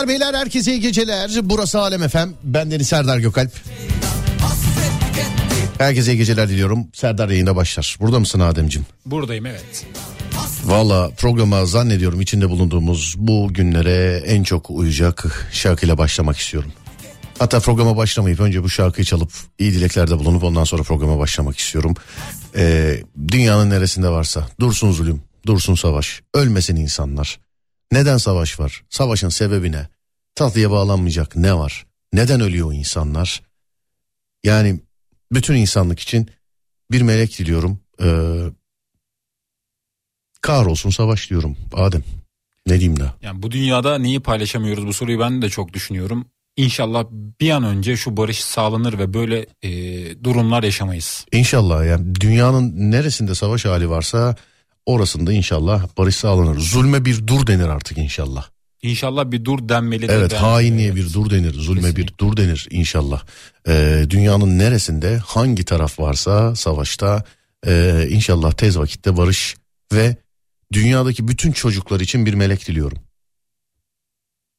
Hanımlar beyler herkese iyi geceler. Burası Alem Efem. Ben Deniz Serdar Gökalp. Herkese iyi geceler diliyorum. Serdar yayında başlar. Burada mısın Ademciğim? Buradayım evet. Valla programa zannediyorum içinde bulunduğumuz bu günlere en çok uyacak şarkıyla başlamak istiyorum. Hatta programa başlamayıp önce bu şarkıyı çalıp iyi dileklerde bulunup ondan sonra programa başlamak istiyorum. Ee, dünyanın neresinde varsa dursun zulüm, dursun savaş, ölmesin insanlar. Neden savaş var? Savaşın sebebi ne? Tatlıya bağlanmayacak ne var? Neden ölüyor insanlar? Yani bütün insanlık için bir melek diliyorum. Ee, kahrolsun savaş diyorum Adem. Ne diyeyim daha? Yani bu dünyada neyi paylaşamıyoruz bu soruyu ben de çok düşünüyorum. İnşallah bir an önce şu barış sağlanır ve böyle e, durumlar yaşamayız. İnşallah yani dünyanın neresinde savaş hali varsa orasında inşallah barış sağlanır. Zulme bir dur denir artık inşallah. İnşallah bir dur denmeli. de Evet denmeli. hainliğe Evet. bir dur denir, zulme bir Kesinlikle. dur denir inşallah. Ee, dünyanın neresinde hangi taraf varsa savaşta e, inşallah tez vakitte barış ve dünyadaki bütün çocuklar için bir melek diliyorum.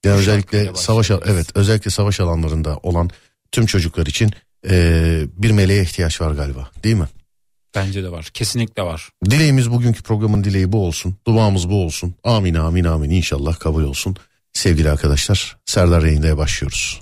Yani özellikle savaş evet özellikle savaş alanlarında olan tüm çocuklar için e, bir meleğe ihtiyaç var galiba değil mi? Bence de var. Kesinlikle var. Dileğimiz bugünkü programın dileği bu olsun. Duamız bu olsun. Amin amin amin inşallah kabul olsun. Sevgili arkadaşlar Serdar yayındaya başlıyoruz.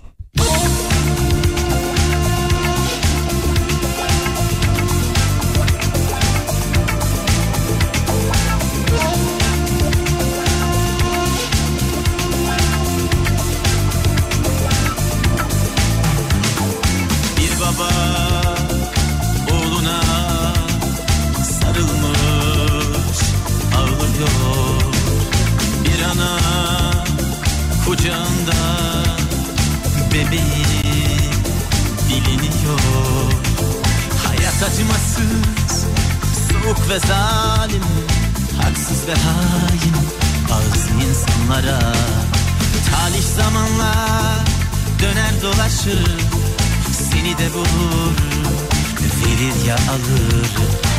Dolaşır Seni de bulur, verir ya alır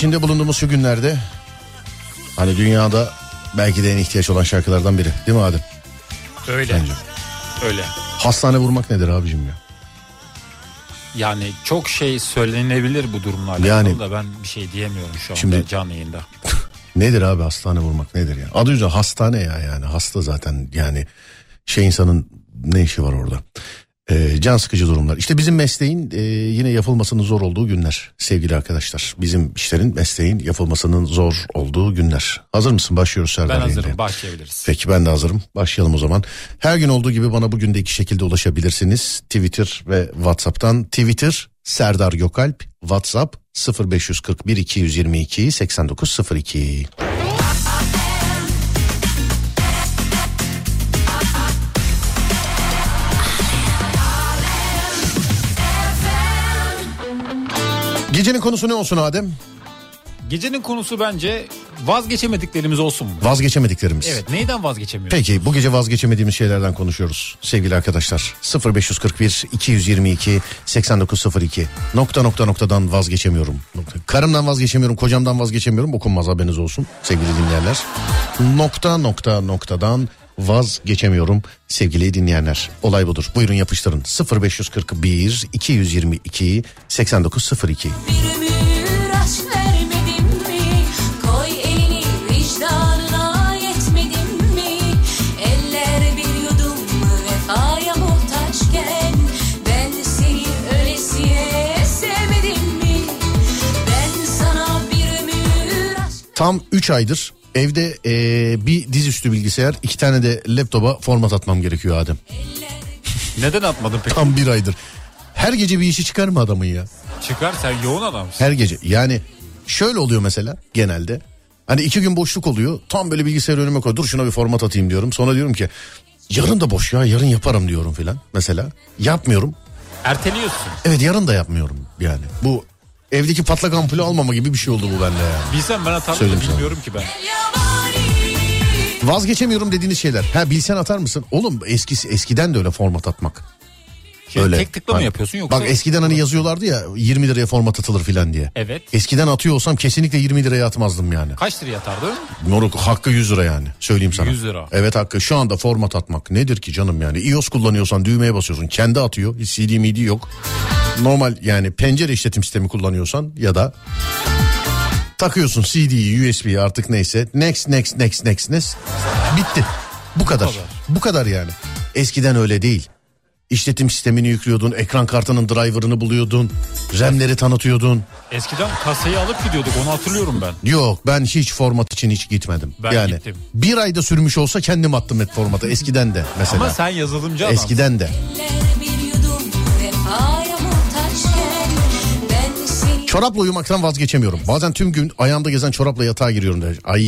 içinde bulunduğumuz şu günlerde hani dünyada belki de en ihtiyaç olan şarkılardan biri değil mi Adem? Öyle. Bence. Öyle. Hastane vurmak nedir abicim ya? Yani çok şey söylenebilir bu durumla alakalı Yani- da ben bir şey diyemiyorum şu anda Şimdi- canlı yayında. Nedir abi hastane vurmak nedir ya? Adı üzerinde hastane ya yani hasta zaten yani şey insanın ne işi var orada? Ee, can sıkıcı durumlar. İşte bizim mesleğin e, yine yapılmasının zor olduğu günler sevgili arkadaşlar. Bizim işlerin mesleğin yapılmasının zor olduğu günler. Hazır mısın? Başlıyoruz Serdar Ben hazırım yayına. başlayabiliriz. Peki ben de hazırım. Başlayalım o zaman. Her gün olduğu gibi bana bugün de iki şekilde ulaşabilirsiniz. Twitter ve WhatsApp'tan. Twitter Serdar Gökalp, WhatsApp 0541 222 8902. Gecenin konusu ne olsun Adem? Gecenin konusu bence vazgeçemediklerimiz olsun mu? Vazgeçemediklerimiz. Evet neyden vazgeçemiyoruz? Peki bu gece vazgeçemediğimiz şeylerden konuşuyoruz sevgili arkadaşlar. 0541 222 8902 nokta nokta noktadan vazgeçemiyorum. Karımdan vazgeçemiyorum, kocamdan vazgeçemiyorum. Okunmaz haberiniz olsun sevgili dinleyenler. Nokta nokta noktadan vazgeçemiyorum sevgili dinleyenler. Olay budur. Buyurun yapıştırın. 0541 222 8902. Bir ömür aşk vermedim mi? Koy elini vicdanına yetmedim mi? Eller bir yudum vefaya muhtaçken Ben seni öylesiye sevmedim mi? Ben sana bir ömür aşk Tam 3 aydır evde eee, bir dizüstü bilgisayar iki tane de laptopa format atmam gerekiyor Adem. Neden atmadın peki? Tam bir aydır. Her gece bir işi çıkar mı adamın ya? Çıkar sen yoğun adamsın. Her gece. Yani şöyle oluyor mesela genelde. Hani iki gün boşluk oluyor. Tam böyle bilgisayar önüme koy. Dur şuna bir format atayım diyorum. Sonra diyorum ki yarın da boş ya yarın yaparım diyorum filan. Mesela yapmıyorum. Erteliyorsun. Evet yarın da yapmıyorum yani. Bu evdeki patlak ampulü almama gibi bir şey oldu bu bende yani. Bilsem ben atarım da Söyleyeyim sana. bilmiyorum ki ben. Vazgeçemiyorum dediğiniz şeyler. Ha bilsen atar mısın? Oğlum eskisi eskiden de öyle format atmak. Şey, Öyle. Tek tıkla mı Bak- yapıyorsun yoksa? Bak eskiden hani yazıyorlardı ya 20 liraya format atılır filan diye. Evet. Eskiden atıyor olsam kesinlikle 20 liraya atmazdım yani. Kaç liraya atardı? Moruk hakkı 100 lira yani söyleyeyim sana. 100 lira. Evet hakkı şu anda format atmak nedir ki canım yani. iOS kullanıyorsan düğmeye basıyorsun kendi atıyor hiç CD midi yok. Normal yani pencere işletim sistemi kullanıyorsan ya da takıyorsun CD'yi USB'yi artık neyse next next next next next bitti. Bu kadar. kadar. Bu kadar yani. Eskiden öyle değil. İşletim sistemini yüklüyordun, ekran kartının driver'ını buluyordun, RAM'leri tanıtıyordun. Eskiden kasayı alıp gidiyorduk onu hatırlıyorum ben. Yok ben hiç format için hiç gitmedim. Ben yani gittim. bir ayda sürmüş olsa kendim attım et formatı eskiden de mesela. Ama sen yazılımcı adam. eskiden de. Çorapla uyumaktan vazgeçemiyorum. Bazen tüm gün ayağımda gezen çorapla yatağa giriyorum. Der. Ay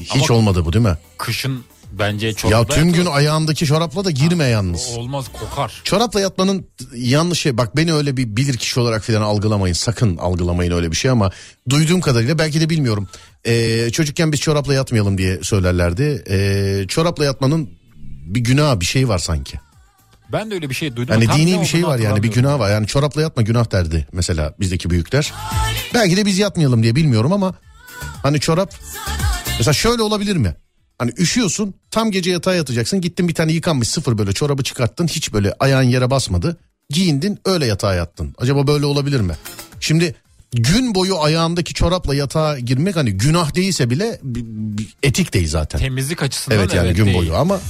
hiç Ama- olmadı bu değil mi? Kışın bence Ya çorapta tüm gün yatılır. ayağımdaki çorapla da girme yalnız. Olmaz kokar. Çorapla yatmanın yanlış şey bak beni öyle bir bilir kişi olarak falan algılamayın sakın algılamayın öyle bir şey ama duyduğum kadarıyla belki de bilmiyorum Ee, çocukken biz çorapla yatmayalım diye söylerlerdi Ee, çorapla yatmanın bir günah bir şey var sanki Ben de öyle bir şey duydum. hani Tam ne dini bir şey olduğunu var yani bir hatırlamıyorum. günah var yani çorapla yatma günah derdi mesela bizdeki büyükler belki de biz yatmayalım diye bilmiyorum ama hani çorap mesela şöyle olabilir mi? Hani üşüyorsun tam gece yatağa yatacaksın gittin bir tane yıkanmış sıfır böyle çorabı çıkarttın hiç böyle ayağın yere basmadı giyindin öyle yatağa yattın. Acaba böyle olabilir mi? Şimdi gün boyu ayağındaki çorapla yatağa girmek hani günah değilse bile bi- bi- etik değil zaten. Temizlik açısından Evet yani gün değil. boyu ama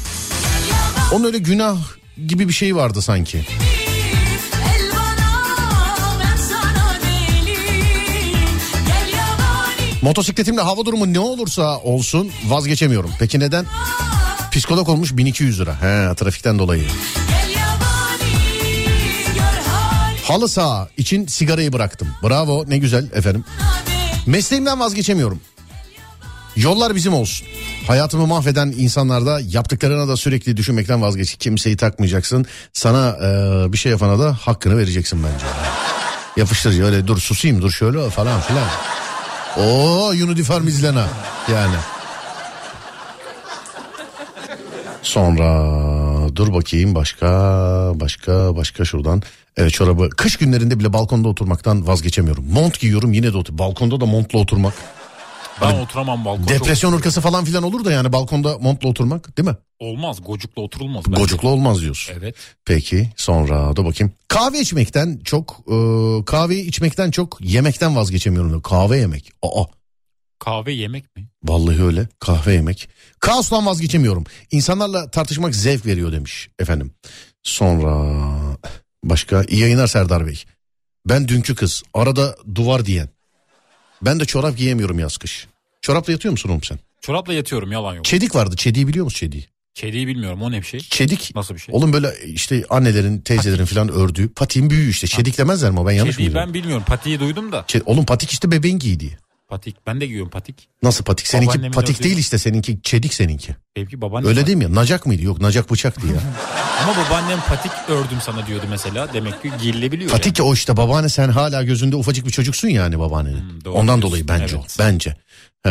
onun öyle günah gibi bir şey vardı sanki. Yabani Motosikletimle hava durumu ne olursa olsun vazgeçemiyorum. Peki neden? Psikolog olmuş 1200 lira. He trafikten dolayı. Halı saha için sigarayı bıraktım. Bravo ne güzel efendim. Mesleğimden vazgeçemiyorum. Yollar bizim olsun. Hayatımı mahveden insanlarda yaptıklarına da sürekli düşünmekten vazgeç. Kimseyi takmayacaksın. Sana e, bir şey yapana da hakkını vereceksin bence. Yapıştır öyle dur susayım dur şöyle falan filan. Oo Uniform izlena yani. Sonra dur bakayım başka başka başka şuradan. Evet çorabı kış günlerinde bile balkonda oturmaktan vazgeçemiyorum. Mont giyiyorum yine de otur. Balkonda da montla oturmak. Ben oturamam balkonda. Depresyon ırkası falan filan olur da yani balkonda montla oturmak değil mi? Olmaz gocukla oturulmaz. bence. Gocuklu olmaz diyorsun. Evet. Peki sonra da bakayım. Kahve içmekten çok e, kahveyi içmekten çok yemekten vazgeçemiyorum. diyor. Kahve yemek. Aa Kahve yemek mi? Vallahi öyle kahve yemek. Kaostan vazgeçemiyorum. İnsanlarla tartışmak zevk veriyor demiş efendim. Sonra başka iyi yayınlar Serdar Bey. Ben dünkü kız arada duvar diyen. Ben de çorap giyemiyorum yaz kış. Çorapla yatıyor musun oğlum sen? Çorapla yatıyorum yalan yok. Çedik vardı. Çediği biliyor musun çediği? Kediyi bilmiyorum o ne bir şey. Çedik. Nasıl bir şey? Oğlum böyle işte annelerin, teyzelerin falan ördüğü patiğin büyüğü işte. Çedik demezler mi? Ben yanlış mı ben bilmiyorum. Patiyi duydum da. Çe- Oğlum patik işte bebeğin giydiği. Patik. Ben de giyiyorum patik. Nasıl patik? Seninki Babaannemin patik ördüğü- değil işte seninki çedik seninki. Belki babaannem. Öyle değil mi ya? Nacak mıydı? Yok nacak bıçaktı ya. Ama babaannem patik ördüm sana diyordu mesela. Demek ki giyilebiliyor. Patik o işte babaanne sen hala gözünde ufacık bir çocuksun yani babaannenin. Hmm, doğru Ondan diyorsun, dolayı bence evet. o. Bence. Ee,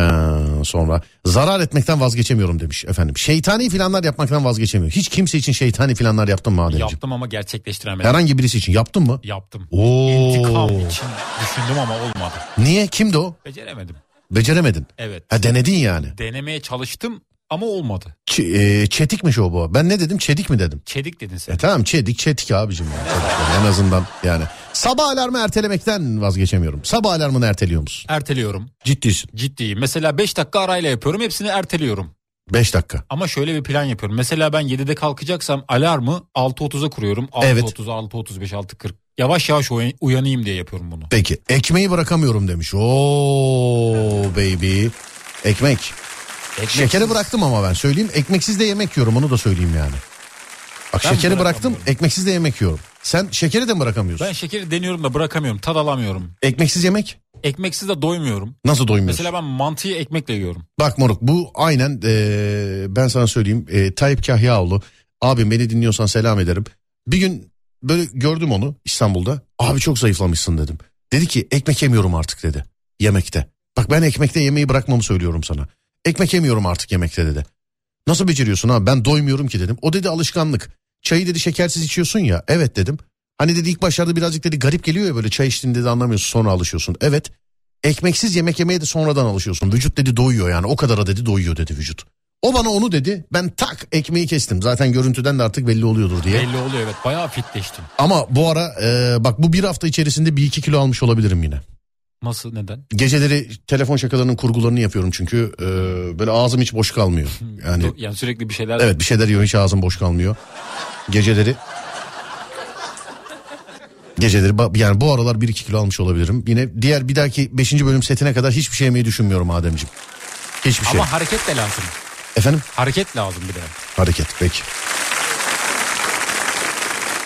sonra zarar etmekten vazgeçemiyorum demiş efendim. Şeytani filanlar yapmaktan vazgeçemiyorum. Hiç kimse için şeytani filanlar yaptın mı yani. Ademciğim? Yaptım ama gerçekleştiremedim. Herhangi birisi için yaptın mı? Yaptım. Oo. İntikam için düşündüm ama olmadı. Niye? Kimdi o? Beceremedim. Beceremedin. Evet. Ha denedin yani. Denemeye çalıştım ama olmadı. Ç- e, çetikmiş o bu. Ben ne dedim? Çedik mi dedim? Çedik dedin sen. E tamam çedik çetik abicim. Yani. Çedik yani en azından yani. Sabah alarmı ertelemekten vazgeçemiyorum. Sabah alarmını erteliyor musun? Erteliyorum. Ciddisin. Ciddiyim. Mesela 5 dakika arayla yapıyorum. Hepsini erteliyorum. 5 dakika. Ama şöyle bir plan yapıyorum. Mesela ben 7'de kalkacaksam alarmı 6.30'a kuruyorum. 6.30, Evet. 6.35, 6.40. Yavaş yavaş uyan- uyanayım diye yapıyorum bunu. Peki ekmeği bırakamıyorum demiş. Oo baby. Ekmek. Şekeri bıraktım ama ben söyleyeyim. Ekmeksiz de yemek yiyorum onu da söyleyeyim yani. Bak Ben şekeri bıraktım ekmeksiz de yemek yiyorum. Sen şekeri de mi bırakamıyorsun? Ben şekeri deniyorum da bırakamıyorum. Tad alamıyorum. Ekmeksiz yemek Ekmeksiz de doymuyorum. nasıl doymuyorsun? Mesela ben mantıyı ekmekle yiyorum. Bak moruk bu aynen eee, ben sana söyleyeyim eee Tayyip Kahyaoğlu abim beni dinliyorsan selam ederim. Bir gün böyle gördüm onu İstanbul'da abi çok zayıflamışsın dedim. Dedi ki ekmek yemiyorum artık dedi yemekte. Bak ben ekmekte yemeği bırakmamı söylüyorum sana. Ekmek yemiyorum artık yemekte dedi. Nasıl beceriyorsun abi ben doymuyorum ki dedim. O dedi alışkanlık. Çayı dedi şekersiz içiyorsun ya evet dedim. Hani dedi ilk başlarda birazcık dedi garip geliyor ya böyle çay içtiğinde de anlamıyorsun sonra alışıyorsun. Evet ekmeksiz yemek yemeye de sonradan alışıyorsun. Vücut dedi doyuyor yani o kadara dedi doyuyor dedi vücut. O bana onu dedi ben tak ekmeği kestim. Zaten görüntüden de artık belli oluyordur diye. Belli oluyor evet. Bayağı fitleştim. Ama bu ara e, bak bu bir hafta içerisinde bir iki kilo almış olabilirim yine. Nasıl neden? Geceleri telefon şakalarının kurgularını yapıyorum çünkü e, böyle ağzım hiç boş kalmıyor. Yani Do- Yani sürekli bir şeyler evet bir şeyler yiyorum hiç ağzım boş kalmıyor. Geceleri Geceleri yani bu aralar 1-2 kilo almış olabilirim. Yine diğer bir dahaki 5. bölüm setine kadar hiçbir şey yemeyi düşünmüyorum Ademciğim. Hiçbir şey. Ama hareket de lazım. Efendim? Hareket lazım bir de. Hareket peki.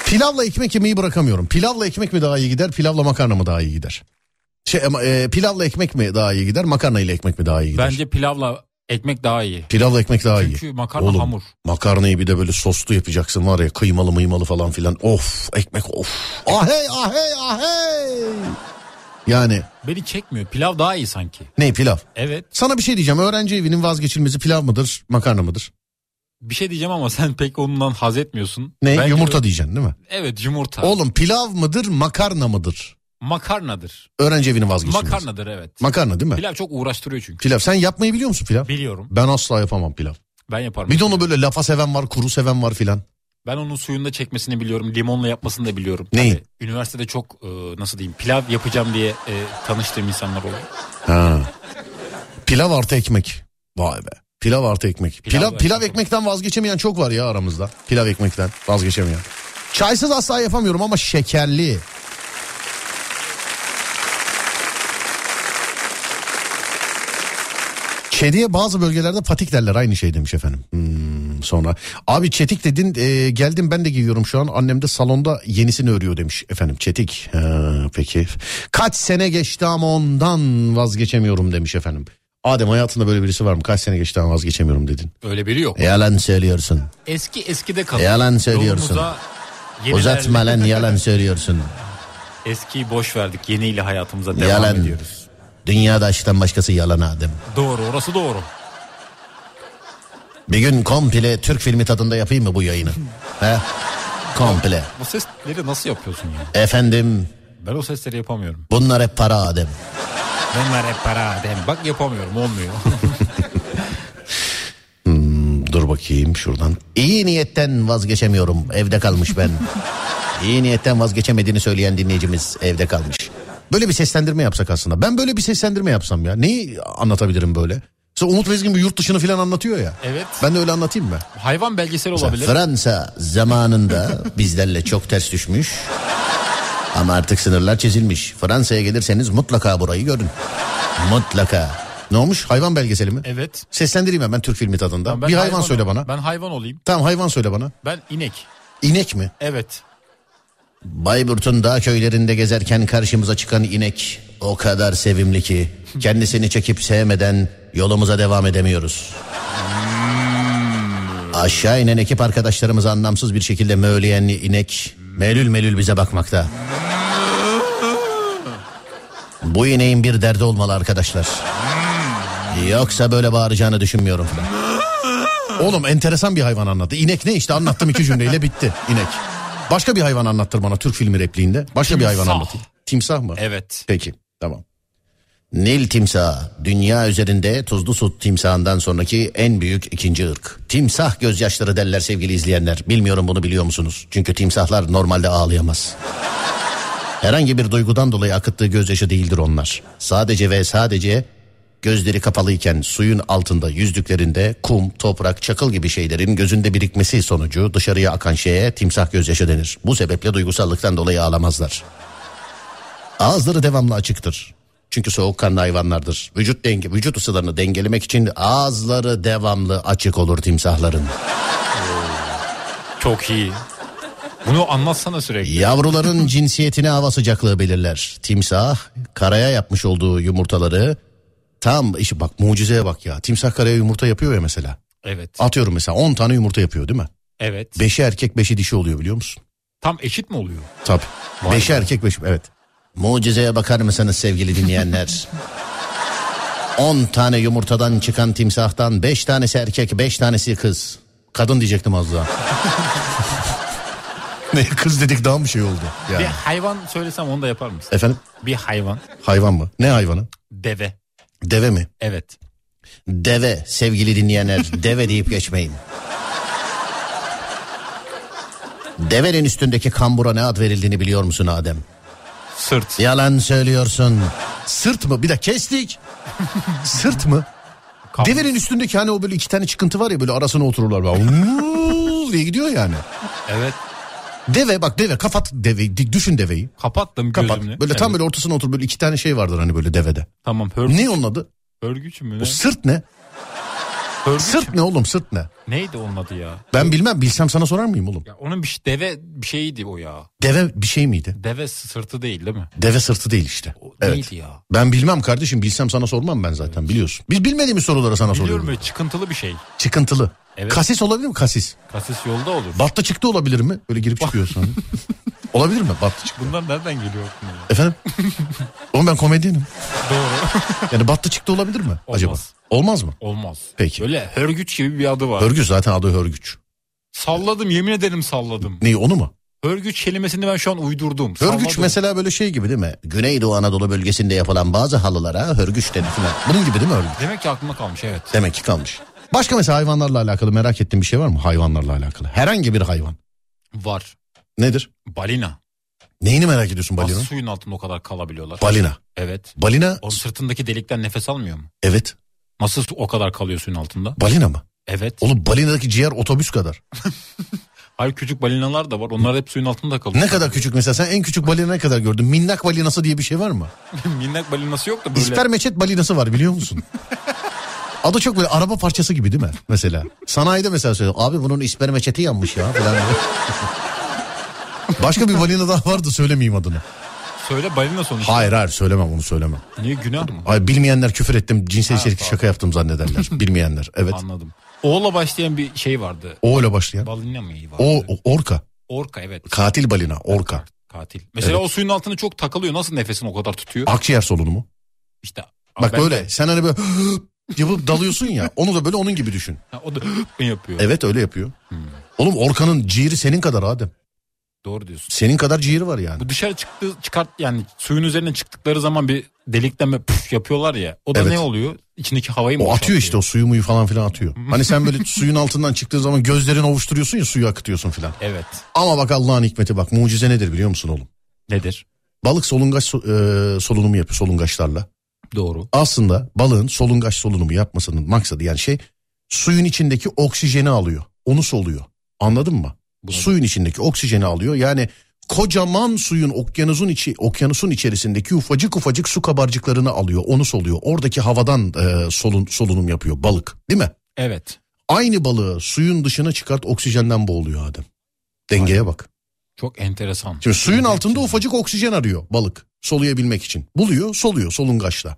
Pilavla ekmek yemeyi bırakamıyorum. Pilavla ekmek mi daha iyi gider, pilavla makarna mı daha iyi gider? Şey, e, pilavla ekmek mi daha iyi gider, makarna ile ekmek mi daha iyi gider? Bence pilavla ekmek daha iyi. Pilavla ekmek daha iyi. Çünkü makarna Oğlum, hamur. Makarnayı bir de böyle soslu yapacaksın var ya kıymalı mıymalı falan filan. Of ekmek of. Ahey ahey ahey. Yani Beni çekmiyor. Pilav daha iyi sanki. ne pilav? Evet. Sana bir şey diyeceğim. Öğrenci evinin vazgeçilmezi pilav mıdır, makarna mıdır? Bir şey diyeceğim ama sen pek ondan haz etmiyorsun. Ne? Bence- Yumurta diyeceksin değil mi? Evet yumurta. Oğlum pilav mıdır, makarna mıdır? Makarnadır. Öğrenci evinin vazgeçilmezi. Makarnadır evet. Makarna değil mi? Pilav çok uğraştırıyor çünkü. Pilav. Sen yapmayı biliyor musun pilav? Biliyorum. Ben asla yapamam pilav. Ben yaparım. Bir de onu böyle lafa seven var, kuru seven var filan. Ben onun suyunda çekmesini biliyorum. Limonla yapmasını da biliyorum. Neyi? Tabii, üniversitede çok e, nasıl diyeyim pilav yapacağım diye e, tanıştığım insanlar oluyor. Ha. Pilav artı ekmek. Vay be. Pilav artı ekmek. Pilav, Pilav pilav, ekmekten vazgeçemeyen çok var ya aramızda. Pilav ekmekten vazgeçemeyen. Çaysız asla yapamıyorum ama şekerli. Kediye bazı bölgelerde patik derler aynı şey demiş efendim. Hmm, sonra abi çetik dedin e, geldim ben de giyiyorum şu an annem de salonda yenisini örüyor demiş efendim çetik. Ha, peki kaç sene geçti ama ondan vazgeçemiyorum demiş efendim. Adem hayatında böyle birisi var mı? Kaç sene geçti ama vazgeçemiyorum dedin. Öyle biri yok. Yalan söylüyorsun. Eski eskide kalıyor. Yalan söylüyorsun. Yenilerle- Uzatma lan yalan söylüyorsun. Eskiyi boş verdik. Yeniyle hayatımıza devam Yalan. ediyoruz. Dünyada aşktan başkası yalan Adem. Doğru orası doğru. Bir gün komple Türk filmi tadında yapayım mı bu yayını? He? Komple. Bu sesleri nasıl yapıyorsun ya? Efendim Ben o sesleri yapamıyorum. bunlar hep para Adem. Bunlar hep para. Dem. Bak yapamıyorum olmuyor. Dur bakayım şuradan. İyi niyetten vazgeçemiyorum. Evde kalmış ben. İyi niyetten vazgeçemediğini söyleyen dinleyicimiz evde kalmış. Böyle bir seslendirme yapsak aslında. Ben böyle bir seslendirme yapsam ya. Neyi anlatabilirim böyle? Mesela Umut Bezgin bir yurt dışını falan anlatıyor ya. Evet. Ben de öyle anlatayım mı? Hayvan belgesel Mesela olabilir. Fransa zamanında bizlerle çok ters düşmüş. Ama artık sınırlar çizilmiş. Fransa'ya gelirseniz mutlaka burayı görün. Mutlaka. Ne olmuş? Hayvan belgeseli mi? Evet. Seslendireyim hemen Türk filmi tadında. Tamam, bir hayvan hayvan söyle olayım. bana. Ben hayvan olayım. Tamam hayvan söyle bana. Ben inek. İnek mi? Evet. Bayburt'un dağ köylerinde gezerken karşımıza çıkan inek o kadar sevimli ki kendisini çekip sevmeden yolumuza devam edemiyoruz. Aşağı inen ekip arkadaşlarımızı anlamsız bir şekilde möğleyen inek melül melül bize bakmakta. Bu ineğin bir derdi olmalı arkadaşlar. Yoksa böyle bağıracağını düşünmüyorum. Oğlum enteresan bir hayvan anlattı. İnek ne işte anlattım iki cümleyle bitti inek. Başka bir hayvan anlattır bana Türk filmi repliğinde. Başka bir hayvan Timsah. anlatayım. Timsah mı? Evet. Peki tamam. Nil timsahı dünya üzerinde tuzlu su timsahından sonraki en büyük ikinci ırk. Timsah gözyaşları derler sevgili izleyenler. Bilmiyorum bunu biliyor musunuz? Çünkü timsahlar normalde ağlayamaz. Herhangi bir duygudan dolayı akıttığı gözyaşı değildir onlar. Sadece ve sadece gözleri kapalıyken suyun altında yüzdüklerinde kum, toprak, çakıl gibi şeylerin gözünde birikmesi sonucu dışarıya akan şeye timsah gözyaşı denir. Bu sebeple duygusallıktan dolayı ağlamazlar. Ağızları devamlı açıktır. Çünkü soğukkanlı hayvanlardır. Vücut denge, vücut ısılarını dengelemek için ağızları devamlı açık olur timsahların. Çok iyi. Bunu anlatsana sürekli. Yavruların cinsiyetini hava sıcaklığı belirler. Timsah karaya yapmış olduğu yumurtaları tam işi bak mucizeye bak ya. Timsah karaya yumurta yapıyor ya mesela. Evet. Atıyorum mesela 10 tane yumurta yapıyor değil mi? Evet. Beşi erkek beşi dişi oluyor biliyor musun? Tam eşit mi oluyor? Tabii. Vay Beşi be. erkek beşi evet. Mucizeye bakar mısınız sevgili dinleyenler? 10 tane yumurtadan çıkan timsahtan 5 tanesi erkek 5 tanesi kız. Kadın diyecektim az daha. ne kız dedik daha bir şey oldu. Bir Yani. hayvan söylesem onu da yapar mısın? Efendim Bir hayvan. hayvan mı? Ne hayvanı? Deve. Deve mi? Evet. Deve sevgili dinleyenler deve deyip geçmeyin. Devenin üstündeki kambura ne ad verildiğini biliyor musun Adem? Sırt. Yalan söylüyorsun. Sırt mı? Bir de kestik. Sırt mı? Kam- Devenin üstündeki hani o böyle iki tane çıkıntı var ya böyle arasına otururlar. Böyle diye gidiyor yani. Evet. Deve bak deve kafat deveyi düşün deveyi. Kapattım Kapat. gözümü. Böyle tam Evet. böyle ortasına otur böyle iki tane şey vardır hani böyle devede. Tamam. Hörgüç, Ne onun adı? hörgüç mü? O Ne? sırt ne? Hörgüç Sırt mü? ne oğlum sırt ne? Neydi onun adı ya? Ben bilmem bilsem sana sorar mıyım oğlum? Ya onun bir şey- deve bir şeydi o ya. Deve bir şey miydi? Deve sırtı değil değil mi? Deve sırtı değil işte. O Evet. Neydi ya? Ben bilmem kardeşim bilsem sana sormam ben zaten biliyorsun. Biz bilmediğimiz soruları sana Biliyorum soruyoruz. böyle çıkıntılı bir şey. Çıkıntılı. Evet. Kasis olabilir mi kasis? Kasis yolda olur. Battı çıktı olabilir mi? Böyle girip çıkıyorsun. olabilir mi? Battı çıktı. Bunlar nereden geliyor aklına? Efendim? Oğlum ben komedyenim. Doğru. Yani battı çıktı olabilir mi acaba? Olmaz. Mı? Olmaz. Peki. Böyle hörgüç gibi bir adı var. Hörgüç zaten adı hörgüç. Salladım yemin ederim salladım. Neyi onu mu? Hörgüç kelimesini ben şu an uydurdum. Hörgüç Salladım. mesela böyle şey gibi değil mi? Güneydoğu Anadolu bölgesinde yapılan bazı halılara hörgüç denir falan. Bunun gibi değil mi örgüç? Demek ki aklımda kalmış evet. Demek ki kalmış. Başka mesela hayvanlarla alakalı merak ettiğin bir şey var mı? Hayvanlarla alakalı. Herhangi bir hayvan. Var. Nedir? Balina. Neyini merak ediyorsun balina? Nasıl suyun altında o kadar kalabiliyorlar? Balina. Evet. Balina O sırtındaki delikten nefes almıyor mu? evet. Nasıl o kadar kalıyor suyun altında? Balina mı? Evet. Oğlum balinadaki ciğer otobüs kadar. Hayır küçük balinalar da var. Onlar hep suyun altında kalıyor. Ne kadar küçük mesela sen en küçük balina ne kadar gördün? Minnak balinası diye bir şey var mı? Minnak balinası yok da böyle. İspermeçet balinası var biliyor musun? Adı çok böyle araba parçası gibi değil mi? Mesela. Sanayide mesela söylüyor. Abi bunun ispermeçeti yanmış ya falan. Başka bir balina daha vardı söylemeyeyim adını. Söyle balina sonuçta. Hayır hayır söylemem onu söylemem. Niye günah mı? Hayır bilmeyenler küfür ettim cinsel içerikli şaka yaptım zannederler. Bilmeyenler evet. Anladım. O'la başlayan bir şey vardı. O öyle başlayan. Balina mı vardı? O, orka. Orka evet. Katil balina orka. Katil. Mesela Evet. o suyun altında çok takılıyor. Nasıl nefesini o kadar tutuyor? Akciğer solunumu. İşte. Bak ben böyle sen hani böyle yapıp dalıyorsun ya onu da böyle onun gibi düşün. Ha, o da yapıyor. Evet öyle yapıyor. Hmm. Oğlum Orkan'ın ciğeri senin kadar Adem. Doğru diyorsun. Senin kadar ciğeri var yani. Bu dışarı çıktı çıkart yani suyun üzerine çıktıkları zaman bir delikten böyle püf yapıyorlar ya. O da Evet. ne oluyor? İçindeki havayı mı O atıyor boşaltıyor? işte o suyu muyu falan filan atıyor. Hani sen böyle suyun altından çıktığın zaman gözlerini ovuşturuyorsun ya suyu akıtıyorsun filan. Evet. Ama bak Allah'ın hikmeti bak mucize nedir biliyor musun oğlum? Nedir? Balık solungaç so- e, solunumu yapıyor solungaçlarla. Doğru. Aslında balığın solungaç solunumu yapmasının maksadı yani şey suyun içindeki oksijeni alıyor. Onu soluyor. Anladın mı? Bunu- Suyun içindeki oksijeni alıyor. Yani kocaman suyun okyanusun içi okyanusun içerisindeki ufacık ufacık su kabarcıklarını alıyor. Onu soluyor. Oradaki havadan e, solun, solunum yapıyor balık. Değil mi? Evet. Aynı balığı suyun dışına çıkart oksijenden boğuluyor Adem. Dengeye bak. Çok enteresan. Şimdi suyun altında ufacık oksijen arıyor balık soluyabilmek için. Buluyor soluyor solungaçla.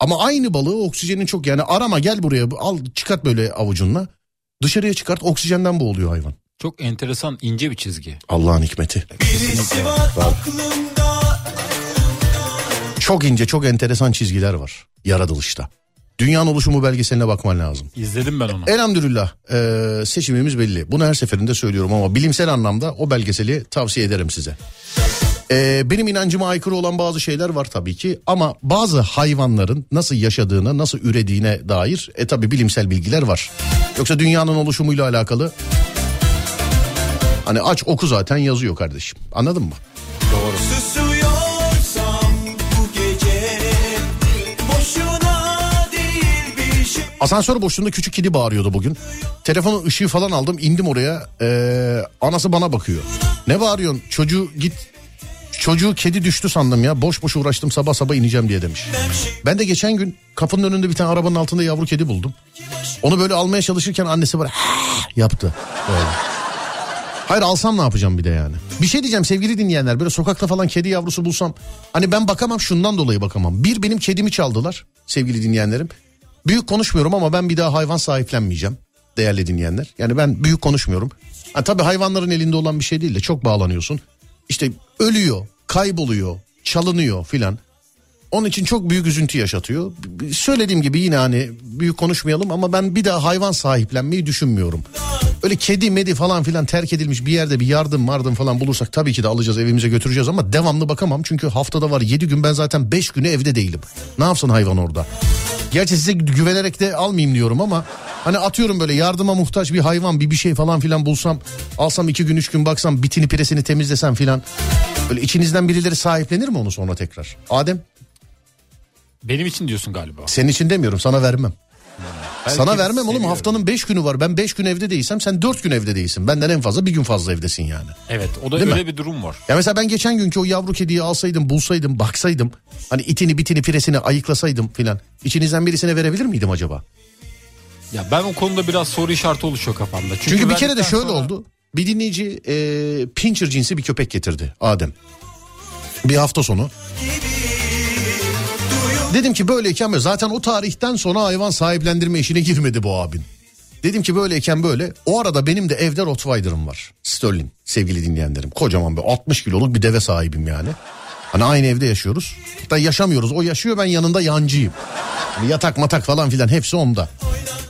Ama aynı balığı oksijenin çok yani arama gel buraya al çıkart böyle avucunla. Dışarıya çıkart oksijenden boğuluyor hayvan. Çok enteresan ince bir çizgi. Allah'ın hikmeti. Var Çok ince çok enteresan çizgiler var yaratılışta. Dünyanın oluşumu belgeseline bakman lazım. İzledim ben onu. Elhamdülillah eee, seçimimiz belli. Bunu her seferinde söylüyorum ama bilimsel anlamda o belgeseli tavsiye ederim size. Eee, benim inancıma aykırı olan bazı şeyler var tabii ki ama bazı hayvanların nasıl yaşadığına, nasıl ürediğine dair e tabii bilimsel bilgiler var. Yoksa dünyanın oluşumuyla alakalı hani aç oku zaten yazıyor kardeşim. Anladın mı? Bir şey Asansör boşluğunda küçük kedi bağırıyordu bugün. Telefonun ışığı falan aldım indim oraya. Ee, anası bana bakıyor. Ne bağırıyorsun çocuğu git. Çocuğu kedi düştü sandım ya. Boş boş uğraştım sabah sabah ineceğim diye demiş. Ben de geçen gün kapının önünde bir tane arabanın altında yavru kedi buldum. Onu böyle almaya çalışırken annesi böyle yaptı. Böyle. Hayır alsam ne yapacağım bir de yani. Bir şey diyeceğim sevgili dinleyenler böyle sokakta falan kedi yavrusu bulsam. Hani ben bakamam şundan dolayı bakamam. Bir benim kedimi çaldılar sevgili dinleyenlerim. Büyük konuşmuyorum ama ben bir daha hayvan sahiplenmeyeceğim değerli dinleyenler. Yani ben büyük konuşmuyorum. Ha, tabii hayvanların elinde olan bir şey değil de çok bağlanıyorsun. İşte ölüyor, kayboluyor, çalınıyor filan. Onun için çok büyük üzüntü yaşatıyor. Söylediğim gibi yine hani büyük konuşmayalım ama ben bir daha hayvan sahiplenmeyi düşünmüyorum. Öyle kedi medi falan filan terk edilmiş bir yerde bir yardım vardım falan bulursak tabii ki de alacağız evimize götüreceğiz ama devamlı bakamam. Çünkü haftada var 7 gün ben zaten 5 günü evde değilim. Ne yapsın hayvan orada? Gerçi size güvenerek de almayayım diyorum ama hani atıyorum böyle yardıma muhtaç bir hayvan bir bir şey falan filan bulsam alsam 2 gün 3 gün baksam bitini piresini temizlesem filan. Böyle içinizden birileri sahiplenir mi onu sonra tekrar? Adem Benim için diyorsun galiba. senin için demiyorum sana vermem. Belki Sana vermem oğlum seviyorum. haftanın 5 günü var. Ben 5 gün evde değilsem sen 4 gün evde değilsin. Benden en fazla bir gün fazla evdesin yani. Evet o da Değil öyle mi? bir durum var. Ya mesela ben geçen günkü o yavru kediyi alsaydım, bulsaydım, baksaydım. Hani itini bitini piresini ayıklasaydım filan. İçinizden birisine verebilir miydim acaba? Ya ben o konuda biraz soru işareti oluşuyor kafamda. Çünkü, Çünkü, bir kere de şöyle sonra- oldu. Bir dinleyici e, pincher cinsi bir köpek getirdi Adem. Bir hafta sonu. Dedim ki böyleyken böyle zaten o tarihten sonra hayvan sahiplendirme işine girmedi bu abin. Dedim ki böyleyken böyle o arada benim de evde Rottweiler'ım var. Sterling sevgili dinleyenlerim. Kocaman bir 60 kiloluk bir deve sahibim yani. Hani aynı evde yaşıyoruz. Hatta yaşamıyoruz. O yaşıyor ben yanında yancıyım. Hani yatak matak falan filan hepsi onda.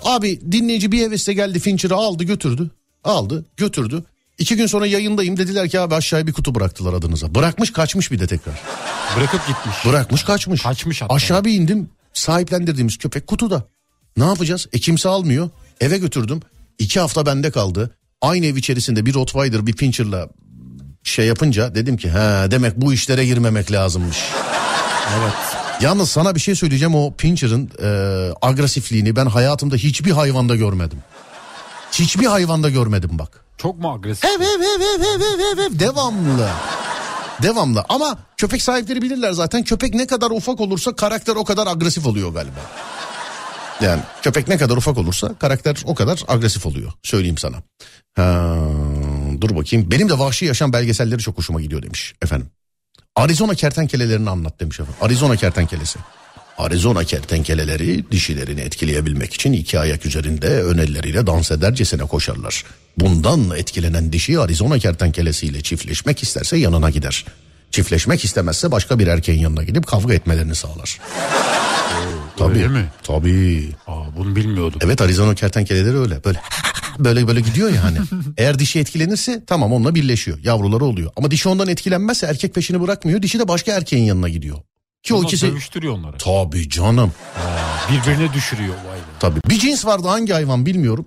Abi dinleyici bir hevesle geldi Fincher'ı aldı götürdü. Aldı götürdü. İki gün sonra yayındayım dediler ki abi aşağıya bir kutu bıraktılar adınıza. Bırakmış kaçmış bir de tekrar. Bırakıp gitmiş. Bırakmış kaçmış. Kaçmış hatta. Aşağı bir indim sahiplendirdiğimiz köpek kutuda. Ne yapacağız? E kimse almıyor. Eve götürdüm. İki hafta bende kaldı. Aynı ev içerisinde bir Rottweiler bir Pinscher'la şey yapınca dedim ki ha demek bu işlere girmemek lazımmış. Evet. Yalnız sana bir şey söyleyeceğim o Pinscher'ın e, agresifliğini ben hayatımda hiçbir hayvanda görmedim. Hiçbir hayvanda görmedim bak. Çok mu agresif? Ev ev ev ev ev ev ev ev devamlı. Devamlı ama köpek sahipleri bilirler zaten köpek ne kadar ufak olursa karakter o kadar agresif oluyor galiba. Yani köpek ne kadar ufak olursa karakter o kadar agresif oluyor söyleyeyim sana. Ha, dur bakayım benim de vahşi yaşam belgeselleri çok hoşuma gidiyor demiş efendim. Arizona kertenkelelerini anlat demiş efendim. Arizona kertenkelesi. Arizona kertenkeleleri dişilerini etkileyebilmek için iki ayak üzerinde ön elleriyle dans edercesine koşarlar. Bundan etkilenen dişi Arizona kertenkelesiyle çiftleşmek isterse yanına gider. Çiftleşmek istemezse başka bir erkeğin yanına gidip kavga etmelerini sağlar. tabii, Öyle mi? Tabii. Aa, bunu bilmiyordum. Evet Arizona kertenkeleleri öyle. Böyle böyle böyle gidiyor ya hani. Eğer dişi etkilenirse tamam onunla birleşiyor. Yavruları oluyor. Ama dişi ondan etkilenmezse erkek peşini bırakmıyor. Dişi de başka erkeğin yanına gidiyor. Ki o Ondan ikisi... dövüştürüyor onları. Tabii canım. Birbirine düşürüyor vay be. Tabii. Bir cins vardı hangi hayvan bilmiyorum.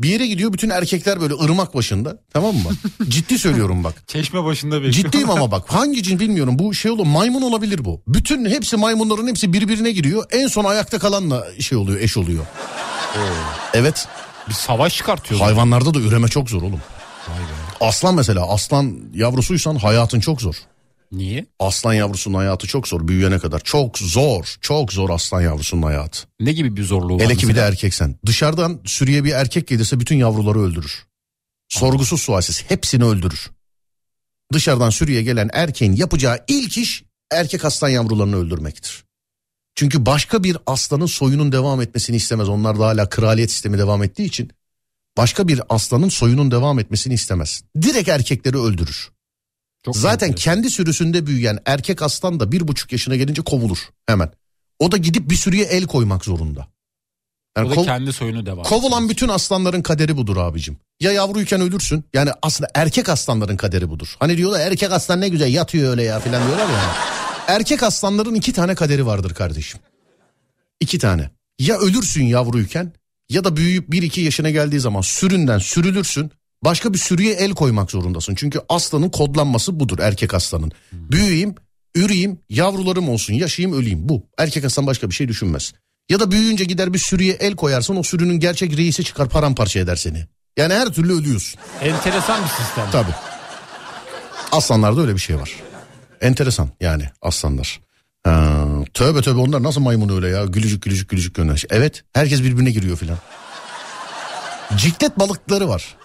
Bir yere gidiyor bütün erkekler böyle ırmak başında. Tamam mı? Ciddi söylüyorum bak. Çeşme başında bekliyor. Ciddiyim ama bak hangi cins bilmiyorum. Bu şey olur maymun olabilir bu. Bütün hepsi maymunların hepsi birbirine giriyor. En son ayakta kalanla şey oluyor eş oluyor. Evet Bir savaş çıkartıyor. hayvanlarda da üreme çok zor oğlum. Aslan mesela aslan yavrusuysan hayatın çok zor. Niye? Aslan yavrusunun hayatı çok zor büyüyene kadar. Çok zor. Çok zor aslan yavrusunun hayatı. Ne gibi bir zorluğu var? Hele ki bir de erkeksen. Dışarıdan sürüye bir erkek gelirse bütün yavruları öldürür. Sorgusuz sualsiz hepsini öldürür. Dışarıdan sürüye gelen erkeğin yapacağı ilk iş erkek aslan yavrularını öldürmektir. Çünkü başka bir aslanın soyunun devam etmesini istemez. Onlar da hala kraliyet sistemi devam ettiği için başka bir aslanın soyunun devam etmesini istemez. Direkt erkekleri öldürür. Çok Zaten enteresan. kendi sürüsünde büyüyen erkek aslan da bir buçuk yaşına gelince kovulur hemen. O da gidip bir sürüye el koymak zorunda. Yani o da kov- kendi soyunu devam kovulan bütün aslanların kaderi budur abicim. Ya yavruyken ölürsün. Yani aslında erkek aslanların kaderi budur. Hani diyorlar erkek aslan ne güzel yatıyor öyle ya filan diyorlar ya. Erkek aslanların iki tane kaderi vardır kardeşim. İki tane. Ya ölürsün yavruyken ya da büyüyüp bir iki yaşına geldiği zaman süründen sürülürsün. Başka bir sürüye el koymak zorundasın. Çünkü aslanın kodlanması budur erkek aslanın. Büyüyeyim, üreyeyim, yavrularım olsun, yaşayayım, öleyim. Bu. Erkek aslan başka bir şey düşünmez. Ya da büyüyünce gider bir sürüye el koyarsın o sürünün gerçek reisi çıkar paramparça eder seni. Yani her türlü ölüyorsun. Enteresan bir sistem. Tabii. Aslanlarda öyle bir şey var. Enteresan yani aslanlar. Ha, tövbe tövbe onlar nasıl maymun öyle ya gülücük gülücük gülücük göndermiş. Evet herkes birbirine giriyor filan. Ciklet balıkları var.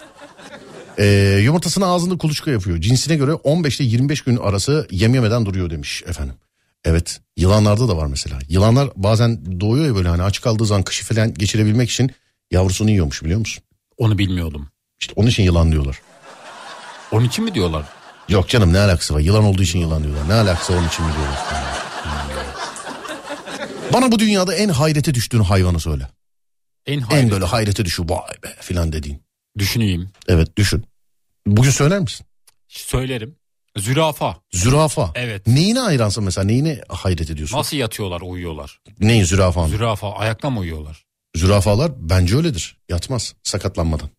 Ee, yumurtasını ağzında kuluçka yapıyor. Cinsine göre 15 ile 25 gün arası yem yemeden duruyor demiş efendim. Evet yılanlarda da var mesela. Yılanlar bazen doğuyor ya böyle hani aç kaldığı zaman kışı falan geçirebilmek için yavrusunu yiyormuş biliyor musun? Onu bilmiyordum. İşte onun için yılan diyorlar. Onun için mi diyorlar? Yok canım ne alakası var? Yılan olduğu için yılan diyorlar. Ne alakası onun için mi diyorlar? Bana bu dünyada en hayrete düştüğün hayvanı söyle. En, En hayret- böyle hayrete düşü vay be filan dediğin. Düşüneyim. Evet düşün. Bugün söyler misin? Söylerim. Zürafa. Zürafa. Evet. Neyine hayransın mesela? Neyine hayret ediyorsun? Nasıl yatıyorlar uyuyorlar? Neyin zürafanın? Zürafa ayakta mı uyuyorlar? Zürafalar bence öyledir. Yatmaz sakatlanmadan.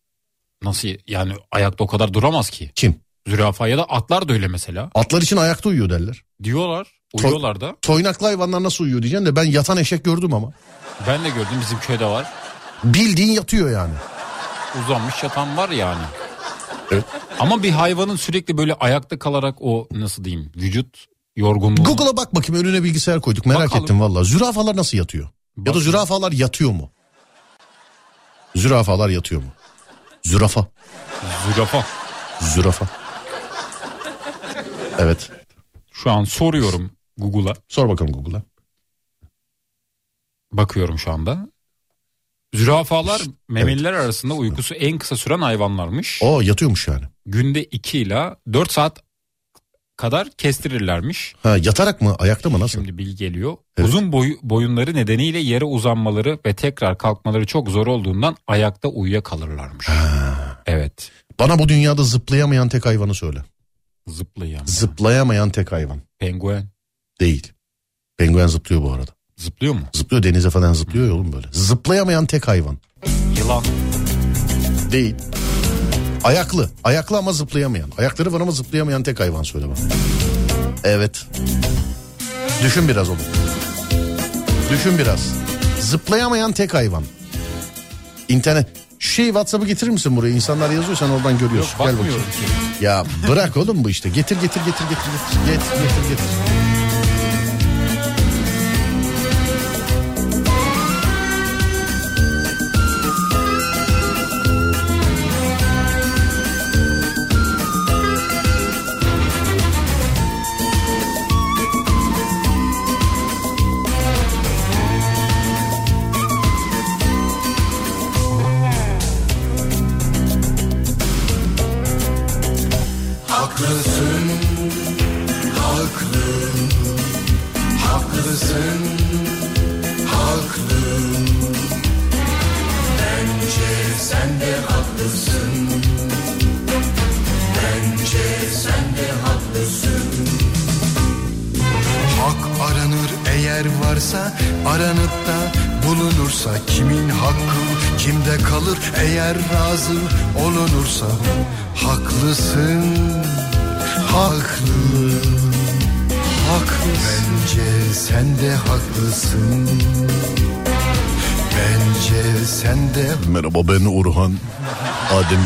Nasıl yani ayakta o kadar duramaz ki? Kim? Zürafa ya da atlar da öyle mesela. Atlar için ayakta uyuyor derler. Diyorlar. Uyuyorlar da. Toynaklı hayvanlar nasıl uyuyor diyeceksin de ben yatan eşek gördüm ama. Ben de gördüm bizim köyde var. Bildiğin yatıyor yani. Uzanmış yatan var yani. Evet. Ama bir hayvanın sürekli böyle ayakta kalarak o nasıl diyeyim vücut yorgunluğu. Google'a bak bakayım önüne bilgisayar koyduk merak Bakalım. ettim valla. Zürafalar nasıl yatıyor? Ya da Bak- zürafalar yatıyor mu? Zürafalar yatıyor mu? Zürafa. Zürafa. Zürafa. Evet. Şu an soruyorum Google'a. Sor bakalım Google'a. Bakıyorum şu anda. Zürafalar memeliler arasında uykusu en kısa süren hayvanlarmış. O yatıyormuş yani. Günde 2 ila 4 saat kadar kestirirlermiş. Ha yatarak mı ayakta mı nasıl? Şimdi bilgi geliyor. Evet. Uzun boy, boyunları nedeniyle yere uzanmaları ve tekrar kalkmaları çok zor olduğundan ayakta uyuyakalırlarmış. Evet. Bana bu dünyada zıplayamayan tek hayvanı söyle. Zıplayan. Zıplayamayan tek hayvan. Penguen. Değil. Penguen zıplıyor bu arada. Zıplıyor mu? Zıplıyor denize falan zıplıyor ya oğlum böyle. Zıplayamayan tek hayvan. Yılan. Değil. Ayaklı. Ayaklı ama zıplayamayan. Ayakları var ama zıplayamayan tek hayvan söyle bana. Evet. Düşün biraz oğlum. Düşün biraz. Zıplayamayan tek hayvan. İnternet. Şu şeyi WhatsApp'ı getirir misin buraya? İnsanlar yazıyor sen oradan Yok görüyorsun. Gel bakmıyorum bakayım. ki. Ya bırak oğlum bu işte. Getir getir getir getir getir. Getir getir getir.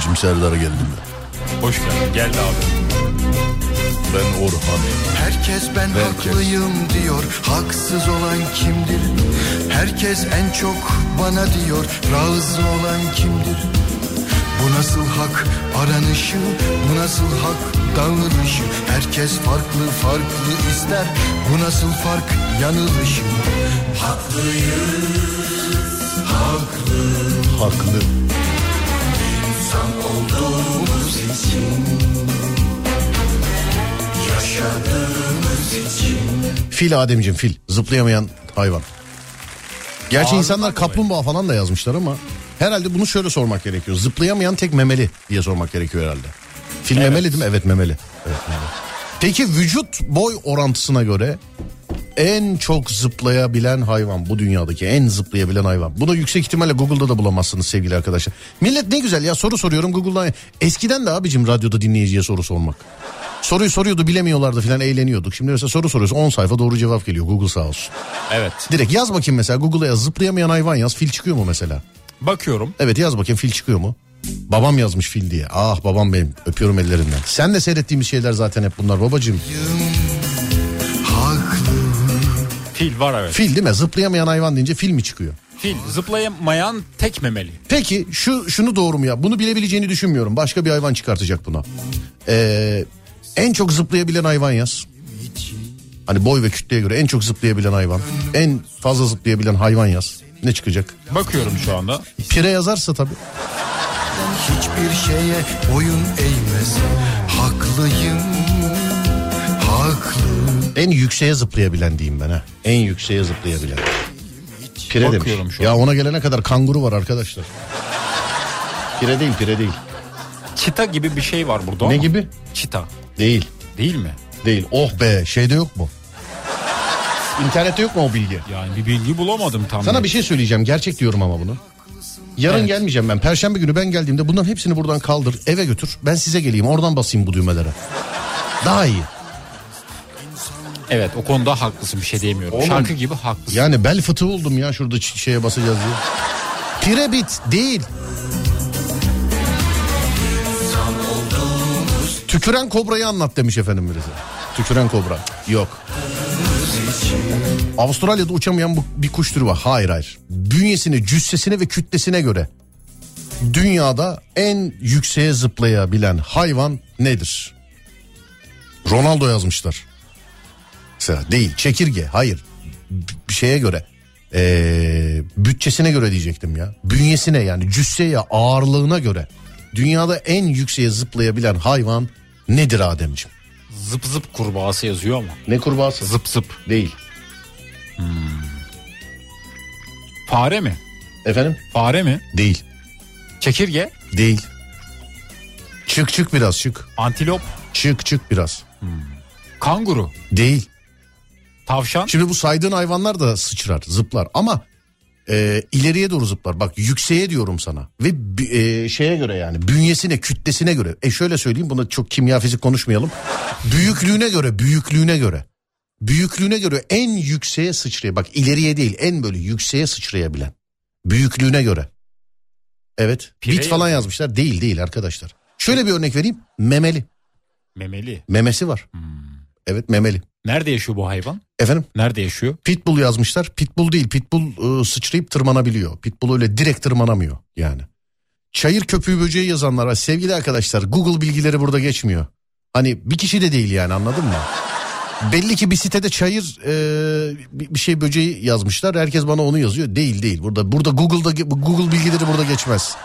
Ademcim Serdar'a geldim. Hoş geldin. Geldi abi. Ben Orhan. Herkes ben Herkes. haklıyım diyor Haksız olan kimdir Herkes en çok bana diyor Razı olan kimdir Bu nasıl hak aranışı Bu nasıl hak davranışı Herkes farklı farklı ister Bu nasıl fark yanılışı Haklıyız Haklı Haklı. Olduğumuz için Yaşadığımız için Fil Ademcim fil. Zıplayamayan hayvan. Gerçi Ağzından insanlar kaplumbağa falan da yazmışlar ama herhalde bunu şöyle sormak gerekiyor. Zıplayamayan tek memeli diye sormak gerekiyor herhalde. Fil Evet. memeli değil mi? Evet memeli. Evet, memeli. Peki vücut boy orantısına göre en çok zıplayabilen hayvan bu dünyadaki en zıplayabilen hayvan. Bunu yüksek ihtimalle Google'da da bulamazsınız sevgili arkadaşlar. Millet ne güzel ya soru soruyorum Google'dan. Eskiden de abicim radyoda dinleyiciye soru sormak. Soruyu soruyordu bilemiyorlardı filan eğleniyorduk. Şimdi mesela soru soruyorsun 10 sayfa doğru cevap geliyor Google sağ olsun. Evet. Direkt yaz bakayım mesela Google'a yaz zıplayamayan hayvan yaz fil çıkıyor mu mesela? Bakıyorum. Evet yaz bakayım fil çıkıyor mu? Babam yazmış fil diye. Ah babam benim öpüyorum ellerinden. Sen de seyrettiğimiz şeyler zaten hep bunlar babacığım. Haklı Fil var evet. Fil değil mi? Zıplayamayan hayvan deyince fil mi çıkıyor? Fil zıplayamayan tek memeli. Peki şu şunu doğru mu ya? Bunu bilebileceğini düşünmüyorum. Başka bir hayvan çıkartacak buna. Ee, en çok zıplayabilen hayvan yaz. Hani boy ve kütleye göre en çok zıplayabilen hayvan. En fazla zıplayabilen hayvan yaz. Ne çıkacak? Bakıyorum şu anda. Pire yazarsa tabii. Hiçbir şeye boyun eğmez Haklıyım Haklı En yükseğe zıplayabilen diyeyim ben ha. En yükseğe zıplayabilen. Pire Bakıyorum demiş. şu Ya ona gelene kadar kanguru var arkadaşlar. Pire değil pire değil. Çita gibi bir şey var burada Ne ama. gibi? Çita. Değil. Değil mi? Değil. Oh be şeyde yok mu? İnternette yok mu o bilgi? Yani bir bilgi bulamadım tam. Sana net. bir şey söyleyeceğim. Gerçek diyorum ama bunu. Yarın Evet. gelmeyeceğim ben. Perşembe günü ben geldiğimde bunların hepsini buradan kaldır. Eve götür. Ben size geleyim. Oradan basayım bu düğmelere. Daha iyi. Evet o konuda haklısın bir şey diyemiyorum. Oğlum. Şarkı gibi haklısın. Yani bel fıtığı oldum ya şurada ç- şeye basacağız diye. Pirebit değil. Tüküren kobrayı anlat demiş efendim birisi. Tüküren kobra. Yok. Avustralya'da uçamayan bu- bir kuş türü var. Hayır hayır. Bünyesine, cüssesine ve kütlesine göre dünyada en yükseğe zıplayabilen hayvan nedir? Ronaldo yazmışlar. Mesela değil çekirge hayır bir şeye göre ee, bütçesine göre diyecektim ya bünyesine yani cüsseye ağırlığına göre dünyada en yükseğe zıplayabilen hayvan nedir Ademciğim? Zıp zıp kurbağası yazıyor ama. Ne kurbağası? Zıp zıp. Değil. Fare mi? Efendim? Fare mi? Değil. Çekirge? Değil. Çık çık biraz çık. Antilop? Çık çık biraz. Kanguru? Değil. Tavşan? Şimdi bu saydığın hayvanlar da sıçrar, zıplar ama e, ileriye doğru zıplar. Bak yükseğe diyorum sana ve e, şeye göre yani bünyesine, kütlesine göre. E şöyle söyleyeyim buna çok kimya fizik konuşmayalım. büyüklüğüne göre, büyüklüğüne göre. Büyüklüğüne göre en yükseğe sıçraya bak ileriye değil en böyle yükseğe sıçrayabilen. Büyüklüğüne göre. Evet. Pire Bit falan yazmışlar. Değil değil arkadaşlar. Şöyle bir örnek vereyim. Memeli. Memeli. Memesi var. Evet memeli. Nerede yaşıyor bu hayvan? Efendim? Nerede yaşıyor? Pitbull yazmışlar. Pitbull değil. Pitbull e, sıçrayıp tırmanabiliyor. Pitbull öyle direkt tırmanamıyor yani. Çayır köpüğü böceği yazanlar var. Sevgili arkadaşlar Google bilgileri burada geçmiyor. Hani bir kişi de değil yani anladın mı? Belli ki bir sitede çayır e, bir şey böceği yazmışlar. Herkes bana onu yazıyor. Değil değil. Burada burada Google'da Google bilgileri burada geçmez.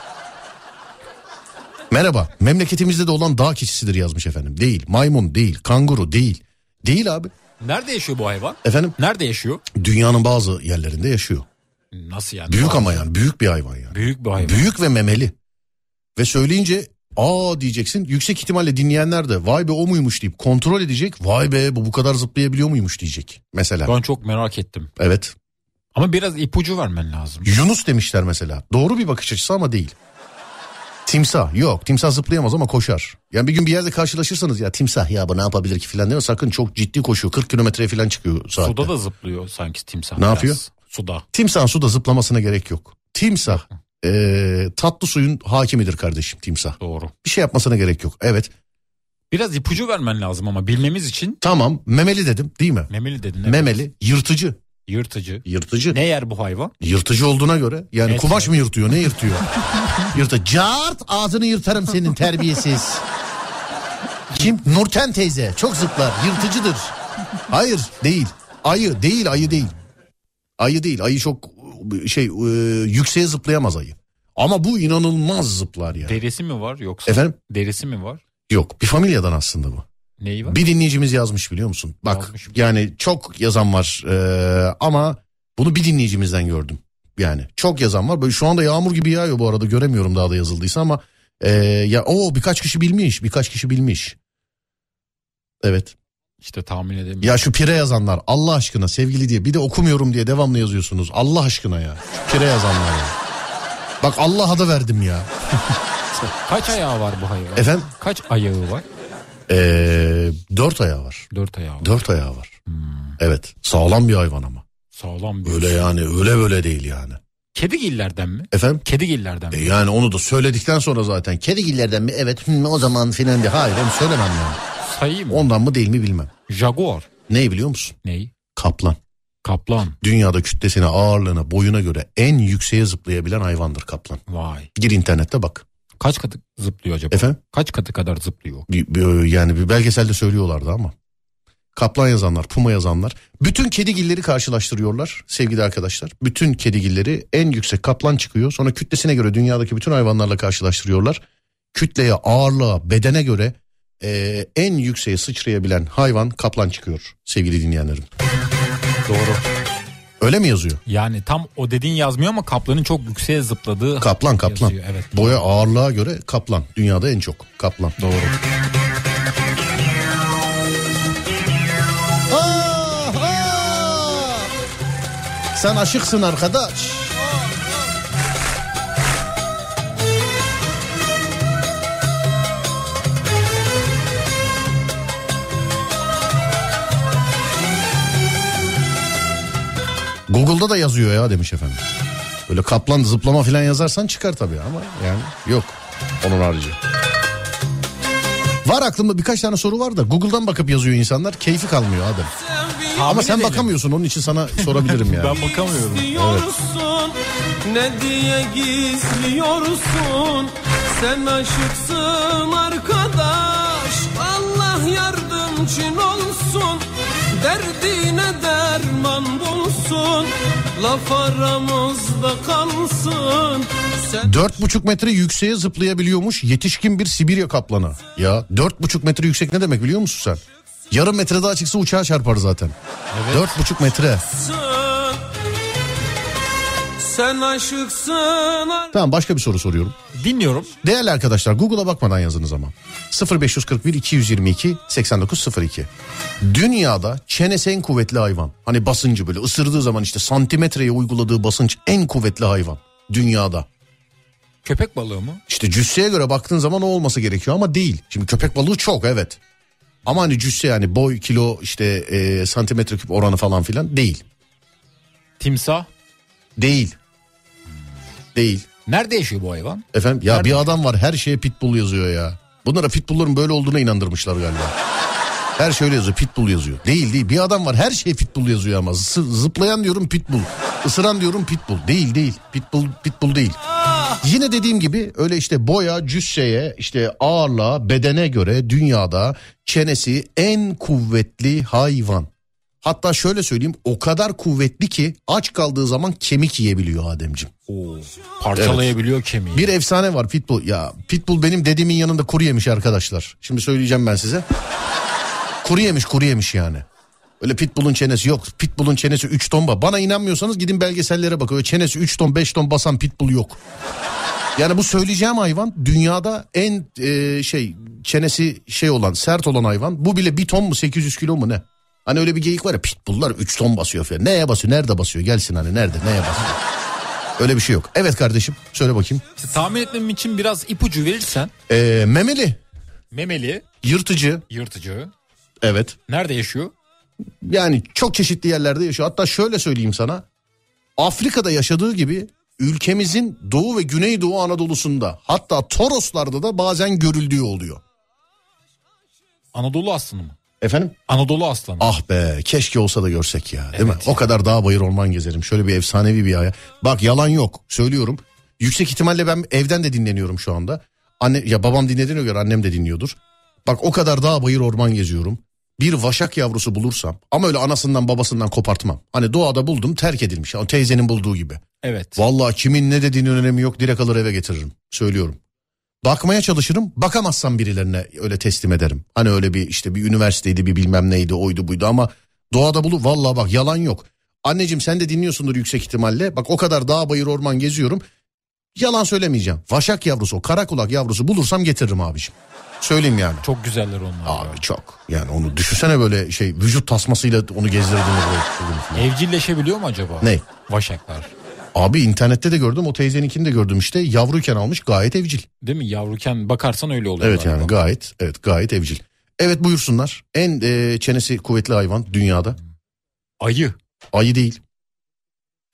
Merhaba. Memleketimizde de olan dağ keçisidir yazmış efendim. Değil. Maymun değil. Kanguru değil. Değil abi. Nerede yaşıyor bu hayvan? Efendim Nerede yaşıyor? dünyanın bazı yerlerinde yaşıyor. Nasıl yani? Büyük ama yani büyük bir hayvan yani. Büyük bir hayvan. Büyük ve memeli. Ve söyleyince aa diyeceksin yüksek ihtimalle dinleyenler de vay be o muymuş deyip kontrol edecek. Vay be bu bu kadar zıplayabiliyor muymuş diyecek mesela. Ben çok merak ettim. Evet. Ama biraz ipucu vermen lazım. Yunus demişler mesela. Doğru bir bakış açısı ama değil. Timsah yok timsah zıplayamaz ama koşar. Yani bir gün bir yerde karşılaşırsanız ya timsah ya bu ne yapabilir ki filan deme sakın çok ciddi koşuyor 40 kilometreye filan çıkıyor saatte. Suda da zıplıyor sanki timsah. Ne biraz. yapıyor? Suda. Timsah suda zıplamasına gerek yok. Timsah eee, tatlı suyun hakimidir kardeşim timsah. Doğru. Bir şey yapmasına gerek yok. Evet Biraz ipucu vermen lazım ama bilmemiz için tamam memeli dedim değil mi? memeli dedin. evet. Memeli yırtıcı. Yırtıcı. Yırtıcı. Ne yer bu hayvan? Yırtıcı olduğuna göre yani Et kumaş mı yırtıyor ne yırtıyor? Yırtı. Cart ağzını yırtarım senin terbiyesiz. Kim? Nurten teyze çok zıplar yırtıcıdır. Hayır değil. Ayı değil ayı değil. Ayı değil ayı çok şey e, yükseğe zıplayamaz ayı. Ama bu inanılmaz zıplar yani. Derisi mi var yoksa? Efendim? Derisi mi var? Yok bir familyadan aslında bu. Neyi var? Bir dinleyicimiz yazmış biliyor musun? Bak Yazmış. yani çok yazan var ee, ama bunu bir dinleyicimizden gördüm. Yani çok yazan var. Böyle şu anda yağmur gibi yağıyor bu arada göremiyorum daha da yazıldıysa ama ee, ya o birkaç kişi bilmiş, birkaç kişi bilmiş. Evet. İşte tahmin edemiyorum. Ya şu pire yazanlar Allah aşkına sevgili diye bir de okumuyorum diye devamlı yazıyorsunuz. Allah aşkına ya. Şu pire yazanlar ya. Bak Allah adı verdim ya. Kaç ayağı var bu hayvan? Efendim? Kaç ayağı var? Ee, dört ayağı var. Dört ayağı var. Dört ayağı var. Hmm. Evet. Sağlam bir hayvan ama. Sağlam bir. Öyle yani öyle böyle değil yani. Kedigillerden mi? Efendim? Kedigillerden E mi? yani onu da söyledikten sonra zaten kedigillerden mi? Evet hı, o zaman filan diye. Hayır onu söylemem yani. Sayayım mı? Ondan mı değil mi bilmem. Jaguar. Neyi biliyor musun? Ney? Kaplan. Kaplan. Dünyada kütlesine, ağırlığına, boyuna göre en yükseğe zıplayabilen hayvandır kaplan. Vay. Gir internette bak. Kaç katı zıplıyor acaba? Efendim? Kaç katı kadar zıplıyor? Bir, bir- yani bir belgeselde söylüyorlardı ama. Kaplan yazanlar, puma yazanlar. Bütün kedigilleri karşılaştırıyorlar sevgili arkadaşlar. Bütün kedigilleri en yüksek kaplan çıkıyor. Sonra kütlesine göre dünyadaki bütün hayvanlarla karşılaştırıyorlar. Kütleye, ağırlığa, bedene göre eee, en yükseğe sıçrayabilen hayvan kaplan çıkıyor sevgili dinleyenlerim. Doğru. Öyle mi yazıyor? Yani tam o dediğin yazmıyor ama kaplanın çok yükseğe zıpladığı Kaplan kaplan. yazıyor. Evet. Boya ağırlığa göre kaplan. Dünyada en çok kaplan. Doğru. Sen aşıksın arkadaş. Google'da da yazıyor ya demiş efendim. Böyle kaplan zıplama falan yazarsan çıkar tabii ama yani yok onun harici. Var aklımda birkaç tane soru var da Google'dan bakıp yazıyor insanlar. Keyfi kalmıyor Adem. Ama sen edelim. bakamıyorsun onun için sana sorabilirim yani. Ben bakamıyorum. Gizliyorsun ne diye gizliyorsun sen aşıksın arkadaş Allah yardımcın olsun derdine derman bulsun laf aramızda kalsın Dört buçuk metre yükseğe zıplayabiliyormuş yetişkin bir Sibirya kaplanı. Ya dört buçuk metre yüksek ne demek biliyor musun sen? Yarım metre daha çıksa uçağa çarpar zaten. Dört buçuk metre. sen aşıksın Tamam başka bir soru soruyorum. Dinliyorum. Değerli arkadaşlar Google'a bakmadan yazınız ama. 0541 222 8902. Dünyada çenesi en kuvvetli hayvan. Hani basıncı böyle ısırdığı zaman işte santimetreye uyguladığı basınç en kuvvetli hayvan. Dünyada. Köpek balığı mı? İşte cüsseye göre baktığın zaman o olması gerekiyor ama değil. Şimdi köpek balığı çok evet. Ama hani cüsse yani boy kilo işte e, santimetre küp oranı falan filan değil. Timsah. Değil. Değil. Nerede yaşıyor bu hayvan? Efendim ya Nerede? bir adam var her şeye pitbull yazıyor ya. Bunlara pitbullların böyle olduğuna inandırmışlar galiba. Her şey öyle yazıyor pitbull yazıyor. Değil değil bir adam var her şeye pitbull yazıyor ama. Zı- zıplayan diyorum pitbull. Isıran diyorum pitbull. Değil değil pitbull pitbull değil. Yine dediğim gibi öyle işte boya, cüsseye, işte ağırlığa, bedene göre dünyada çenesi en kuvvetli hayvan. Hatta şöyle söyleyeyim o kadar kuvvetli ki aç kaldığı zaman kemik yiyebiliyor Ademciğim. Oo. Parçalayabiliyor kemiği. Bir efsane var Pitbull. Ya Pitbull benim dediğimin yanında kuru yemiş arkadaşlar. Şimdi söyleyeceğim ben size. Kuru yemiş kuru yemiş yani. Öyle Pitbull'un çenesi yok. Pitbull'un çenesi 3 ton. ba- Bana inanmıyorsanız gidin belgesellere bakın. Öyle çenesi 3 ton 5 ton basan Pitbull yok. Yani bu söyleyeceğim hayvan dünyada en e, şey çenesi şey olan sert olan hayvan. Bu bile bir ton mu 800 kilo mu ne? Hani öyle bir geyik var ya pitbulllar 3 ton basıyor falan. Neye basıyor? Nerede basıyor? Gelsin hani nerede? Neye basıyor? Öyle bir şey yok. Evet kardeşim söyle bakayım. İşte tahmin etmem için biraz ipucu verirsen. Ee, memeli, Memeli, yırtıcı. yırtıcı. Evet. Nerede yaşıyor? Yani çok çeşitli yerlerde yaşıyor. Hatta şöyle söyleyeyim sana. Afrika'da yaşadığı gibi ülkemizin doğu ve güneydoğu Anadolu'sunda hatta Toroslarda da bazen görüldüğü oluyor. Anadolu aslanı mı? Efendim? Anadolu aslanı. Ah be keşke olsa da görsek ya değil mi? Evet O kadar dağ bayır orman gezerim. Şöyle bir efsanevi bir haya. Bak yalan yok söylüyorum. Yüksek ihtimalle ben evden de dinleniyorum şu anda. Anne ya babam dinlediğine göre annem de dinliyordur. Bak o kadar dağ bayır orman geziyorum. Bir vaşak yavrusu bulursam ama öyle anasından babasından kopartmam. Hani doğada buldum terk edilmiş. O teyzenin bulduğu gibi. Evet. Vallahi kimin ne dediğinin önemi yok. Direkt alır eve getiririm. Söylüyorum. Bakmaya çalışırım. Bakamazsam birilerine öyle teslim ederim. Hani öyle bir işte bir üniversiteydi bir bilmem neydi oydu buydu ama doğada bulup vallahi bak yalan yok. Anneciğim sen de dinliyorsundur yüksek ihtimalle. Bak o kadar dağ bayır orman geziyorum. Yalan söylemeyeceğim. Vaşak yavrusu karakulak yavrusu bulursam getiririm abiciğim. Söyleyeyim yani. Çok güzeller onlar. ya. Abi çok. Yani onu düşünsene böyle şey vücut tasmasıyla onu gezdirdiğini falan. Evcilleşebiliyor mu acaba? Ne? Vaşaklar. Abi internette de gördüm o teyzeninkini de gördüm işte yavruyken almış gayet evcil. Değil mi? Yavruken bakarsan öyle oluyor. Evet yani gayet evet gayet evcil. Evet buyursunlar. En e, çenesi kuvvetli hayvan dünyada. Ayı. Ayı değil.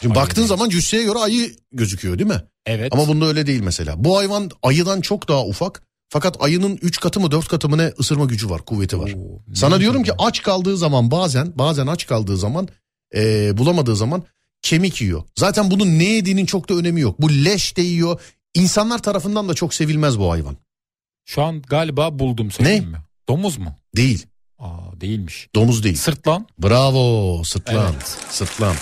Şimdi baktığın zaman cüsseye göre ayı gözüküyor değil mi? Evet. Ama bunda öyle değil mesela. Bu hayvan ayıdan çok daha ufak. Fakat ayının 3 katı mı 4 katı mı ne ısırma gücü var, kuvveti var. Oo, Sana diyorum ki aç kaldığı zaman bazen bazen aç kaldığı zaman e, bulamadığı zaman kemik yiyor. Zaten bunun ne yediğinin çok da önemi yok. Bu leş de yiyor. İnsanlar tarafından da çok sevilmez bu hayvan. Şu an galiba buldum söyleyeyim Ne? mi? Domuz mu? Değil. Aa değilmiş. Domuz değil. Sırtlan. Bravo sırtlan. Evet. Sırtlan.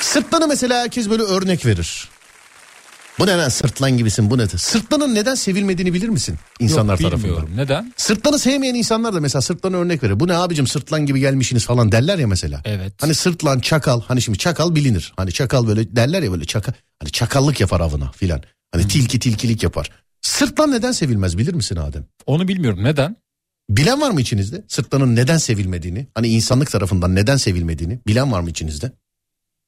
Sırtlanı mesela herkes böyle örnek verir. Bu ne lan sırtlan gibisin bu ne? Sırtlanın neden sevilmediğini bilir misin insanlar Yok, tarafından? bilmiyorum. Neden? Sırtlanı sevmeyen insanlar da mesela sırtlanı örnek verir. Bu ne abicim sırtlan gibi gelmişsiniz falan derler ya mesela. Evet. Hani sırtlan çakal hani şimdi çakal bilinir. Hani çakal böyle derler ya böyle çakal. Hani çakallık yapar avına filan. Hani tilki tilkilik yapar. Sırtlan neden sevilmez bilir misin Adem? Onu bilmiyorum. Neden? Bilen var mı içinizde? Sırtlanın neden sevilmediğini, hani insanlık tarafından neden sevilmediğini bilen var mı içinizde?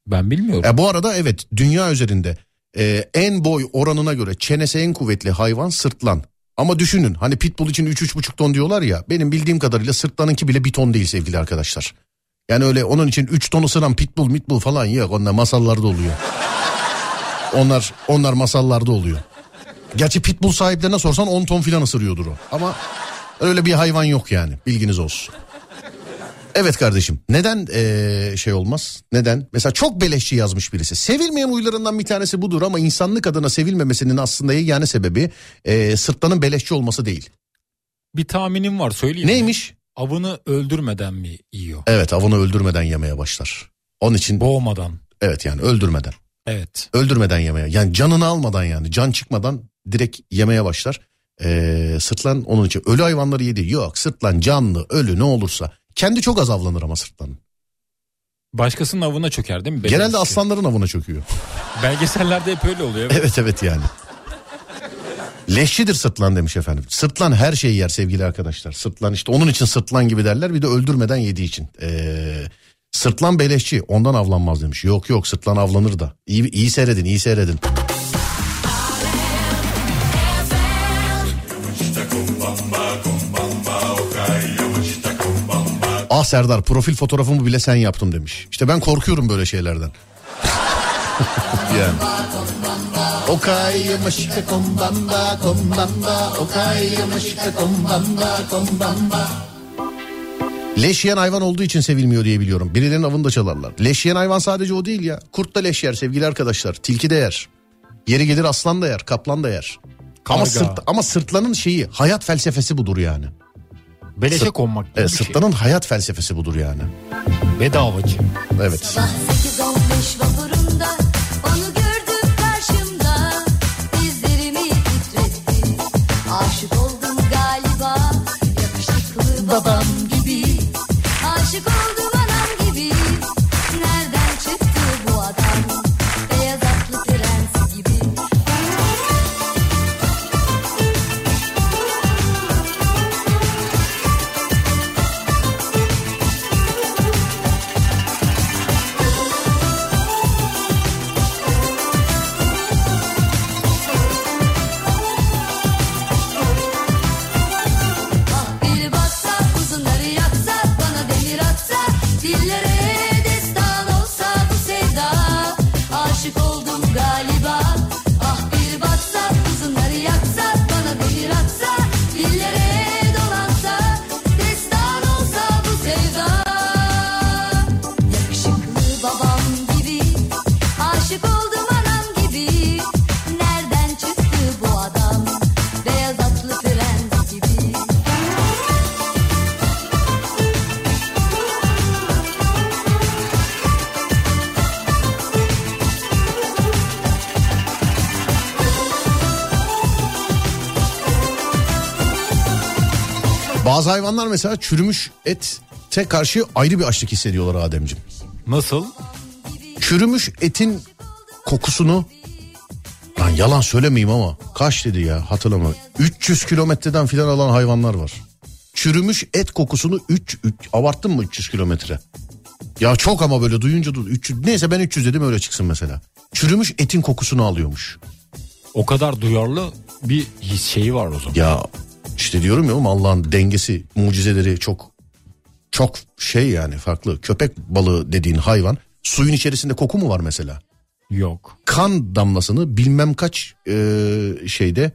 Ben bilmiyorum. E bu arada evet dünya üzerinde e, en boy oranına göre çenesi en kuvvetli hayvan sırtlan. Ama düşünün hani pitbull için 3-3,5 ton diyorlar ya benim bildiğim kadarıyla sırtlanınki bile bir ton değil sevgili arkadaşlar. Yani öyle onun için 3 ton ısıran pitbull mitbull falan yok onlar masallarda oluyor. Onlar onlar masallarda oluyor. Gerçi pitbull sahiplerine sorsan 10 ton filan ısırıyordur o. Ama öyle bir hayvan yok yani bilginiz olsun. Evet kardeşim neden eee, şey olmaz? Neden? Mesela çok beleşçi yazmış birisi. Sevilmeyen huylarından bir tanesi budur ama insanlık adına sevilmemesinin aslında yani sebebi eee sırtlanın beleşçi olması değil. Bir tahminim var söyleyeyim mi? Neymiş? Avını öldürmeden mi yiyor? Evet avını öldürmeden yemeye başlar. Onun için Boğmadan. evet yani öldürmeden. Evet. Öldürmeden yemeye yani canını almadan yani can çıkmadan direkt yemeye başlar. Eee sırtlan onun için ölü hayvanları yedi. Yok sırtlan canlı ölü ne olursa. Kendi çok az avlanır ama sırtlanın. Başkasının avına çöker değil mi? Genelde Belirlisi. aslanların avına çöküyor. Belgesellerde hep öyle oluyor. Evet. Evet evet yani. Leşçidir sırtlan demiş efendim. Sırtlan her şeyi yer sevgili arkadaşlar. Sırtlan işte onun için sırtlan gibi derler bir de öldürmeden yediği için. Ee, sırtlan beleşçi ondan avlanmaz demiş. Yok yok sırtlan avlanır da. İyi, iyi seyredin iyi seyredin. Ah Serdar profil fotoğrafımı bile sen yaptın demiş. İşte ben korkuyorum böyle şeylerden. yani. Okay, maşika kombamba, kombamba, okay, maşika kombamba, kombamba. Leş yiyen hayvan olduğu için sevilmiyor diye biliyorum. Birilerinin avını da çalarlar. Leş yiyen hayvan sadece o değil ya. Kurt da leş yer sevgili arkadaşlar. Tilki de yer. Yeri gelir aslan da yer, kaplan da yer. Ama, Karga. sırt, ama sırtlanın şeyi, hayat felsefesi budur yani. Beleşe Sırt- konmak Evet, bir şey. sırtlanın hayat felsefesi budur yani. Bedavacı. Evet. Sabah sekiz on beş vapurunda Onu gördüm karşımda Dizlerimi titretti Aşık oldum galiba Yakışıklı babam gibi Aşık oldum Bazı hayvanlar mesela çürümüş ete karşı ayrı bir açlık hissediyorlar Ademciğim. Nasıl? Çürümüş etin kokusunu lan yalan söylemeyeyim ama kaç dedi ya hatırlama 300 kilometreden filan alan hayvanlar var. Çürümüş et kokusunu 3, 3 abarttın mı 300 kilometre? Ya çok ama böyle duyunca du- 300 neyse ben 300 dedim öyle çıksın mesela. Çürümüş etin kokusunu alıyormuş. O kadar duyarlı bir his şeyi var o zaman. Ya işte diyorum ya Allah'ın dengesi mucizeleri çok çok şey yani farklı. Köpek balığı dediğin hayvan suyun içerisinde koku mu var mesela? Yok. kan damlasını bilmem kaç e, şeyde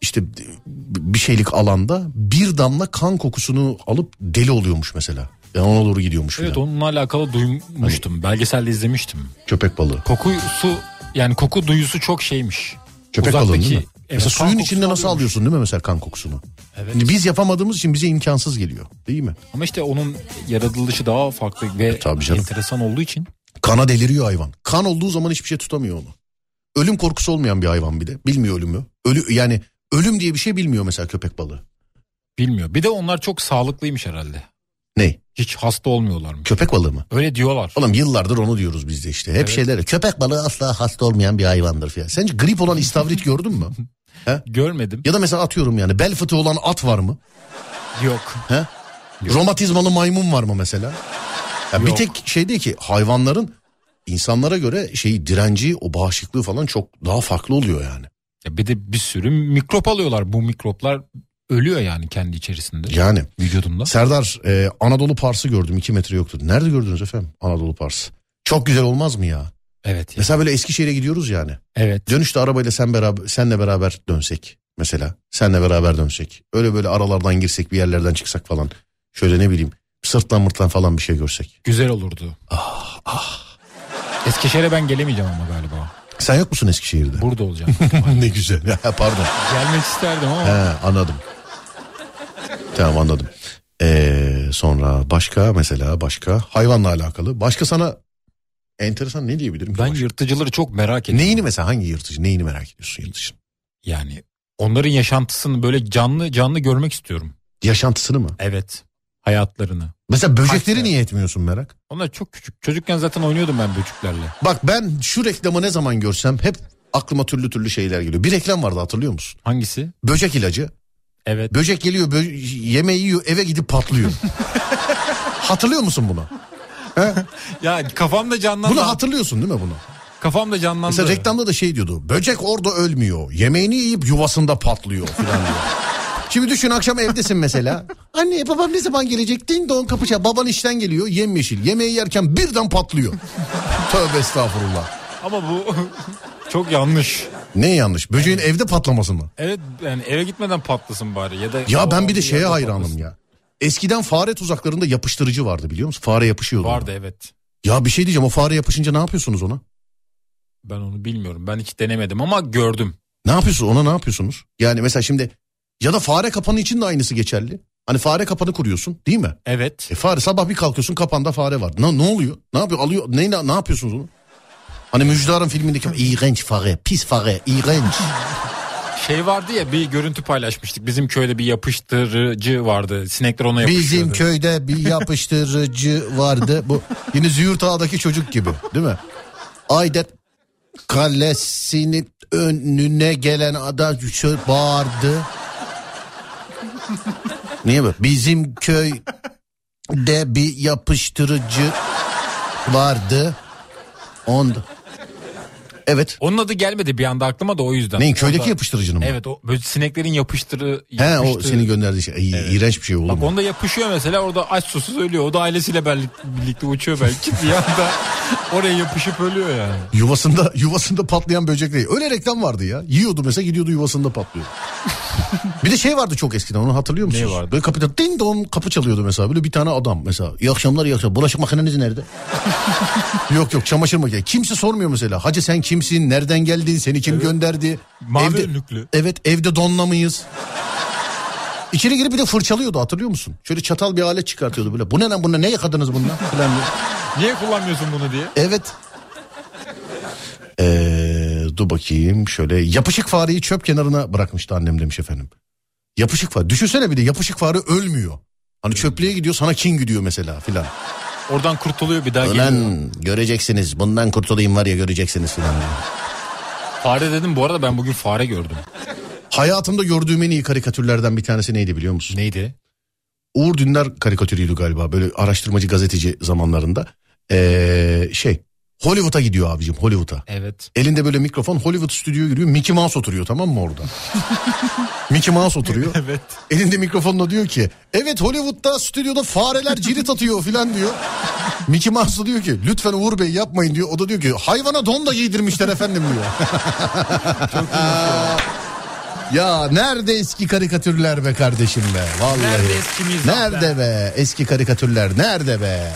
işte bir şeylik alanda bir damla kan kokusunu alıp deli oluyormuş mesela. Yani ona doğru gidiyormuş Evet filan. onunla alakalı duymuştum. Belgeselde izlemiştim. Köpek balığı. Kokusu yani koku duyusu çok şeymiş. Köpek balığı değil mi? Evet, mesela suyun içinde nasıl alıyormuş. alıyorsun değil mi mesela kan kokusunu? Evet. Biz yapamadığımız için bize imkansız geliyor değil mi? Ama işte onun yaratılışı daha farklı ve E, tabii canım. enteresan olduğu için. Kana deliriyor hayvan. Kan olduğu zaman hiçbir şey tutamıyor onu. Ölüm korkusu olmayan bir hayvan bir de. Bilmiyor ölümü. Ölü yani ölüm diye bir şey bilmiyor mesela köpek balığı. Bilmiyor. Bir de onlar çok sağlıklıymış herhalde. Ne? Hiç hasta olmuyorlar mı? Köpek balığı mı? Öyle diyorlar. Oğlum yıllardır onu diyoruz biz de işte. Hep Evet. şeyler. Köpek balığı asla hasta olmayan bir hayvandır filan. Sence grip olan istavrit gördün mü? Görmedim. Ya da mesela atıyorum yani bel fıtığı olan at var mı? Yok. He? Romatizmalı maymun var mı mesela? Ya bir Yok. tek şey değil ki hayvanların insanlara göre şeyi direnci o bağışıklığı falan çok daha farklı oluyor yani. Ya bir de bir sürü mikrop alıyorlar. Bu mikroplar ölüyor yani kendi içerisinde. Yani Vücudunda. Serdar e, Anadolu Parsı gördüm 2 metre yoktu. Nerede gördünüz efendim Anadolu Parsı? Çok güzel olmaz mı ya? Evet. ya. Mesela böyle Eskişehir'e gidiyoruz yani. Evet. Dönüşte arabayla sen beraber senle beraber dönsek mesela. Senle beraber dönsek. Öyle böyle aralardan girsek bir yerlerden çıksak falan. Şöyle ne bileyim sırtlan mırtlan falan bir şey görsek. Güzel olurdu. Ah, Eskişehir'e ben gelemeyeceğim ama galiba. Sen yok musun Eskişehir'de? Burada olacağım. ne güzel. Pardon. Gelmek isterdim ama. He, anladım. Tamam anladım. Ee, sonra başka mesela başka hayvanla alakalı. Başka sana enteresan ne diyebilirim? Ben başka? yırtıcıları çok merak ediyorum. Neyini mesela hangi yırtıcı? Neyini merak ediyorsun yırtıcı? Yani onların yaşantısını böyle canlı canlı görmek istiyorum. Yaşantısını mı? Evet. Hayatlarını. Mesela böcekleri Kaç- niye etmiyorsun merak? Onlar çok küçük. Çocukken zaten oynuyordum ben böceklerle. Bak ben şu reklamı ne zaman görsem hep aklıma türlü türlü şeyler geliyor. Bir reklam vardı hatırlıyor musun? Hangisi? Böcek ilacı. Evet. Böcek geliyor bö- yemeği yiyor eve gidip patlıyor. hatırlıyor musun bunu? ya kafamda canlandı. Bunu hatırlıyorsun değil mi bunu? kafamda canlandı. Mesela reklamda da şey diyordu. Böcek orada ölmüyor. Yemeğini yiyip yuvasında patlıyor falan diyor. Şimdi düşün akşam evdesin mesela. Anne babam ne zaman gelecek? Ding dong kapı çal. Baban işten geliyor yemyeşil. Yemeği yerken birden patlıyor. Tövbe estağfurullah. Ama bu çok yanlış. Ne yanlış? Böceğin evde patlaması mı? Evet yani eve gitmeden patlasın bari ya da Ya ben bir de şeye hayranım patlasın. ya. Eskiden fare tuzaklarında yapıştırıcı vardı biliyor musun? Fare yapışıyordu. ona. Vardı evet. Ya bir şey diyeceğim o fare yapışınca ne yapıyorsunuz ona? Ben onu bilmiyorum. Ben hiç denemedim ama gördüm. Ne yapıyorsunuz ona ne yapıyorsunuz? Yani mesela şimdi ya da fare kapanı için de aynısı geçerli. Hani fare kapanı kuruyorsun değil mi? Evet. E fare sabah bir kalkıyorsun kapanda fare var. Ne, ne oluyor? Ne yapıyor? Alıyor. Ne, ne, ne yapıyorsunuz onu? Hani Müjdar'ın filmindeki iğrenç fare, pis fare, iğrenç. Şey vardı ya bir görüntü paylaşmıştık. Bizim köyde bir yapıştırıcı vardı. Sinekler ona yapışıyordu. Bizim köyde bir yapıştırıcı vardı. Bu yine Züğürt Ağa'daki çocuk gibi değil mi? Aydet kalesinin önüne gelen adam şöyle bağırdı. Niye böyle? Bizim köyde bir yapıştırıcı vardı. Onda. Evet. Onun adı gelmedi bir anda aklıma da o yüzden. Neyin köydeki Onda- yapıştırıcının mı? Evet o böyle sineklerin yapıştırı. He o senin gönderdiğin şey. Ay, iğrenç bir şey oğlum. Bak onda yapışıyor mesela orada aç susuz ölüyor. O da ailesiyle birlikte uçuyor belki. Bir anda oraya yapışıp ölüyor yani. Yuvasında yuvasında patlayan böcek değil. Öyle reklam vardı ya. Yiyordu mesela gidiyordu yuvasında patlıyor. bir de şey vardı çok eskiden onu hatırlıyor musunuz? Ne vardı? Böyle kapıda ding dong kapı çalıyordu mesela. Böyle bir tane adam mesela. İyi akşamlar iyi akşamlar. Bulaşık makineniz nerede? yok yok çamaşır makinesi. Kimse sormuyor mesela. Hacı sen kimsin? Nereden geldin? Seni kim gönderdi? Mavi Evde- önlüklü. Evet evde donla mıyız? İçeri girip bir de fırçalıyordu hatırlıyor musun? Şöyle çatal bir alet çıkartıyordu böyle. Bu ne lan bununla ne? Falan diye. Niye kullanmıyorsun bunu diye. Evet. Ee, dur bakayım şöyle yapışık fareyi çöp kenarına bırakmıştı annem demiş efendim. Yapışık fare. Düşünsene bir de yapışık fare ölmüyor. Hani çöplüğe gidiyor sana kin gidiyor mesela filan. Oradan kurtuluyor bir daha geliyor. Ulan göreceksiniz bundan kurtulayım var ya göreceksiniz filan. Fare dedim bu arada ben bugün fare gördüm. Hayatımda gördüğüm en iyi karikatürlerden bir tanesi neydi biliyor musun? Neydi? Uğur Dündar karikatürüydü galiba böyle araştırmacı gazeteci zamanlarında. Ee, şey Hollywood'a gidiyor abicim Hollywood'a. Evet. Elinde böyle mikrofon Hollywood stüdyoya giriyor. Mickey Mouse oturuyor tamam mı orada? Mickey Mouse oturuyor. Evet. Elinde mikrofonla diyor ki evet Hollywood'da stüdyoda fareler cirit atıyor filan diyor. Mickey Mouse diyor ki lütfen Uğur Bey yapmayın diyor. O da diyor ki hayvana don da giydirmişler efendim diyor. Ya nerede eski karikatürler be kardeşim be? Vallahi. Nerede eski mizah Nerede be? Eski karikatürler nerede be?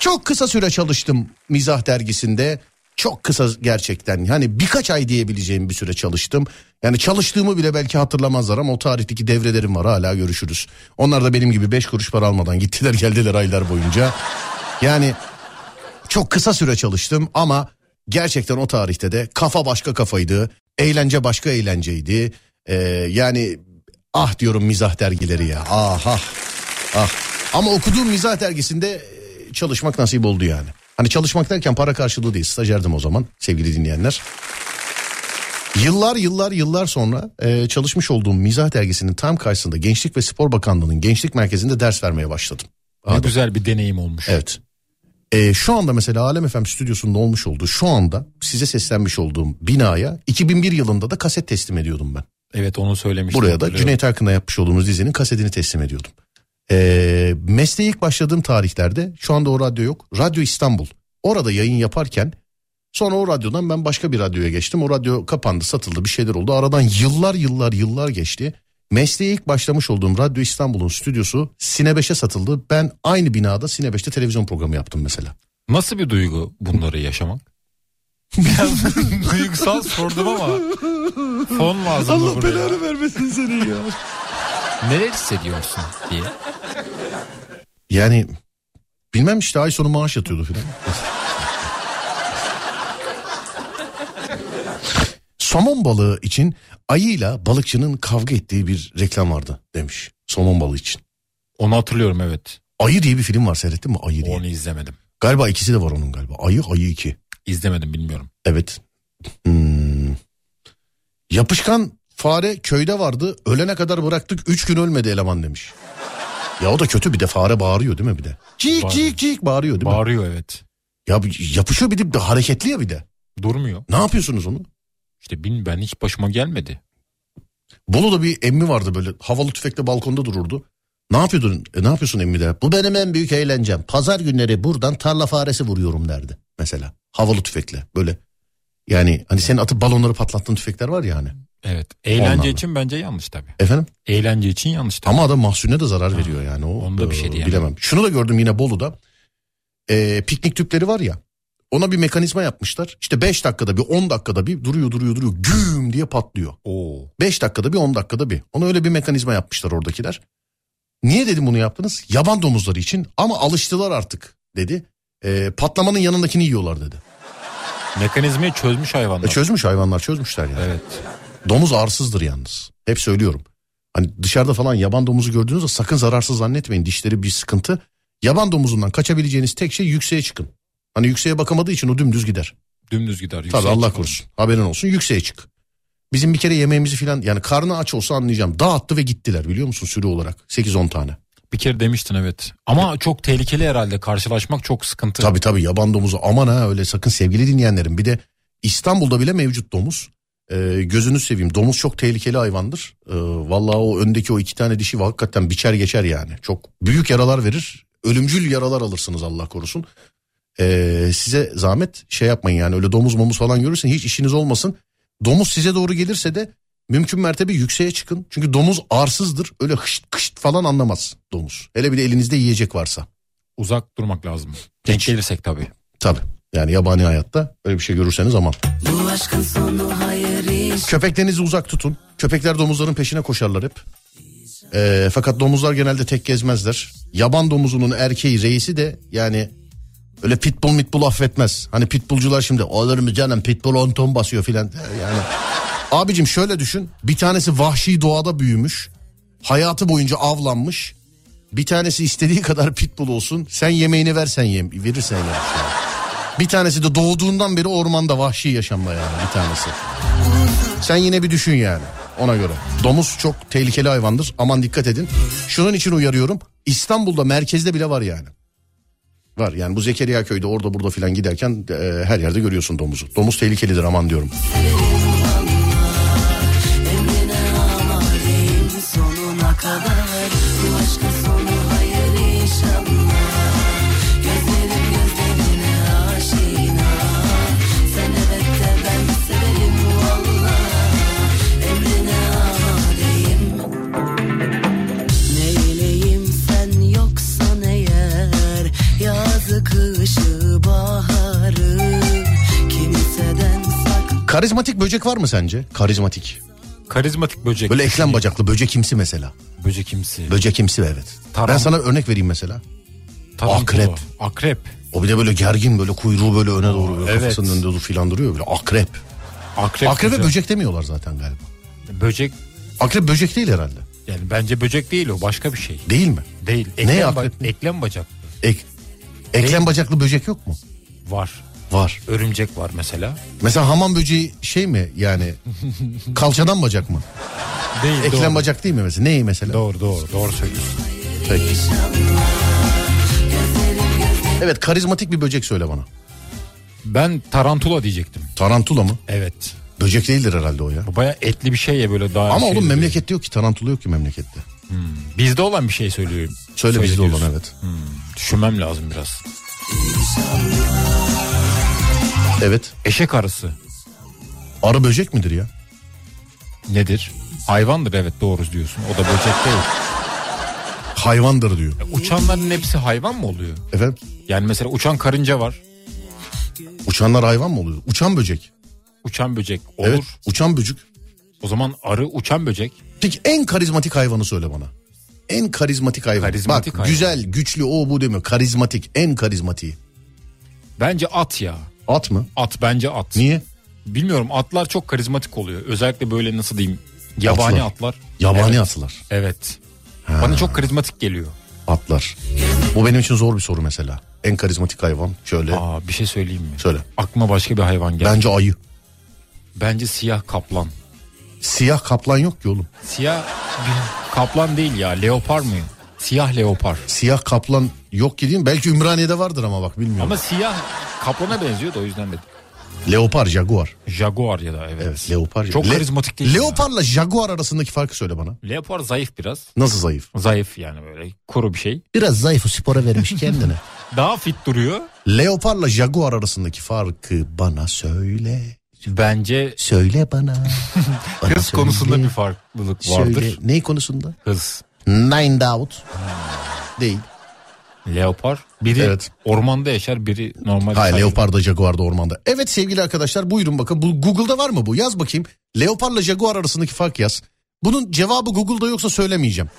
Çok kısa süre çalıştım Mizah dergisinde. Çok kısa gerçekten. Hani birkaç ay diyebileceğim bir süre çalıştım. Yani çalıştığımı bile belki hatırlamazlar ama o tarihteki devrelerim var hala görüşürüz. Onlar da benim gibi beş kuruş para almadan gittiler geldiler aylar boyunca. Yani çok kısa süre çalıştım ama gerçekten o tarihte de kafa başka kafaydı. Eğlence başka eğlenceydi. Ee, yani ah diyorum mizah dergileri ya. Ah ah ah. Ama okuduğum mizah dergisinde çalışmak nasip oldu yani. Hani çalışmak derken para karşılığı değil stajyerdim o zaman sevgili dinleyenler. Yıllar yıllar yıllar sonra e, çalışmış olduğum mizah dergisinin tam karşısında Gençlik ve Spor Bakanlığı'nın gençlik merkezinde ders vermeye başladım. Ne güzel bir deneyim olmuş. Evet. Ee, şu anda mesela Alem FM stüdyosunda olmuş olduğu şu anda size seslenmiş olduğum binaya 2001 yılında da kaset teslim ediyordum ben. Evet onu söylemiştim. Buraya da. Cüneyt Arkın'la yapmış olduğumuz dizinin kasetini teslim ediyordum. Ee, mesleğe ilk başladığım tarihlerde şu anda o radyo yok. Radyo İstanbul. Orada yayın yaparken sonra o radyodan ben başka bir radyoya geçtim. O radyo kapandı satıldı bir şeyler oldu. Aradan yıllar yıllar yıllar geçti. Mesleğe ilk başlamış olduğum Radyo İstanbul'un stüdyosu Sine 5'e satıldı. Ben aynı binada Sine 5'te televizyon programı yaptım mesela. Nasıl bir duygu bunları yaşamak? Biraz duygusal sordum ama fon lazım mı buraya? vermesin seni ya. Neler hissediyorsun diye. Yani bilmem işte ay sonu maaş yatıyordu filan. Somon balığı için ayıyla balıkçının kavga ettiği bir reklam vardı demiş. Somon balığı için. Onu hatırlıyorum evet. Ayı diye bir film var seyrettin mi? Ayı diye. Onu izlemedim. Galiba ikisi de var onun galiba. Ayı, ayı iki. İzlemedim bilmiyorum. Evet. Hmm. Yapışkan fare köyde vardı. Ölene kadar bıraktık. Üç gün ölmedi eleman demiş. Ya o da kötü bir de fare bağırıyor değil mi bir de? Cik cik cik bağırıyor değil mi? Bağırıyor evet. Ya yapışıyor bir de hareketli ya bir de. Durmuyor. Ne yapıyorsunuz onu? İşte bin ben hiç başıma gelmedi. Bolu'da bir emmi vardı böyle havalı tüfekle balkonda dururdu. Ne yapıyordun? E, ne yapıyorsun emmi de? Bu benim en büyük eğlencem. Pazar günleri buradan tarla faresi vuruyorum derdi mesela. Havalı tüfekle böyle. Yani hani senin atıp balonları patlattığın tüfekler var ya hani. Evet. Eğlence Ondan da. için bence yanlış tabii. Efendim? Eğlence için yanlış tabii. Ama adam mahsune de zarar veriyor yani. O, onda bir şey e, diyemem. Bilemem. Şunu da gördüm yine Bolu'da. E, piknik tüpleri var ya. Ona bir mekanizma yapmışlar. İşte 5 dakikada bir 10 dakikada bir duruyor duruyor duruyor. Güm diye patlıyor. Oo. 5 dakikada bir 10 dakikada bir. Ona öyle bir mekanizma yapmışlar oradakiler. Niye dedim bunu yaptınız? Yaban domuzları için ama alıştılar artık dedi. E, patlamanın yanındakini yiyorlar dedi. Mekanizmayı çözmüş hayvanlar. E, çözmüş hayvanlar çözmüşler yani. evet. Domuz arsızdır yalnız. Hep söylüyorum. Hani dışarıda falan yaban domuzu gördüğünüzde sakın zararsız zannetmeyin. Dişleri bir sıkıntı. Yaban domuzundan kaçabileceğiniz tek şey yükseğe çıkın. Hani yükseğe bakamadığı için o dümdüz gider. Dümdüz gider. Tabii yükseğe Allah çıkalım. korusun. Haberin olsun yükseğe çık. Bizim bir kere yemeğimizi falan yani karnı aç olsa anlayacağım. Dağıttı ve gittiler biliyor musun sürü olarak. 8-10 tane. Bir kere demiştin evet. Ama çok tehlikeli herhalde. Karşılaşmak çok sıkıntı. Tabii tabii yaban domuzu aman ha öyle sakın sevgili dinleyenlerim. Bir de İstanbul'da bile mevcut domuz. Ee, gözünü seveyim domuz çok tehlikeli hayvandır. Ee, vallahi o öndeki o iki tane dişi hakikaten biçer geçer yani. Çok büyük yaralar verir. Ölümcül yaralar alırsınız Allah korusun. Ee, size zahmet şey yapmayın yani öyle domuz momuz falan görürsen hiç işiniz olmasın. Domuz size doğru gelirse de mümkün mertebe yükseğe çıkın. Çünkü domuz arsızdır. Öyle hışt kışt falan anlamaz domuz. Hele bir de elinizde yiyecek varsa. Uzak durmak lazım. Denk gelirsek tabii. Tabii. Yani yabani hayatta öyle bir şey görürseniz aman. Köpeklerinizi uzak tutun. Köpekler domuzların peşine koşarlar hep. Ee, fakat domuzlar genelde tek gezmezler. Yaban domuzunun erkeği reisi de yani öyle pitbull mitbull affetmez. Hani pitbullcular şimdi olur mu canım pitbull 10 ton basıyor filan. Yani abicim şöyle düşün. Bir tanesi vahşi doğada büyümüş. Hayatı boyunca avlanmış. Bir tanesi istediği kadar pitbull olsun. Sen yemeğini versen yem, verirsen yer. Bir tanesi de doğduğundan beri ormanda vahşi yaşamda yani bir tanesi. Sen yine bir düşün yani ona göre. Domuz çok tehlikeli hayvandır. Aman dikkat edin. Şunun için uyarıyorum. İstanbul'da merkezde bile var yani. Var yani bu Zekeriya köyde orada burada filan giderken e, her yerde görüyorsun domuzu. Domuz tehlikelidir aman diyorum. Kadar Bu aşkın Karizmatik böcek var mı sence? Karizmatik. Karizmatik böcek. Böyle eklem bacaklı böcekimsi mesela. Böcekimsi. Böcekimsi evet. Taran- Ben sana örnek vereyim mesela. Tarantula. akrep. Akrep. O bir de böyle gergin böyle kuyruğu böyle öne doğru böyle evet. kafasının önünde filan duruyor böyle akrep. Akrep. Akrebe güzel. böcek demiyorlar zaten galiba. Böcek. Akrep böcek değil herhalde. Yani bence böcek değil o başka bir şey. Değil mi? Değil. Ne Eklem, akrep? ba- eklem bacak Ek, eklem bacaklı böcek yok mu? var. Var. Örümcek var mesela. Mesela hamam böceği şey mi yani kalçadan bacak mı? Değil. Eklem doğru. bacak değil mi mesela? Neyi mesela? Doğru doğru doğru söylüyorsun. Peki. Evet karizmatik bir böcek söyle bana. Ben tarantula diyecektim. Tarantula mı? Evet. Böcek değildir herhalde o ya. Bu baya etli bir şey ya böyle daha Ama şey oğlum memlekette yok ki tarantula yok ki memlekette. Bizde olan bir şey söylüyorum. Söyle bizde Söylüyorsun. olan evet. Düşünmem lazım biraz. Evet. Eşek arısı Arı böcek midir ya? nedir? Hayvandır evet doğru diyorsun. O da böcek değil. Hayvandır diyor. Uçanların hepsi hayvan mı oluyor? Efendim? Yani mesela uçan karınca var. Uçanlar hayvan mı oluyor? Uçan böcek. Uçan böcek olur. Evet. Uçan böcek. O zaman arı uçan böcek. Peki en karizmatik hayvanı söyle bana. En karizmatik hayvan. Karizmatik Bak hayvan. güzel, güçlü, o bu demiyor. Karizmatik, en karizmatiği. Bence at ya. At mı? At bence at. Niye? Bilmiyorum atlar çok karizmatik oluyor. Özellikle böyle nasıl diyeyim yabani Atlar. atlar. Yabani evet. atlar. Evet. Bana çok karizmatik geliyor. Atlar. Bu benim için zor bir soru mesela. En karizmatik hayvan şöyle Aa bir şey söyleyeyim mi? söyle. Aklıma başka bir hayvan geldi. Bence ayı. Bence siyah kaplan. Siyah kaplan yok ki oğlum. Siyah kaplan değil ya. Leopar mı? Siyah leopar. Siyah kaplan yok ki değil mi? Belki Ümraniye'de vardır ama bak bilmiyorum. Ama siyah kaplana benziyor da o yüzden dedim. Leopar, jaguar. Jaguar ya da evet. Evet, leopar. Çok Le- karizmatik değil. Leoparla jaguar arasındaki farkı söyle bana. ya. Leopar zayıf biraz. Nasıl zayıf? Zayıf yani böyle kuru bir şey. Biraz zayıf o spora vermiş kendine. Daha fit duruyor. Leoparla jaguar arasındaki farkı bana söyle. Bence Söyle bana. Bana hız söyle. konusunda bir farklılık vardır. Söyle. Ney konusunda? Hız. Nine Doubt. Değil. Leopar. Biri Evet. ormanda yaşar biri normal. Hayır leopar da jaguar da ormanda. Evet sevgili arkadaşlar buyurun bakın. Bu Google'da var mı bu? Yaz bakayım. Leoparla jaguar arasındaki fark yaz. Bunun cevabı Google'da yoksa söylemeyeceğim.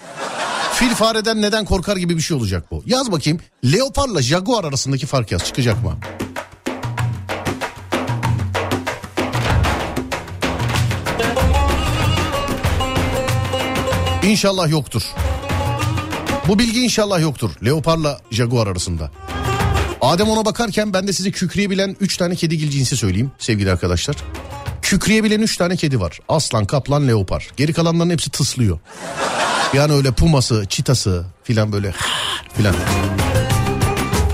Fil fareden neden korkar gibi bir şey olacak bu. Yaz bakayım. Leoparla jaguar arasındaki fark yaz. Çıkacak mı? İnşallah yoktur. Bu bilgi inşallah yoktur. Leoparla jaguar arasında. Adem ona bakarken ben de size kükreyebilen 3 tane kedigil cinsi söyleyeyim sevgili arkadaşlar. Kükreyebilen 3 tane kedi var. Aslan, kaplan, leopar. Geri kalanların hepsi tıslıyor. Yani öyle puması, çitası filan böyle filan.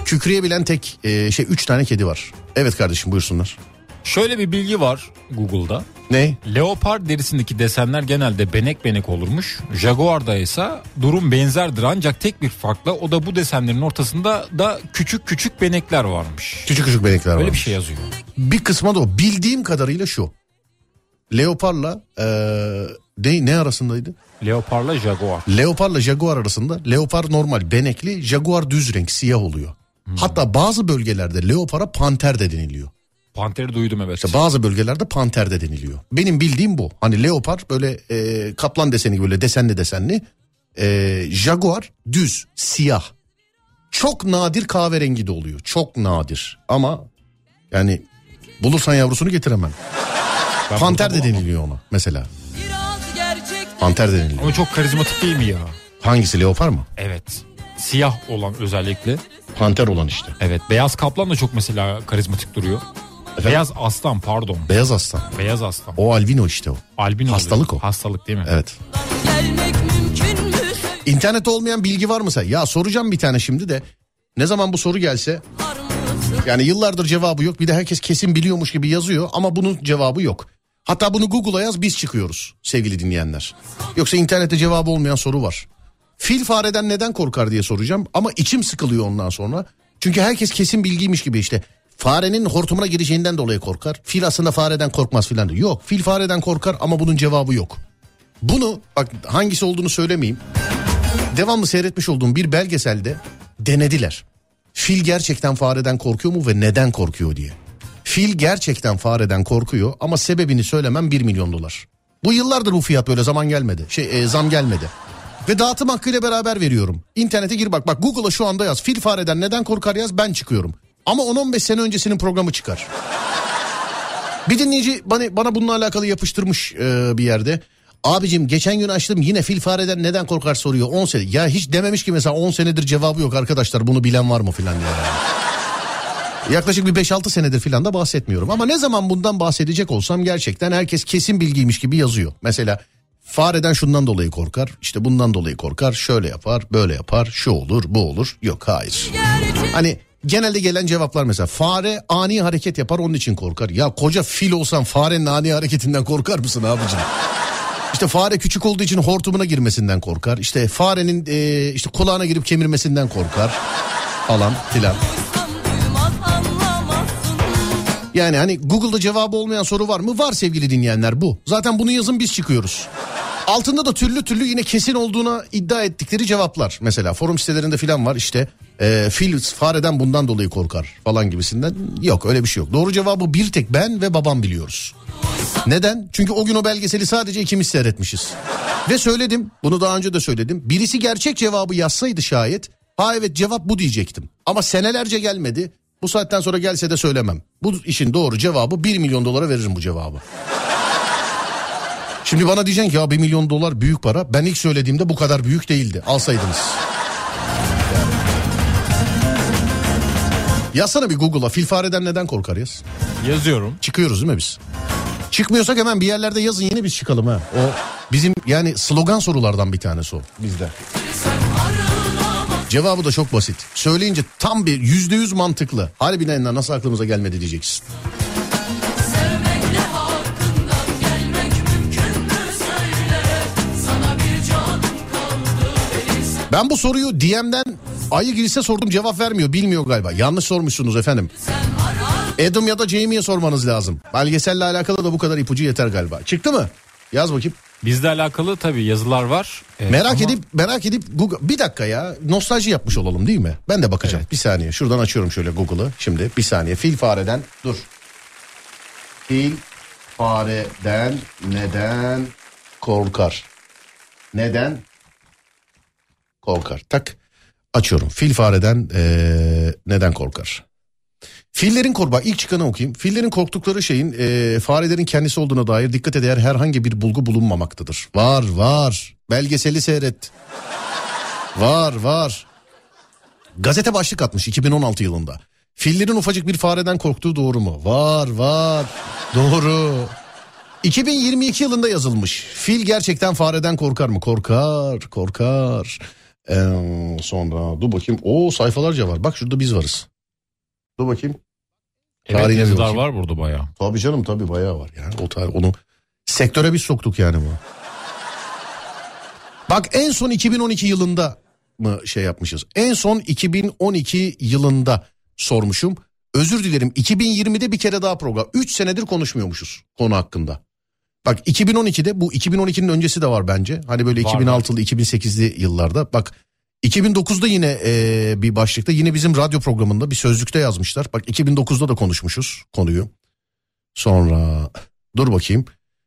Kükreyebilen tek e, şey 3 tane kedi var. Evet kardeşim buyursunlar. Şöyle bir bilgi var Google'da. Ne? Leopar derisindeki desenler genelde benek benek olurmuş. Jaguar'da ise durum benzerdir ancak tek bir farkla o da bu desenlerin ortasında da küçük küçük benekler varmış. Küçük küçük benekler var. Böyle bir şey yazıyor. Bir kısma da o. Bildiğim kadarıyla şu. Leoparla e, ne, ne arasındaydı? Leoparla Jaguar. Leoparla Jaguar arasında leopar normal benekli, Jaguar düz renk siyah oluyor. Hatta bazı bölgelerde leopara panter de deniliyor. Panteri duydum evet. İşte bazı bölgelerde panter de deniliyor. Benim bildiğim bu. Hani leopar böyle e, kaplan deseni gibi böyle desenli desenli. E, Jaguar düz siyah. Çok nadir kahverengi de oluyor. Çok nadir. Ama yani bulursan yavrusunu getiremem. Ben Panter de deniliyor ona mesela. Panter de deniliyor. Ama çok karizmatik değil mi ya? Hangisi leopar mı? Evet. Siyah olan özellikle. Panter olan işte. Evet. Beyaz kaplan da çok mesela karizmatik duruyor. Beyaz aslan pardon. Beyaz aslan. Beyaz aslan. O albino işte o. Albino Hastalık oluyor. o. Hastalık değil mi? Evet. İnternette olmayan bilgi var mı sen? Ya soracağım bir tane şimdi de. Ne zaman bu soru gelse yani yıllardır cevabı yok. Bir de herkes kesin biliyormuş gibi yazıyor ama bunun cevabı yok. Hatta bunu Google'a yaz biz çıkıyoruz sevgili dinleyenler. Yoksa internette cevabı olmayan soru var. Fil fareden neden korkar diye soracağım ama içim sıkılıyor ondan sonra. Çünkü herkes kesin bilgiymiş gibi işte. Farenin hortumuna gireceğinden dolayı korkar. Fil aslında fareden korkmaz filan. Yok fil fareden korkar ama bunun cevabı yok. Bunu bak hangisi olduğunu söylemeyeyim. Devamlı seyretmiş olduğum bir belgeselde denediler. Fil gerçekten fareden korkuyor mu ve neden korkuyor diye. Fil gerçekten fareden korkuyor ama sebebini söylemem 1 milyon dolar. Bu yıllardır bu fiyat böyle zaman gelmedi. Şey e, zam gelmedi. Ve dağıtım hakkıyla beraber veriyorum. İnternete gir bak bak Google'a şu anda yaz. Fil fareden neden korkar yaz ben çıkıyorum. Ama 10-15 sene öncesinin programı çıkar. Bir dinleyici bana, bana bununla alakalı yapıştırmış e, bir yerde. Abicim geçen gün açtım yine fil fareden neden korkar soruyor 10 sene. Ya hiç dememiş ki mesela 10 senedir cevabı yok arkadaşlar bunu bilen var mı filan diye. Yaklaşık bir 5-6 senedir filan da bahsetmiyorum. Ama ne zaman bundan bahsedecek olsam gerçekten herkes kesin bilgiymiş gibi yazıyor. Mesela fareden şundan dolayı korkar, işte bundan dolayı korkar, şöyle yapar, böyle yapar, şu olur, bu olur. Yok hayır. Hani genelde gelen cevaplar mesela fare ani hareket yapar onun için korkar. Ya koca fil olsan farenin ani hareketinden korkar mısın abicim? İşte fare küçük olduğu için hortumuna girmesinden korkar. İşte farenin e, işte kulağına girip kemirmesinden korkar falan filan. Yani hani Google'da cevabı olmayan soru var mı? Var sevgili dinleyenler bu. Zaten bunu yazın biz çıkıyoruz. Altında da türlü türlü yine kesin olduğuna iddia ettikleri cevaplar. Mesela forum sitelerinde filan var işte e, fil fareden bundan dolayı korkar falan gibisinden. Yok öyle bir şey yok. Doğru cevabı bir tek ben ve babam biliyoruz. Neden? Çünkü o gün o belgeseli sadece ikimiz seyretmişiz. Ve söyledim bunu daha önce de söyledim. Birisi gerçek cevabı yazsaydı şayet ha evet cevap bu diyecektim. Ama senelerce gelmedi. Bu saatten sonra gelse de söylemem. Bu işin doğru cevabı 1 milyon dolara veririm bu cevabı. Şimdi bana diyeceksin ki ya 1 milyon dolar büyük para. Ben ilk söylediğimde bu kadar büyük değildi. Alsaydınız. Yazsana bir Google'a fil fareden neden korkar yaz. Yazıyorum. Çıkıyoruz değil mi biz? Çıkmıyorsak hemen bir yerlerde yazın yine biz çıkalım ha. O bizim yani slogan sorulardan bir tanesi o bizde. Cevabı da çok basit. Söyleyince tam bir yüzde yüz mantıklı. Harbiden nasıl aklımıza gelmedi diyeceksin. Ben bu soruyu DM'den ayı girse sordum cevap vermiyor. Bilmiyor galiba. Yanlış sormuşsunuz efendim. Adam ya da Jamie'ye sormanız lazım. Belgeselle alakalı da bu kadar ipucu yeter galiba. Çıktı mı? Yaz bakayım. Bizle alakalı tabii yazılar var. Ee, Merak ama edip merak edip Google bir dakika ya nostalji yapmış olalım değil mi? Ben de bakacağım. Bir saniye. Şuradan açıyorum şöyle Google'ı. Şimdi bir saniye. Fil fareden dur. Fil fareden neden korkar? Neden korkar? Tak. Açıyorum. Fil fareden eee, neden korkar? Fillerin korkma ilk çıkanı okuyayım. Fillerin korktukları şeyin eee, farelerin kendisi olduğuna dair dikkat eder herhangi bir bulgu bulunmamaktadır. Var var. Belgeseli seyret. Var var. Gazete başlık atmış 2016 yılında. Fillerin ufacık bir fareden korktuğu doğru mu? Var var. Doğru. 2022 yılında yazılmış. Fil gerçekten fareden korkar mı? Korkar, korkar. Ee, sonra dur bakayım. O sayfalarca var. Bak şurada biz varız. Dur bakayım. evet, yazılar bakayım. var burada bayağı. Tabii canım tabii bayağı var yani. O tarih, onu sektöre biz soktuk yani bu. Bak en son 2012 yılında mı şey yapmışız? En son 2012 yılında sormuşum. Özür dilerim 2020'de bir kere daha program. 3 senedir konuşmuyormuşuz konu hakkında. Bak 2012'de bu 2012'nin öncesi de var bence. Hani böyle Var, 2006'lı 2008'li yıllarda. Bak 2009'da yine e, bir başlıkta yine bizim radyo programında bir sözlükte yazmışlar. Bak 2009'da da konuşmuşuz konuyu. Sonra dur bakayım.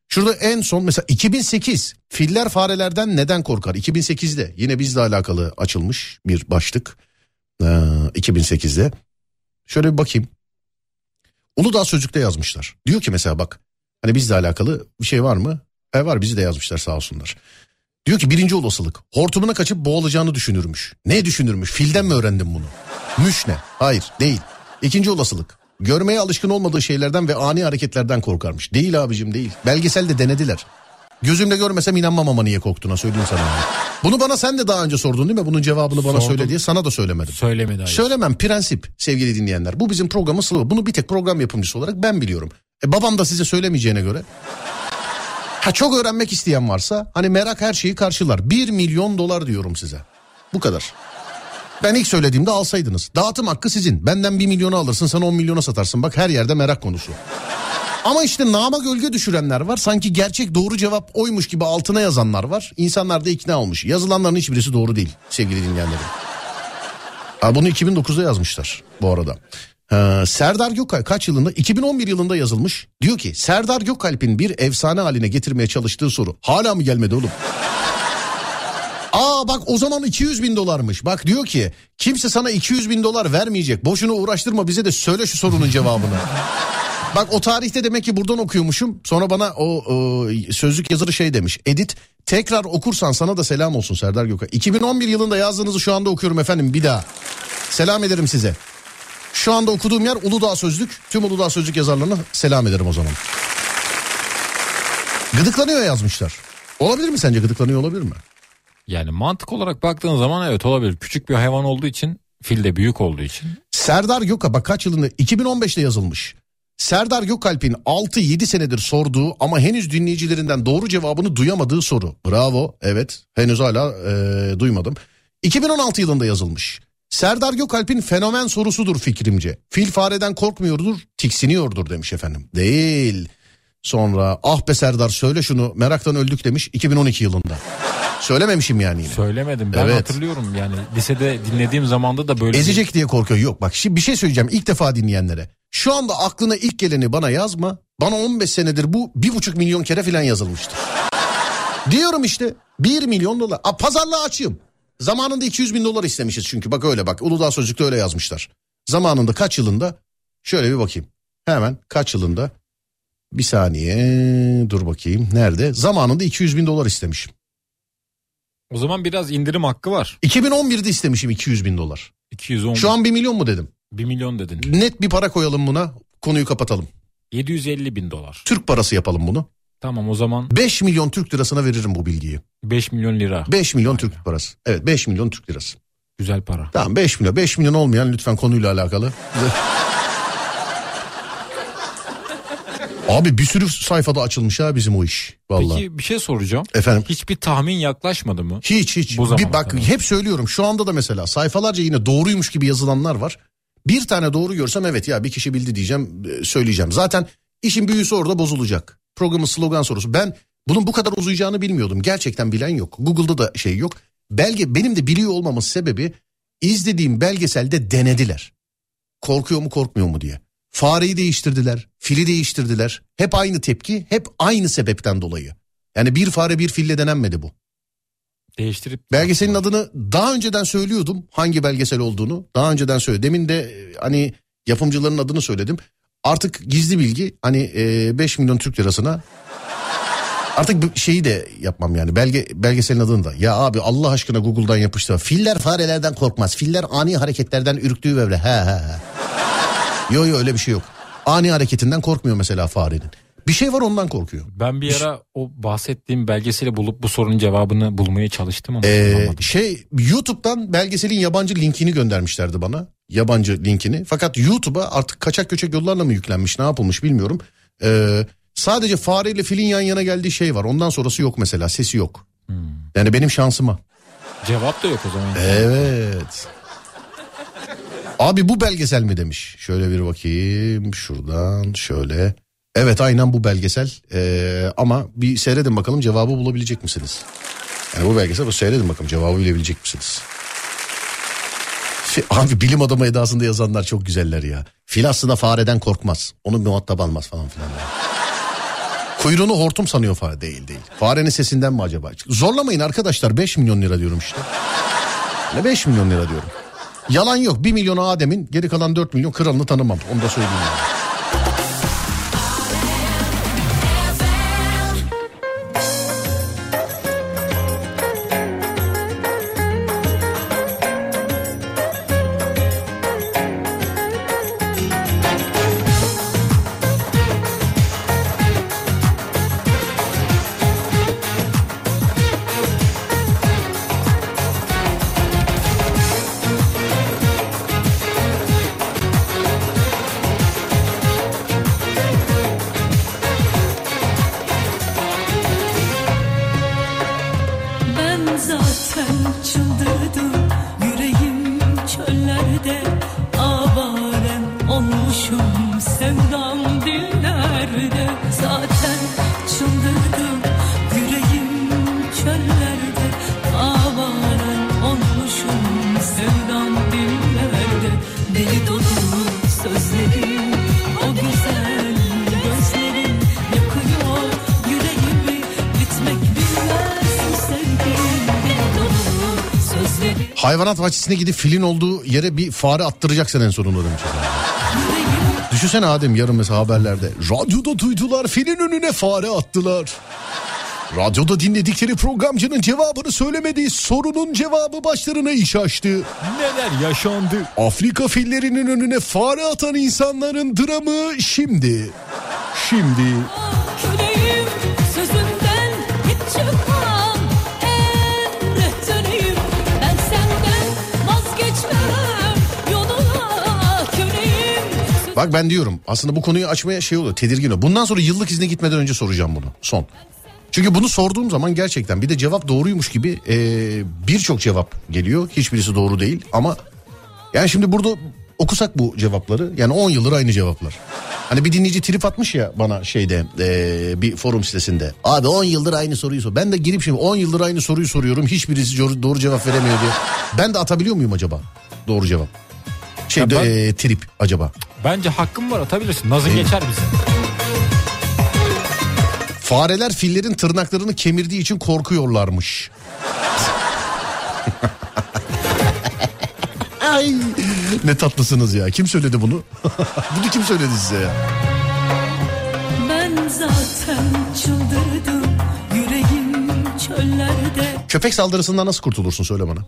Şurada en son mesela 2008 filler farelerden neden korkar? 2008'de yine bizle alakalı açılmış bir başlık. Ee, 2008'de. Şöyle bir bakayım. Uludağ Sözlük'te yazmışlar. Diyor ki mesela bak hani bizle alakalı bir şey var mı? E var bizi de yazmışlar sağ olsunlar. Diyor ki birinci olasılık hortumuna kaçıp boğulacağını düşünürmüş. Ne düşünürmüş? Filden mi öğrendin bunu? Müş ne? Hayır değil. İkinci olasılık. Görmeye alışkın olmadığı şeylerden ve ani hareketlerden korkarmış. Değil abicim değil. Belgeselde denediler. Gözümle görmesem inanmam ama niye korktuğuna söyleyeyim sana. Bunu bana sen de daha önce sordun değil mi? Bunun cevabını bana Sordum. söyle diye sana da söylemedim. Söylemedi hayır. Söylemem prensip sevgili dinleyenler. Bu bizim programın sloganı. Bunu bir tek program yapımcısı olarak ben biliyorum. E, babam da size söylemeyeceğine göre. Ha çok öğrenmek isteyen varsa hani merak her şeyi karşılar. 1 milyon dolar diyorum size. Bu kadar. Ben ilk söylediğimde alsaydınız. Dağıtım hakkı sizin. Benden 1 milyonu alırsın sen 10 milyona satarsın. Bak her yerde merak konusu. Ama işte nama gölge düşürenler var. Sanki gerçek doğru cevap oymuş gibi altına yazanlar var. İnsanlar da ikna olmuş. Yazılanların hiçbirisi doğru değil sevgili dinleyenlerim. Ha, bunu 2009'da yazmışlar bu arada. Ha, Serdar Gökalp kaç yılında? 2011 yılında yazılmış. Diyor ki Serdar Gökalp'in bir efsane haline getirmeye çalıştığı soru. Hala mı gelmedi oğlum? Aa bak o zaman 200 bin dolarmış. Bak diyor ki kimse sana 200 bin dolar vermeyecek. Boşuna uğraştırma bize de söyle şu sorunun cevabını. Bak o tarihte demek ki buradan okuyormuşum. Sonra bana o, o sözlük yazarı şey demiş. Edit tekrar okursan sana da selam olsun Serdar Gökay. 2011 yılında yazdığınızı şu anda okuyorum efendim bir daha. Selam ederim size. Şu anda okuduğum yer Uludağ Sözlük. Tüm Uludağ Sözlük yazarlarına selam ederim o zaman. Gıdıklanıyor yazmışlar. Olabilir mi sence gıdıklanıyor olabilir mi? Yani mantık olarak baktığın zaman evet olabilir. Küçük bir hayvan olduğu için fil de büyük olduğu için. Serdar Gökalp bak kaç yılında 2015'te yazılmış. Serdar Gökalp'in 6-7 senedir sorduğu ama henüz dinleyicilerinden doğru cevabını duyamadığı soru. Bravo evet henüz hala e, duymadım. 2016 yılında yazılmış. Serdar Gökalp'in fenomen sorusudur fikrimce. Fil fareden korkmuyordur, tiksiniyordur demiş efendim. Değil. Sonra ah be Serdar söyle şunu meraktan öldük demiş 2012 yılında. Söylememişim yani yine. Söylemedim ben Evet. hatırlıyorum yani lisede dinlediğim zamanda da böyle bir- Ezecek diye korkuyor. Yok bak şimdi bir şey söyleyeceğim ilk defa dinleyenlere. Şu anda aklına ilk geleni bana yazma. Bana 15 senedir bu bir buçuk milyon kere filan yazılmıştır. Diyorum işte 1 milyon dolar. A, pazarlığı açayım. Zamanında 200 bin dolar istemişiz çünkü bak öyle bak. Uludağ Sözlük'te öyle yazmışlar. Zamanında kaç yılında? Şöyle bir bakayım. Hemen kaç yılında? Bir saniye dur bakayım. Nerede? Zamanında 200 bin dolar istemişim. O zaman biraz indirim hakkı var. 2011'de istemişim 200 bin dolar. 210 Şu an 1 milyon mu dedim? 1 milyon dedin. Net bir para koyalım buna. Konuyu kapatalım. 750 bin dolar. Türk parası yapalım bunu. Tamam o zaman 5 milyon Türk lirasına veririm bu bilgiyi. 5 milyon lira. 5 milyon Türk parası. Evet 5 milyon Türk lirası. Güzel para. Tamam 5 milyon. 5 milyon olmayan lütfen konuyla alakalı. Abi bir sürü sayfada açılmış ha bizim o iş. Vallahi. Peki bir şey soracağım. Efendim? Hiçbir tahmin yaklaşmadı mı? Hiç hiç. Bu bir bak kadar. hep söylüyorum şu anda da mesela sayfalarca yine doğruymuş gibi yazılanlar var. Bir tane doğru görsem evet ya bir kişi bildi diyeceğim e, söyleyeceğim. Zaten işin büyüsü orada bozulacak. Programın slogan sorusu. Ben bunun bu kadar uzayacağını bilmiyordum. Gerçekten bilen yok. Google'da da şey yok. Belge benim de biliyor olmamın sebebi izlediğim belgeselde denediler. Korkuyor mu korkmuyor mu diye. Fareyi değiştirdiler, fili değiştirdiler. Hep aynı tepki, hep aynı sebepten dolayı. Yani bir fare bir fille denenmedi bu. Değiştirip Belgeselin adını daha önceden söylüyordum. Hangi belgesel olduğunu daha önceden söyledim. Demin de e, hani yapımcıların adını söyledim. Artık gizli bilgi hani e, 5 milyon Türk lirasına artık şeyi de yapmam yani belge belgeselin adını da. Ya abi Allah aşkına Google'dan yapıştır. Filler farelerden korkmaz. Filler ani hareketlerden ürktüğü evre. He he he. Yo yo öyle bir şey yok. Ani hareketinden korkmuyor mesela farenin. Bir şey var ondan korkuyor. Ben bir ara o bahsettiğim belgeseli bulup bu sorunun cevabını bulmaya çalıştım ama Ee, bulamadım. şey YouTube'dan belgeselin yabancı linkini göndermişlerdi bana. Yabancı linkini. Fakat YouTube'a artık kaçak göçek yollarla mı yüklenmiş ne yapılmış bilmiyorum. Ee, sadece fareyle filin yan yana geldiği şey var. Ondan sonrası yok mesela sesi yok. Yani benim şansıma. Cevap da yok o zaman. Evet. Abi bu belgesel mi demiş. Şöyle bir bakayım şuradan şöyle. Evet aynen bu belgesel Ee, ama bir seyredin bakalım cevabı bulabilecek misiniz? Yani bu belgesel bu seyredin bakalım cevabı bilebilecek misiniz? Abi bilim adamı edasında yazanlar çok güzeller ya. Fil aslında fareden korkmaz. Onu muhatap almaz falan filan. Kuyruğunu hortum sanıyor fare değil değil. Farenin sesinden mi acaba? Zorlamayın arkadaşlar 5 milyon lira diyorum işte. Ne 5 milyon lira diyorum. Yalan yok 1 milyon Adem'in geri kalan 4 milyon kralını tanımam. Onu da söyleyeyim. yani. Bahçesine gidip filin olduğu yere bir fare attıracaksın en sonunda demiş. Düşünsene Adem yarın mesela haberlerde. Radyoda duydular filin önüne fare attılar. Radyoda dinledikleri programcının cevabını söylemediği sorunun cevabı başlarına iş açtı. Neler yaşandı? Afrika fillerinin önüne fare atan insanların dramı şimdi. Şimdi. Bak ben diyorum aslında bu konuyu açmaya şey oluyor tedirgin oluyor. Bundan sonra yıllık izne gitmeden önce soracağım bunu son. Çünkü bunu sorduğum zaman gerçekten bir de cevap doğruymuş gibi e, birçok cevap geliyor. Hiçbirisi doğru değil ama yani şimdi burada okusak bu cevapları yani 10 yıldır aynı cevaplar. Hani bir dinleyici trip atmış ya bana şeyde e, bir forum sitesinde. Abi 10 yıldır aynı soruyu sor. Ben de girip şimdi 10 yıldır aynı soruyu soruyorum. Hiçbirisi doğru, cevap veremiyor diye. Ben de atabiliyor muyum acaba? Doğru cevap. Şey Ya ben- e, trip acaba. Bence hakkım var atabilirsin. Nazın geçer bize. Fareler fillerin tırnaklarını kemirdiği için korkuyorlarmış. Ay ne tatlısınız ya. Kim söyledi bunu? bunu kim söyledi size ya? Ben zaten çıldırdım Yüreğim çöllerde Köpek saldırısından nasıl kurtulursun söyle bana.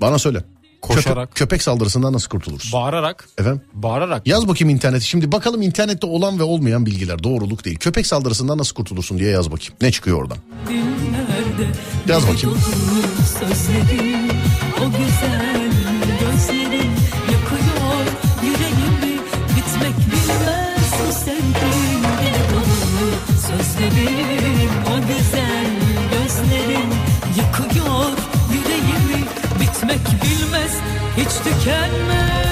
Bana söyle. Koşarak. Köpek, köpek saldırısından nasıl kurtulursun? Bağırarak. Efendim? Bağırarak. Yaz bakayım internete. Şimdi bakalım internette olan ve olmayan bilgiler. Doğruluk değil. Köpek saldırısından nasıl kurtulursun diye yaz bakayım. Ne çıkıyor oradan? dillerde Yaz bakayım. Dolu sözlerin o güzel gözlerin tükenmez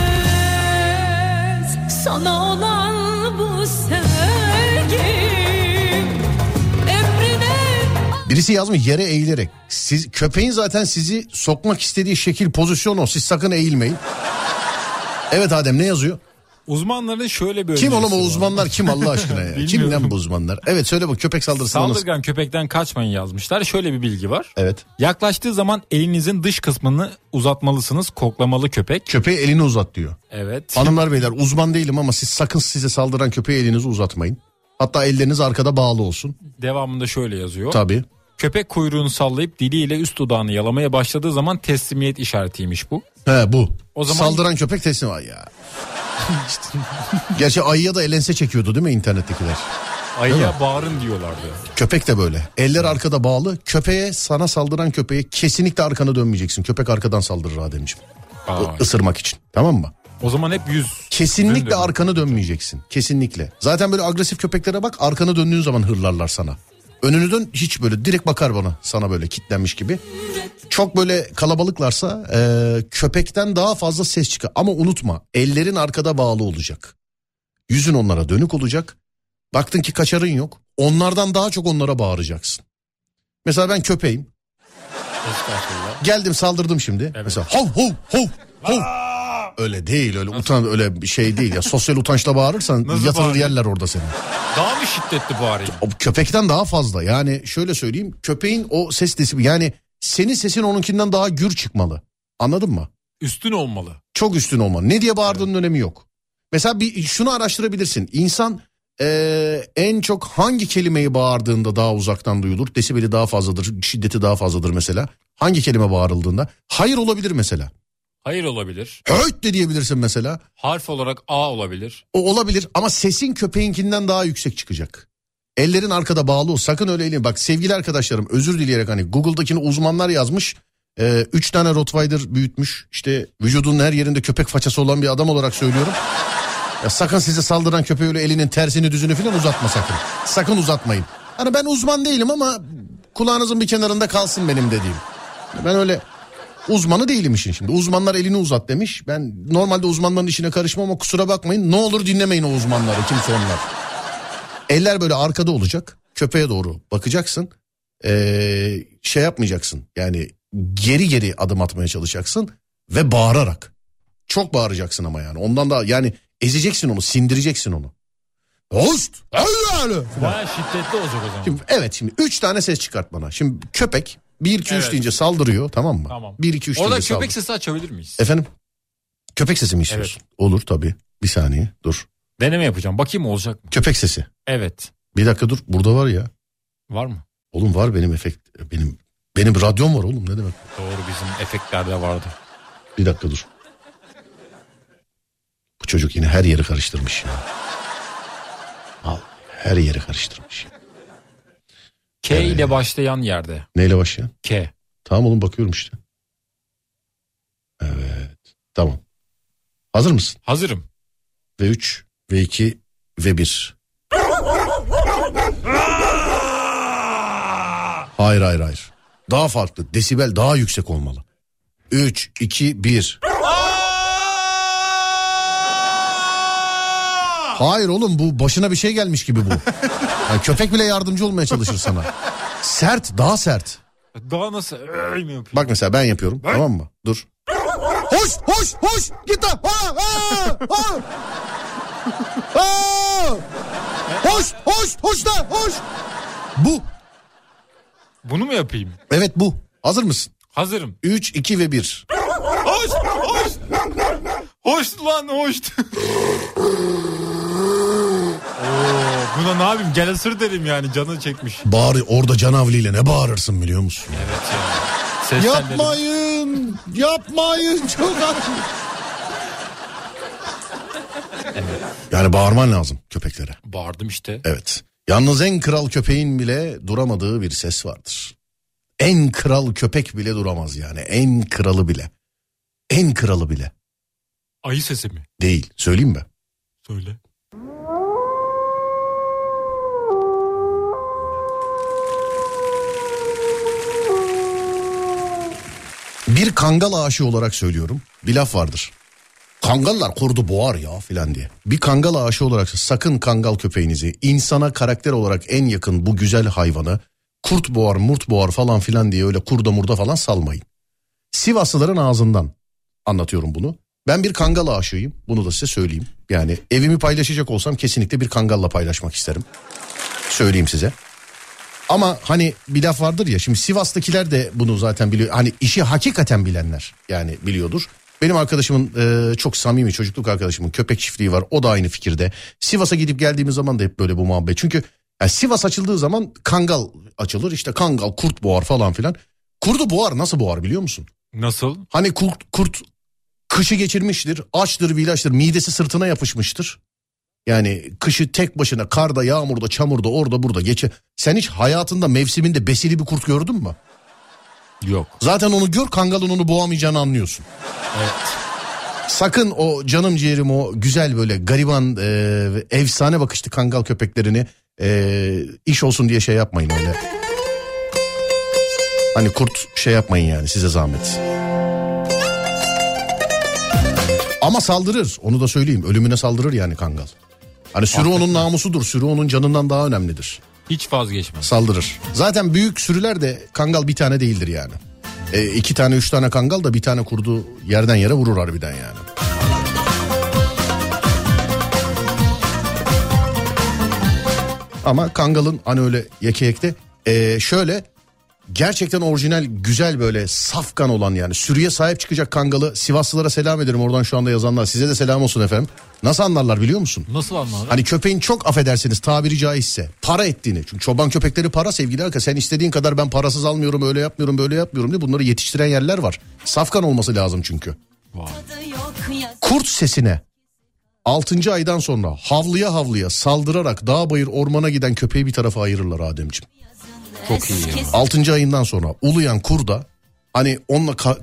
sana olan bu sevgim emrine Birisi yazmış yere eğilerek. Siz köpeğin zaten sizi sokmak istediği şekil pozisyon o. Siz sakın eğilmeyin. Evet Adem ne yazıyor? Uzmanların şöyle bir Kim oğlum o önerisi var. uzmanlar kim Allah aşkına ya? kim lan bu uzmanlar? Evet söyle bak köpek saldırısına nasıl? Saldırgan köpekten kaçmayın yazmışlar. Şöyle bir bilgi var. Evet. Yaklaştığı zaman elinizin dış kısmını uzatmalısınız. Koklamalı köpek. Köpeğe elini uzat diyor. Evet. Hanımlar beyler uzman değilim ama siz sakın size saldıran köpeğe elinizi uzatmayın. Hatta elleriniz arkada bağlı olsun. Devamında şöyle yazıyor. Tabii. Köpek kuyruğunu sallayıp diliyle üst dudağını yalamaya başladığı zaman teslimiyet işaretiymiş bu. He bu. O zaman- Saldıran köpek teslim ay ya. Gerçi ayıya da elense çekiyordu değil mi internettekiler? Ayıya bağırın diyorlardı. Köpek de böyle. Eller arkada bağlı. Köpeğe sana saldıran köpeğe kesinlikle arkana dönmeyeceksin. Köpek arkadan saldırır Ademciğim. Aa, Isırmak için. Tamam mı? o zaman hep yüz. Kesinlikle Yüzün arkanı dönmeyeceksin. Kesinlikle. Zaten böyle agresif köpeklere bak arkanı döndüğün zaman hırlarlar sana. Önünü dön hiç böyle direkt bakar bana sana böyle kitlenmiş gibi. Çok böyle kalabalıklarsa e, köpekten daha fazla ses çıkar. Ama unutma ellerin arkada bağlı olacak. Yüzün onlara dönük olacak. Baktın ki kaçarın yok. Onlardan daha çok onlara bağıracaksın. Mesela ben köpeğim. Geldim saldırdım şimdi. Evet. Mesela hov hov hov hov. Öyle değil öyle utan öyle bir şey değil ya. Sosyal utançla bağırırsan Nasıl yatırır bağırıyor? yerler orada seni. Daha mı şiddetli bağırayım? O köpekten daha fazla. Yani şöyle söyleyeyim köpeğin o ses desibi yani senin sesin onunkinden daha gür çıkmalı. Anladın mı? Üstün olmalı. Çok üstün olmalı. Ne diye bağırdığının önemi yok. Mesela bir şunu araştırabilirsin. İnsan eee, en çok hangi kelimeyi bağırdığında daha uzaktan duyulur? Desibeli daha fazladır, şiddeti daha fazladır mesela. Hangi kelime bağırıldığında? Hayır olabilir mesela. Hayır olabilir. Höt de diyebilirsin mesela. Harf olarak A olabilir. O olabilir ama sesin köpeğinkinden daha yüksek çıkacak. Ellerin arkada bağlı ol. Sakın öyle eğilin. Bak sevgili arkadaşlarım özür dileyerek hani Google'dakini uzmanlar yazmış. Ee, üç tane Rottweiler büyütmüş. İşte vücudunun her yerinde köpek façası olan bir adam olarak söylüyorum. Ya sakın size saldıran köpeği öyle elinin tersini düzünü falan uzatma sakın. Sakın uzatmayın. Hani ben uzman değilim ama kulağınızın bir kenarında kalsın benim dediğim. Ben öyle uzmanı değilim işin şimdi. Uzmanlar elini uzat demiş. Ben normalde uzmanların işine karışmam ama kusura bakmayın. Ne olur dinlemeyin o uzmanları kimse onlar. Eller böyle arkada olacak. Köpeğe doğru bakacaksın. Ee, şey yapmayacaksın. Yani geri geri adım atmaya çalışacaksın. Ve bağırarak. Çok bağıracaksın ama yani. Ondan da yani ezeceksin onu sindireceksin onu. Host! Baya şiddetli olacak o zaman. Şimdi, evet şimdi üç tane ses çıkart bana. Şimdi köpek 1 2 3 Evet. deyince saldırıyor tamam mı? Tamam. 1 2 3 Orada köpek saldırıyor. sesi açabilir miyiz? Efendim? Köpek sesi mi istiyorsun? Olur tabii. Bir saniye dur. Deneme yapacağım. Bakayım olacak mı? Köpek sesi. Evet. Bir dakika dur. Burada var ya. Var mı? Oğlum var benim efekt. Benim benim radyom var oğlum ne demek? Doğru bizim efektlerde vardı. Bir dakika dur. Bu çocuk yine her yeri karıştırmış ya. Al. Her yeri karıştırmış. K ile başlayan yerde. Neyle başlayan? K. Tamam oğlum bakıyorum işte. Evet. Tamam. Hazır mısın? Hazırım. Ve 3 ve 2 ve 1. Hayır hayır hayır. Daha farklı. Desibel daha yüksek olmalı. 3 2 1. Hayır oğlum bu başına bir şey gelmiş gibi bu. Yani köpek bile yardımcı olmaya çalışır sana. Sert, daha sert. Daha nasıl? Bak mesela ben yapıyorum tamam mı? Dur. Hoş hoş hoş git lan. Ha, ha, ha. Ha. Hoş hoş hoş da hoş. Bu. Bunu mu yapayım? Evet bu. Hazır mısın? Hazırım. 3 2 ve 1. Hoş, hoş. Hoş lan hoş. Oo, buna ne yapayım? Gel ısır derim yani canı çekmiş. Bağır orada canavliyle ne bağırırsın biliyor musun? Evet ya. Ses Yapmayın. Yapmayın çok acı. Yani bağırman lazım köpeklere. Bağırdım işte. Evet. Yalnız en kral köpeğin bile duramadığı bir ses vardır. En kral köpek bile duramaz yani. En kralı bile. En kralı bile. Ayı sesi mi? Değil. Söyleyeyim mi? Söyle. Bir kangal aşığı olarak söylüyorum. Bir laf vardır. Kangallar kurdu boğar ya filan diye. Bir kangal aşığı olarak sakın kangal köpeğinizi insana karakter olarak en yakın bu güzel hayvanı kurt boğar murt boğar falan filan diye öyle kurda murda falan salmayın. Sivaslıların ağzından anlatıyorum bunu. Ben bir kangal aşığıyım bunu da size söyleyeyim. Yani evimi paylaşacak olsam kesinlikle bir kangalla paylaşmak isterim. Söyleyeyim size. Ama hani bir laf vardır ya şimdi Sivas'takiler de bunu zaten biliyor. Hani işi hakikaten bilenler yani biliyordur. Benim arkadaşımın e, çok samimi çocukluk arkadaşımın köpek çiftliği var. O da aynı fikirde. Sivas'a gidip geldiğimiz zaman da hep böyle bu muhabbet. Çünkü yani Sivas açıldığı zaman kangal açılır. işte kangal, kurt boğar falan filan. Kurdu boğar nasıl boğar biliyor musun? Nasıl? Hani kurt, kurt kışı geçirmiştir. Açtır, vilaçtır, midesi sırtına yapışmıştır. Yani kışı tek başına karda, yağmurda, çamurda, orada burada geçe. Sen hiç hayatında mevsiminde besili bir kurt gördün mü? Yok. Zaten onu gör kangalın onu boğamayacağını anlıyorsun. Evet. Sakın o canım ciğerim o güzel böyle gariban e, efsane bakışlı kangal köpeklerini e, iş olsun diye şey yapmayın öyle. Hani kurt şey yapmayın yani size zahmet. Ama saldırır onu da söyleyeyim ölümüne saldırır yani kangal. Hani sürü onun namusudur sürü onun canından daha önemlidir. Hiç vazgeçmez. Saldırır. Zaten büyük sürüler de kangal bir tane değildir yani. E, iki tane üç tane kangal da bir tane kurdu yerden yere vurur harbiden yani. Ama kangalın hani öyle yeke yekte e, şöyle gerçekten orijinal güzel böyle safkan olan yani sürüye sahip çıkacak kangalı Sivaslılara selam ederim oradan şu anda yazanlar size de selam olsun efendim. Nasıl anlarlar biliyor musun? Nasıl anladın? Hani köpeğin çok affedersiniz tabiri caizse para ettiğini. Çünkü çoban köpekleri para sevgili arkadaş. Sen istediğin kadar ben parasız almıyorum öyle yapmıyorum böyle yapmıyorum diye bunları yetiştiren yerler var. Safkan olması lazım çünkü. Kurt sesine 6. aydan sonra havlıya havlıya saldırarak dağ bayır ormana giden köpeği bir tarafa ayırırlar Ademciğim. Çok iyi ya. 6. ayından sonra uluyan kurda hani onunla ka-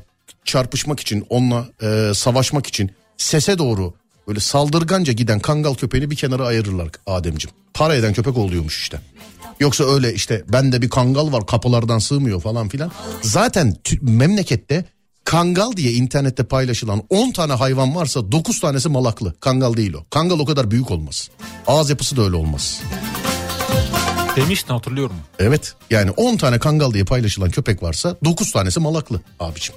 çarpışmak için onunla e, savaşmak için sese doğru böyle saldırganca giden kangal köpeğini bir kenara ayırırlar Ademcim. Para eden köpek oluyormuş işte. Yoksa öyle işte bende bir kangal var kapılardan sığmıyor falan filan. Zaten tü- memlekette kangal diye internette paylaşılan 10 tane hayvan varsa 9 tanesi malaklı. Kangal değil o. Kangal o kadar büyük olmaz. Ağız yapısı da öyle olmaz. Demiştin hatırlıyorum. Evet yani 10 tane kangal diye paylaşılan köpek varsa 9 tanesi malaklı abicim.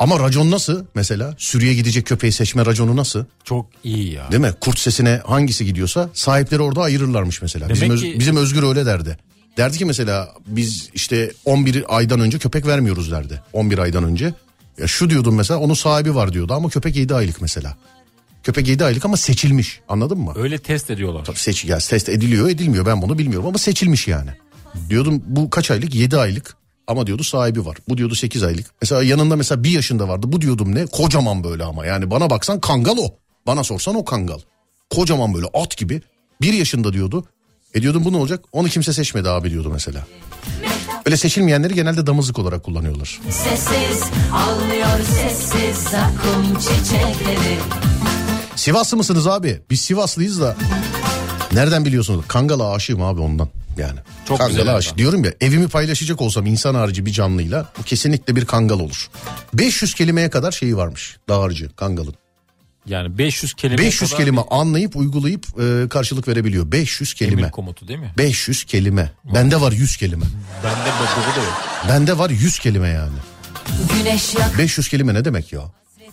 Ama racon nasıl mesela? Sürüye gidecek köpeği seçme raconu nasıl? Çok iyi ya. Değil mi? Kurt sesine hangisi gidiyorsa sahipleri orada ayırırlarmış mesela. Bizim, Demek Öz- ki- bizim Özgür öyle derdi. Derdi ki mesela biz işte 11 aydan önce köpek vermiyoruz derdi. 11 aydan önce. Ya şu diyordum mesela onun sahibi var diyordu ama köpek 7 aylık mesela. Köpek 7 aylık ama seçilmiş anladın mı? Öyle test ediyorlar. Tabii seç, ya test ediliyor edilmiyor ben bunu bilmiyorum ama seçilmiş yani. Diyordum bu kaç aylık 7 aylık ama diyordu sahibi var. Bu diyordu 8 aylık. Mesela yanında mesela bir yaşında vardı bu diyordum ne kocaman böyle ama yani bana baksan kangal o. Bana sorsan o kangal. Kocaman böyle at gibi bir yaşında diyordu. E diyordum bu ne olacak onu kimse seçmedi abi diyordu mesela. Öyle seçilmeyenleri genelde damızlık olarak kullanıyorlar. Sessiz ağlıyor sessiz zakkum çiçekleri Sivaslı mısınız abi? Biz Sivaslıyız da. Nereden biliyorsunuz? Kangal'a aşığım abi ondan yani. Çok Kangal'a güzel aşık. Diyorum ya evimi paylaşacak olsam insan harici bir canlıyla bu kesinlikle bir kangal olur. 500 kelimeye kadar şeyi varmış dağarcı kangalın. Yani 500 kelime 500 kadar kelime anlayıp uygulayıp e, karşılık verebiliyor. 500 bir emir kelime. komutu değil mi? 500 kelime. Bende var 100 kelime. Bende bu da yok. Bende var 100 kelime yani. Güneş yak 500 kelime ne demek ya?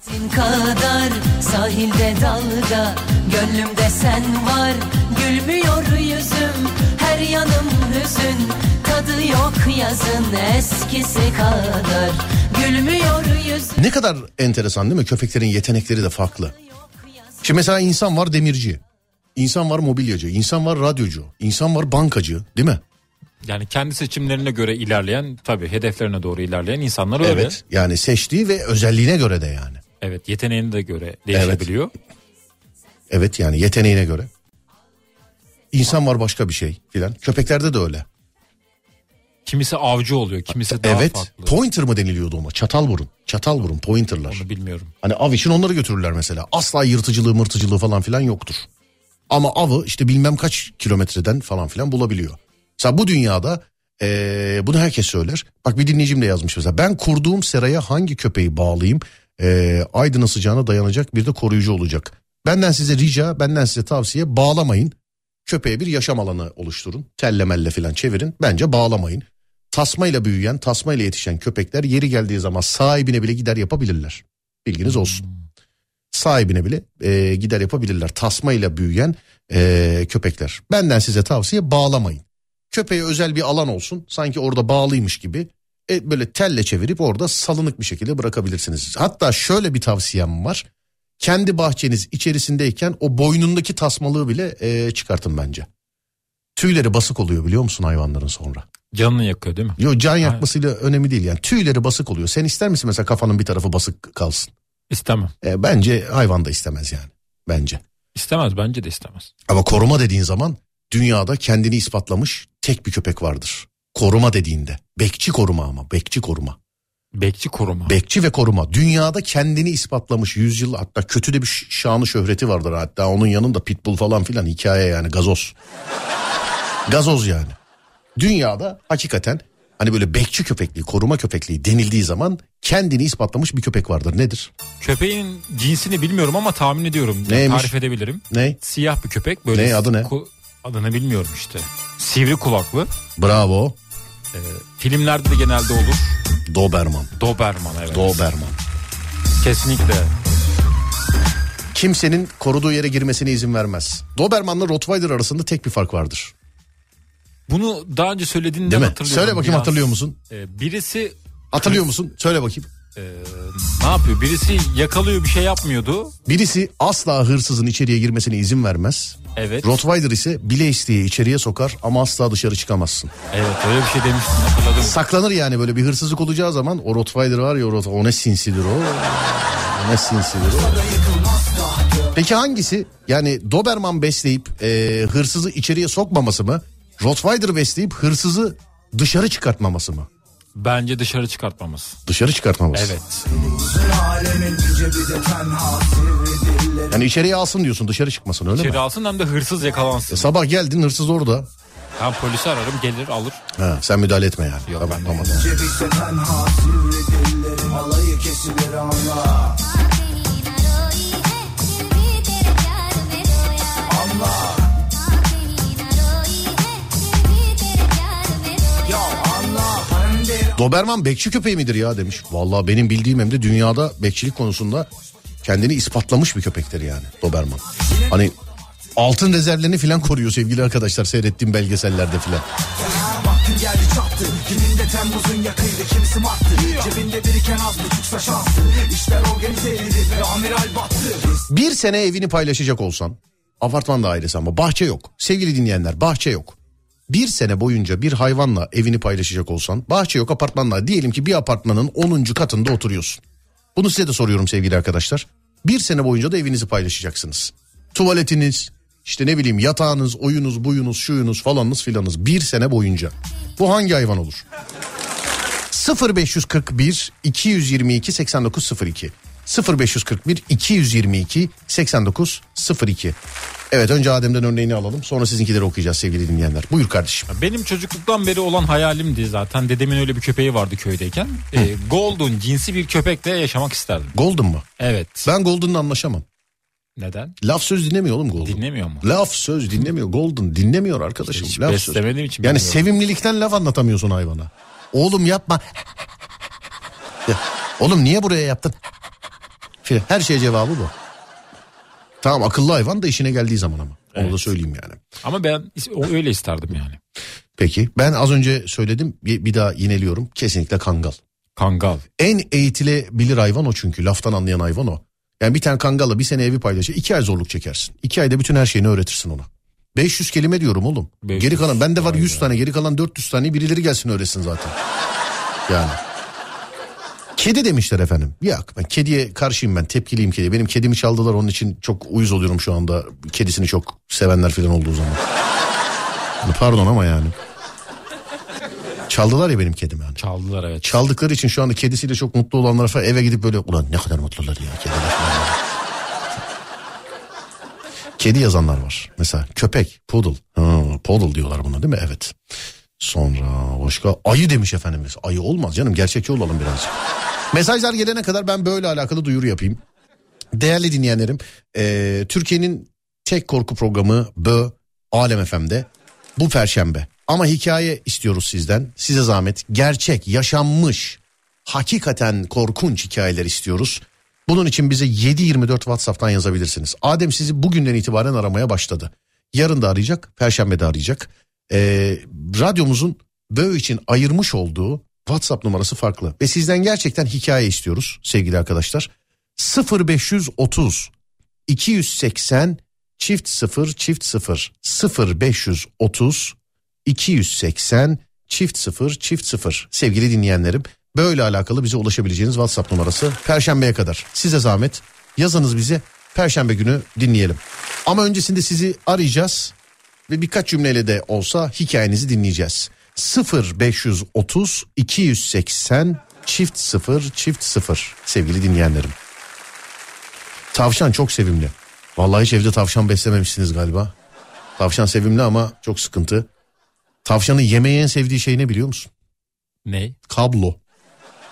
Hasretin kadar sahilde dalga Gönlümde sen var gülmüyor yüzüm Her yanım hüzün tadı yok yazın eskisi kadar Gülmüyor yüzüm Ne kadar enteresan değil mi? Köpeklerin yetenekleri de farklı. Şimdi mesela insan var demirci. İnsan var mobilyacı, insan var radyocu, insan var bankacı değil mi? Yani kendi seçimlerine göre ilerleyen tabii hedeflerine doğru ilerleyen insanlar öyle. Evet. Yani seçtiği ve özelliğine göre de yani. Evet yeteneğine de göre değişebiliyor. Evet yani yeteneğine göre. İnsan var başka bir şey filan. Köpeklerde de öyle. Kimisi avcı oluyor, kimisi daha evet. farklı. Pointer mı deniliyordu ona? Çatal burun. Çatal burun pointerlar. Onu bilmiyorum. Hani av için onları götürürler mesela. Asla yırtıcılığı mırtıcılığı falan filan yoktur. Ama avı işte bilmem kaç kilometreden falan filan bulabiliyor. Mesela bu dünyada eee, bunu herkes söyler. Bak bir dinleyicim de yazmış mesela. Ben kurduğum seraya hangi köpeği bağlayayım? Eee Aydın'ın sıcağına dayanacak bir de koruyucu olacak. Benden size rica, benden size tavsiye bağlamayın. Köpeğe bir yaşam alanı oluşturun. Telle melle filan çevirin. Bence bağlamayın. Tasmayla büyüyen, tasmayla yetişen köpekler yeri geldiği zaman sahibine bile gider yapabilirler. Bilginiz olsun. Sahibine bile e, gider yapabilirler. Tasmayla büyüyen e, köpekler. Benden size tavsiye bağlamayın. Köpeğe özel bir alan olsun. Sanki orada bağlıymış gibi. E, böyle telle çevirip orada salınık bir şekilde bırakabilirsiniz. Hatta şöyle bir tavsiyem var. Kendi bahçeniz içerisindeyken o boynundaki tasmalığı bile e, çıkartın bence. Tüyleri basık oluyor biliyor musun hayvanların sonra? Canını yakıyor değil mi? Yo can yakmasıyla önemli değil yani. Tüyleri basık oluyor. Sen ister misin mesela kafanın bir tarafı basık kalsın? İstemem. E, bence hayvan da istemez yani. Bence. İstemez bence de istemez. Ama koruma dediğin zaman dünyada kendini ispatlamış tek bir köpek vardır. Koruma dediğinde. Bekçi koruma ama bekçi koruma. Bekçi koruma. Bekçi ve koruma. Dünyada kendini ispatlamış yüzyıl hatta kötü de bir şanı şöhreti vardır. Hatta onun yanında pitbull falan filan hikaye yani gazoz. gazoz yani. Dünyada hakikaten hani böyle bekçi köpekliği, koruma köpekliği denildiği zaman kendini ispatlamış bir köpek vardır. Nedir? Köpeğin cinsini bilmiyorum ama tahmin ediyorum. Yani Neymiş? Tarif edebilirim. Ne? Siyah bir köpek. Böyle Ne, adı ne? adını bilmiyorum işte. Sivri kulaklı. Bravo. Ee, filmlerde de genelde olur. Doberman. Doberman evet. Doberman. Kesinlikle. Kimsenin koruduğu yere girmesine izin vermez. Dobermanla Rottweiler arasında tek bir fark vardır. Bunu daha önce söylediğinden Değil mi? hatırlıyorum. Söyle bakayım biraz. hatırlıyor musun? Ee, birisi Hatırlıyor musun? Söyle bakayım. e, ne yapıyor? Birisi yakalıyor bir şey yapmıyordu. Birisi asla hırsızın içeriye girmesine izin vermez. Evet. Rottweiler ise bile isteye içeriye sokar ama asla dışarı çıkamazsın. Evet öyle bir şey demiştin hatırladım. Saklanır yani böyle bir hırsızlık olacağı zaman o Rottweiler var ya o, o ne sinsidir o. O ne sinsidir o. Peki hangisi? Yani Doberman besleyip e, hırsızı içeriye sokmaması mı? Rottweiler besleyip hırsızı dışarı çıkartmaması mı? Bence dışarı çıkartmamız. Dışarı çıkartmaması. Evet. Yani içeriye alsın diyorsun dışarı çıkmasın öyle İçeri mi? alsın hem de hırsız yakalansın. E, sabah geldin hırsız orada. Ben polisi ararım gelir alır. Ha, sen müdahale etme yani. Yok, tamam, tamam. Doberman bekçi köpeği midir ya demiş. Vallahi benim bildiğim hem de dünyada bekçilik konusunda kendini ispatlamış bir köpektir yani Doberman. Hani altın rezervlerini filan koruyor sevgili arkadaşlar seyrettiğim belgesellerde filan. Geldi çattı Kiminde Temmuz'un yakıydı kimisi Mart'tı Cebinde biriken az buçuksa şanstı İşler organizeydi ve amiral battı Bir sene evini paylaşacak olsan apartman dairesi ama bahçe yok. Sevgili dinleyenler bahçe yok. Bir sene boyunca bir hayvanla evini paylaşacak olsan bahçe yok apartmanla diyelim ki bir apartmanın 10. katında oturuyorsun. Bunu size de soruyorum sevgili arkadaşlar. Bir sene boyunca da evinizi paylaşacaksınız. Tuvaletiniz, işte ne bileyim yatağınız, oyunuz, buyunuz, şuyunuz falanınız filanınız bir sene boyunca. Bu hangi hayvan olur? 0541 222 8902 0541 222 8902 Evet önce Adem'den örneğini alalım sonra sizinkileri okuyacağız sevgili dinleyenler. Buyur kardeşim. Benim çocukluktan beri olan hayalimdi zaten. Dedemin öyle bir köpeği vardı köydeyken. Ee, Golden cinsi bir köpekle yaşamak isterdim. Golden mı? Evet. Ben Golden'la anlaşamam. Neden? Laf söz dinlemiyor oğlum Golden. Dinlemiyor mu? Laf söz dinlemiyor Golden dinlemiyor arkadaşım. Hiç laf söz. beslemediğim için Yani bilmiyorum. sevimlilikten laf anlatamıyorsun hayvana. Oğlum yapma. Ya, Oğlum niye buraya yaptın? Her şeye cevabı bu. Tamam akıllı hayvan da işine geldiği zaman ama. Onu da Evet. söyleyeyim yani. Ama ben o öyle isterdim yani. Peki ben az önce söyledim bir, bir daha yineliyorum. Kesinlikle kangal. Kangal. En eğitilebilir hayvan o çünkü laftan anlayan hayvan o. Yani bir tane kangalla bir sene evi paylaşır. iki ay zorluk çekersin. İki ayda bütün her şeyini öğretirsin ona. 500 kelime diyorum oğlum. 500. Geri kalan bende var Vay 100 be. tane geri kalan 400 tane birileri gelsin öğretsin zaten. Yani. Kedi demişler efendim. Yok ben kediye karşıyım ben tepkiliyim kediye. Benim kedimi çaldılar onun için çok uyuz oluyorum şu anda. Kedisini çok sevenler falan olduğu zaman. Yani Pardon ama yani. Çaldılar ya benim kedim yani. Çaldılar evet. Çaldıkları için şu anda kedisiyle çok mutlu olanlar falan eve gidip böyle ulan ne kadar mutlular ya kediler falan. Kedi yazanlar var. Mesela köpek, poodle. Ha, poodle diyorlar buna değil mi? Evet. Sonra başka ayı demiş efendimiz. Ayı olmaz canım gerçekçi olalım birazcık. Mesajlar gelene kadar ben böyle alakalı duyuru yapayım. Değerli dinleyenlerim eee, Türkiye'nin tek korku programı Bö Alem FM'de bu perşembe. Ama hikaye istiyoruz sizden. Size zahmet. Gerçek, yaşanmış, hakikaten korkunç hikayeler istiyoruz. Bunun için bize 724 WhatsApp'tan yazabilirsiniz. Adem sizi bugünden itibaren aramaya başladı. Yarın da arayacak, perşembe de arayacak. Ee, radyomuzun Bö için ayırmış olduğu WhatsApp numarası farklı. Ve sizden gerçekten hikaye istiyoruz sevgili arkadaşlar. 0530 280 çift 0 çift 0 0530 280 çift 0 çift 0 sevgili dinleyenlerim böyle alakalı bize ulaşabileceğiniz WhatsApp numarası Perşembeye kadar size zahmet yazınız bize Perşembe günü dinleyelim. Ama öncesinde sizi arayacağız ve birkaç cümleyle de olsa hikayenizi dinleyeceğiz. 0530 280 çift 0 çift 0 sevgili dinleyenlerim. Tavşan çok sevimli. Vallahi hiç evde tavşan beslememişsiniz galiba. Tavşan sevimli ama çok sıkıntı. Tavşanın yemeği en sevdiği şey ne biliyor musun? Ne? Kablo.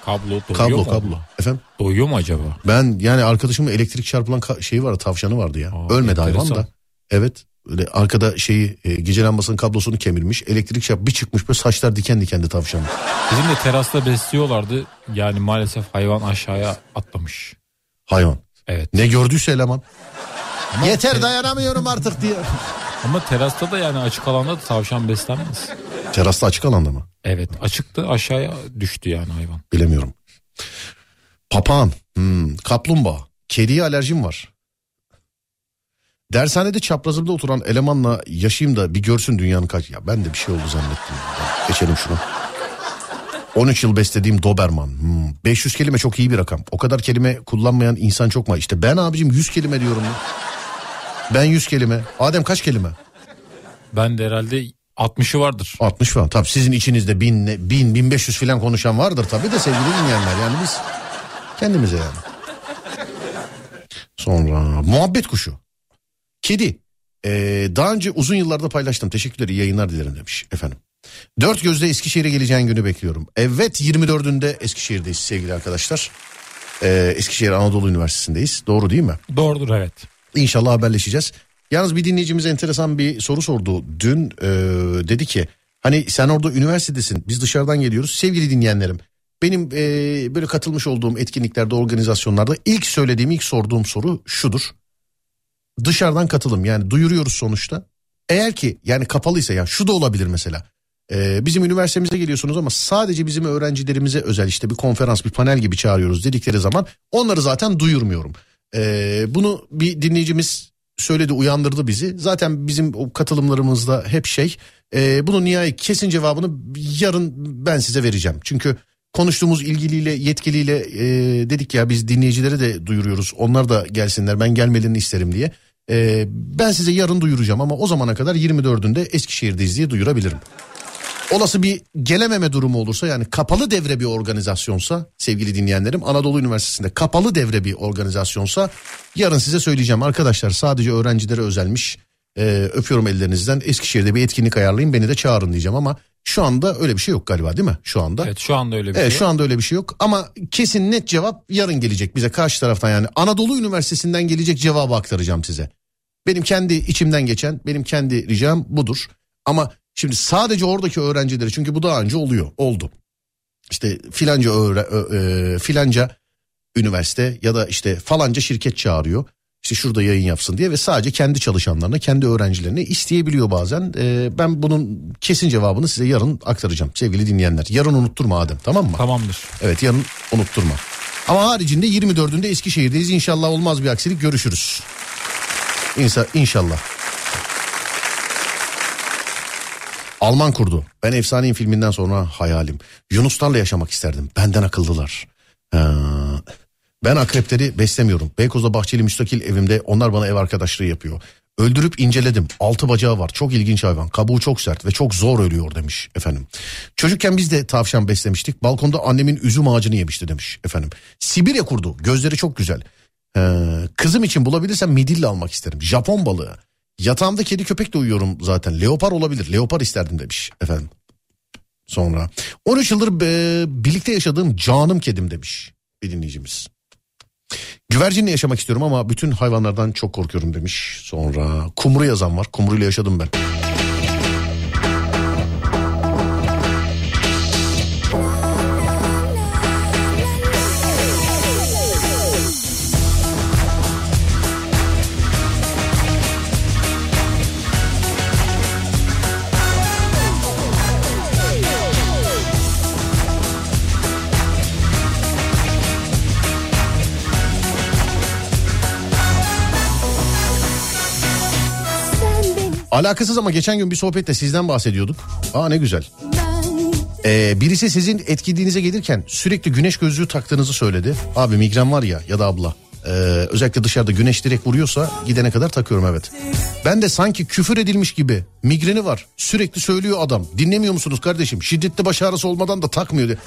Kablo doyuyor Kablo mu? kablo. Efendim? Doyuyor mu acaba? Ben yani arkadaşımın elektrik çarpılan ka- şeyi vardı tavşanı vardı ya. Aa, Ölmedi hayvan enteresan. da. Evet. Öyle arkada şeyi e, gece lambasının kablosunu kemirmiş. Elektrik çarp bir çıkmış böyle saçlar diken dikendi tavşanın. Bizim de terasta besliyorlardı. Yani maalesef hayvan aşağıya atlamış. Hayvan. Evet. Ne gördüyse eleman. Ama Yeter te- dayanamıyorum artık diye. Ama terasta da yani açık alanda da tavşan beslenmez. Terasta açık alanda mı? Evet açıktı aşağıya düştü yani hayvan. Bilemiyorum. Papağan, hmm, kaplumbağa, kediye alerjim var. Dershanede çaprazımda oturan elemanla yaşayayım da bir görsün dünyanın kaç... Ya ben de bir şey oldu zannettim. Ya, Geçelim şunu. 13 yıl beslediğim Doberman. Hmm, 500 kelime çok iyi bir rakam. O kadar kelime kullanmayan insan çok mu? İşte ben abicim 100 kelime diyorum ya. Ben 100 kelime. Adem kaç kelime? Ben de herhalde 60'ı vardır. 60 falan. Tabii sizin içinizde 1000, 1000 1500 falan konuşan vardır tabii de sevgili dinleyenler. Yani biz kendimize yani. Sonra muhabbet kuşu. Kedi. Ee, daha önce uzun yıllarda paylaştım. Teşekkürler iyi yayınlar dilerim demiş efendim. Dört gözle Eskişehir'e geleceğin günü bekliyorum. Evet 24'ünde Eskişehir'deyiz sevgili arkadaşlar. Ee, Eskişehir Anadolu Üniversitesi'ndeyiz. Doğru değil mi? Doğrudur evet. İnşallah haberleşeceğiz. Yalnız bir dinleyicimiz enteresan bir soru sordu. Dün e, dedi ki Hani sen orada üniversitedesin biz dışarıdan geliyoruz sevgili dinleyenlerim. Benim e, böyle katılmış olduğum etkinliklerde organizasyonlarda ilk söylediğim ilk sorduğum soru şudur. Dışarıdan katılım yani duyuruyoruz sonuçta. Eğer ki yani kapalıysa ya şu da olabilir mesela. Ee, bizim üniversitemize geliyorsunuz ama sadece bizim öğrencilerimize özel işte bir konferans bir panel gibi çağırıyoruz dedikleri zaman onları zaten duyurmuyorum. Ee, bunu bir dinleyicimiz söyledi uyandırdı bizi. Zaten bizim o katılımlarımızda hep şey e, bunun nihai kesin cevabını yarın ben size vereceğim. Çünkü konuştuğumuz ilgiliyle yetkiliyle e, dedik ya biz dinleyicilere de duyuruyoruz. Onlar da gelsinler ben gelmelerini isterim diye. E, ben size yarın duyuracağım ama o zamana kadar 24'ünde Eskişehir'deyiz diye duyurabilirim. Olası bir gelememe durumu olursa yani kapalı devre bir organizasyonsa sevgili dinleyenlerim Anadolu Üniversitesi'nde kapalı devre bir organizasyonsa yarın size söyleyeceğim arkadaşlar sadece öğrencilere özelmiş Ee, öpüyorum ellerinizden Eskişehir'de bir etkinlik ayarlayın beni de çağırın diyeceğim ama şu anda öyle bir şey yok galiba değil mi şu anda? Evet şu anda öyle bir Evet şey. şu anda öyle bir şey yok ama kesin net cevap yarın gelecek bize karşı taraftan yani Anadolu Üniversitesi'nden gelecek cevabı aktaracağım size. Benim kendi içimden geçen benim kendi ricam budur. Ama şimdi sadece oradaki öğrencileri çünkü bu daha önce oluyor oldu. İşte filanca öğre, e, filanca üniversite ya da işte falanca şirket çağırıyor. İşte şurada yayın yapsın diye ve sadece kendi çalışanlarına, kendi öğrencilerine isteyebiliyor bazen. Ee, ben bunun kesin cevabını size yarın aktaracağım sevgili dinleyenler. Yarın unutturma Adem tamam mı? Tamamdır. Evet yarın unutturma. Ama haricinde 24'ünde Eskişehir'deyiz. İnşallah olmaz bir aksilik görüşürüz. İnsa, inşallah. Alman kurdu. Ben Efsaneyim filminden sonra hayalim. Yunuslarla yaşamak isterdim. Benden akıllılar. Ha. Ben akrepleri beslemiyorum. Beykoz'da bahçeli müstakil evimde onlar bana ev arkadaşlığı yapıyor. Öldürüp inceledim. Altı bacağı var. Çok ilginç hayvan. Kabuğu çok sert ve çok zor ölüyor demiş efendim. Çocukken biz de tavşan beslemiştik. Balkonda annemin üzüm ağacını yemişti demiş efendim. Sibirya kurdu. Gözleri çok güzel. Ee, kızım için bulabilirsem midilli almak isterim. Japon balığı. Yatağımda kedi köpekle uyuyorum zaten. Leopar olabilir. Leopar isterdim demiş efendim. Sonra 13 yıldır e, birlikte yaşadığım canım kedim demiş bir dinleyicimiz. Güvercinle yaşamak istiyorum ama bütün hayvanlardan çok korkuyorum demiş. Sonra kumru yazan var. Kumruyla yaşadım ben. Alakasız ama geçen gün bir sohbette sizden bahsediyorduk. Aa ne güzel. Ee, birisi sizin etkinliğinize gelirken sürekli güneş gözlüğü taktığınızı söyledi. Abi migren var ya ya da abla. Ee, özellikle dışarıda güneş direkt vuruyorsa gidene kadar takıyorum evet. Ben de sanki küfür edilmiş gibi migreni var. Sürekli söylüyor adam. Dinlemiyor musunuz kardeşim? Şiddetli baş ağrısı olmadan da takmıyor diye.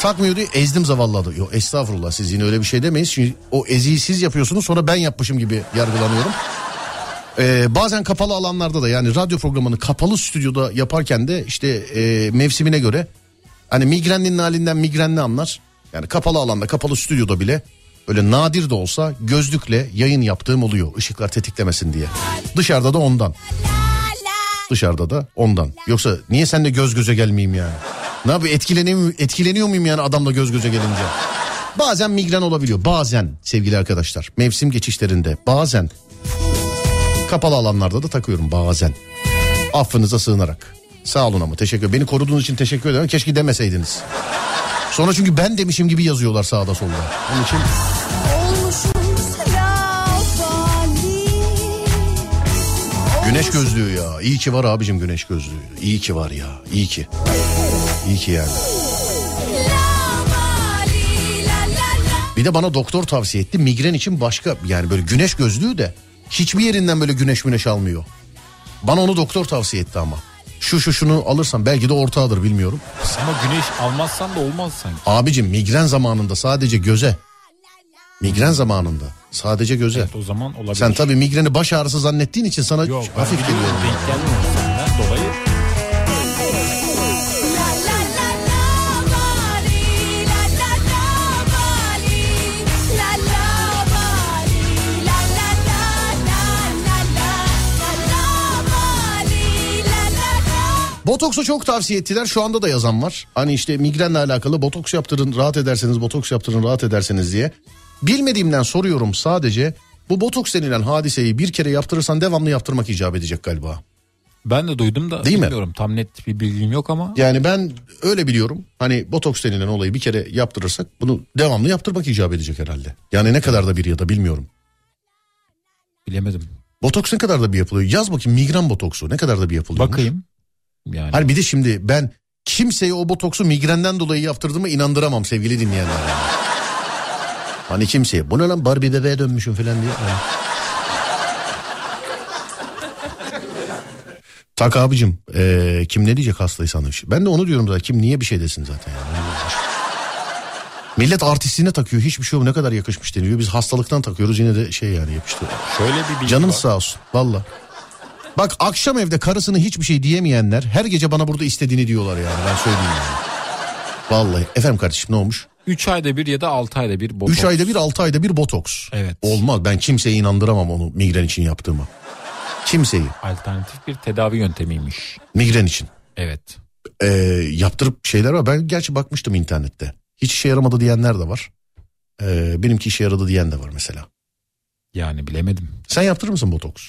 Takmıyor diye ezdim zavallı adı. Yok estağfurullah siz yine öyle bir şey demeyiz. Çünkü o eziyi siz yapıyorsunuz sonra ben yapmışım gibi yargılanıyorum. Ee, bazen kapalı alanlarda da yani radyo programını kapalı stüdyoda yaparken de işte e, mevsimine göre hani migrenlinin halinden migrenli anlar. Yani kapalı alanda kapalı stüdyoda bile öyle nadir de olsa gözlükle yayın yaptığım oluyor ışıklar tetiklemesin diye. Dışarıda da ondan. Dışarıda da ondan. Yoksa niye sen de göz göze gelmeyeyim yani? Ne yapayım etkileniyor, etkileniyor muyum yani adamla göz göze gelince? Bazen migren olabiliyor bazen sevgili arkadaşlar mevsim geçişlerinde bazen kapalı alanlarda da takıyorum bazen. Affınıza sığınarak. Sağ olun ama teşekkür Beni koruduğunuz için teşekkür ederim. Keşke demeseydiniz. Sonra çünkü ben demişim gibi yazıyorlar sağda solda. Onun için güneş gözlüğü ya. İyi ki var abicim güneş gözlüğü. İyi ki var ya. İyi ki. İyi ki yani. Bir de bana doktor tavsiye etti. Migren için başka yani böyle güneş gözlüğü de hiçbir yerinden böyle güneş güneş almıyor. Bana onu doktor tavsiye etti ama. Şu şu şunu alırsam belki de ortağıdır bilmiyorum. Ama güneş almazsan da olmaz sanki. Abicim migren zamanında sadece göze. Migren zamanında sadece göze. Evet o zaman olabilir. Sen tabii migreni baş ağrısı zannettiğin için sana Yok, hafif geliyor. Denk gelmiyor dolayı. Botoksu çok tavsiye ettiler. Şu anda da yazan var. Hani işte migrenle alakalı botoks yaptırın rahat ederseniz botoks yaptırın rahat ederseniz diye. Bilmediğimden soruyorum sadece. Bu botoks denilen hadiseyi bir kere yaptırırsan devamlı yaptırmak icap edecek galiba. Ben de duydum da Değil mi? bilmiyorum. Tam net bir bilgim yok ama Yani ben öyle biliyorum. Hani botoks denilen olayı bir kere yaptırırsak bunu devamlı yaptırmak icap edecek herhalde. Yani ne kadar da bir ya da bilmiyorum. bilemedim. Botoks ne kadar da bir yapılıyor? Yaz bakayım migren botoksu ne kadar da bir yapılıyor? Bakayım. Yani Hani bir de şimdi ben kimseye o botoksu migrenden dolayı yaptırdığıma inandıramam sevgili dinleyenler. yani. Hani kimseye bu ne lan Barbie bebeğe dönmüşüm falan diye. Yani. Tak abicim eee, kim ne diyecek hastaysan. Ben de onu diyorum zaten kim niye bir şey desin zaten yani. Millet artistliğine takıyor hiçbir şey yok ne kadar yakışmış deniyor. Biz hastalıktan takıyoruz yine de şey yani yapıştı. şöyle bir bilgi Canınız var. sağ olsun valla. Bak akşam evde karısını hiçbir şey diyemeyenler her gece bana burada istediğini diyorlar yani ben söyleyeyim yani. Vallahi efendim kardeşim ne olmuş? 3 ayda bir ya da 6 ayda bir botoks. 3 ayda bir 6 ayda bir botoks. Evet. Olmaz ben kimseye inandıramam onu migren için yaptığıma. Kimseyi Alternatif bir tedavi yöntemiymiş. migren için. Evet. Ee, yaptırıp şeyler var ben gerçi bakmıştım internette. Hiç işe yaramadı diyenler de var. Ee, benimki işe yaradı diyen de var mesela. Yani bilemedim. Sen yaptırır mısın botoks?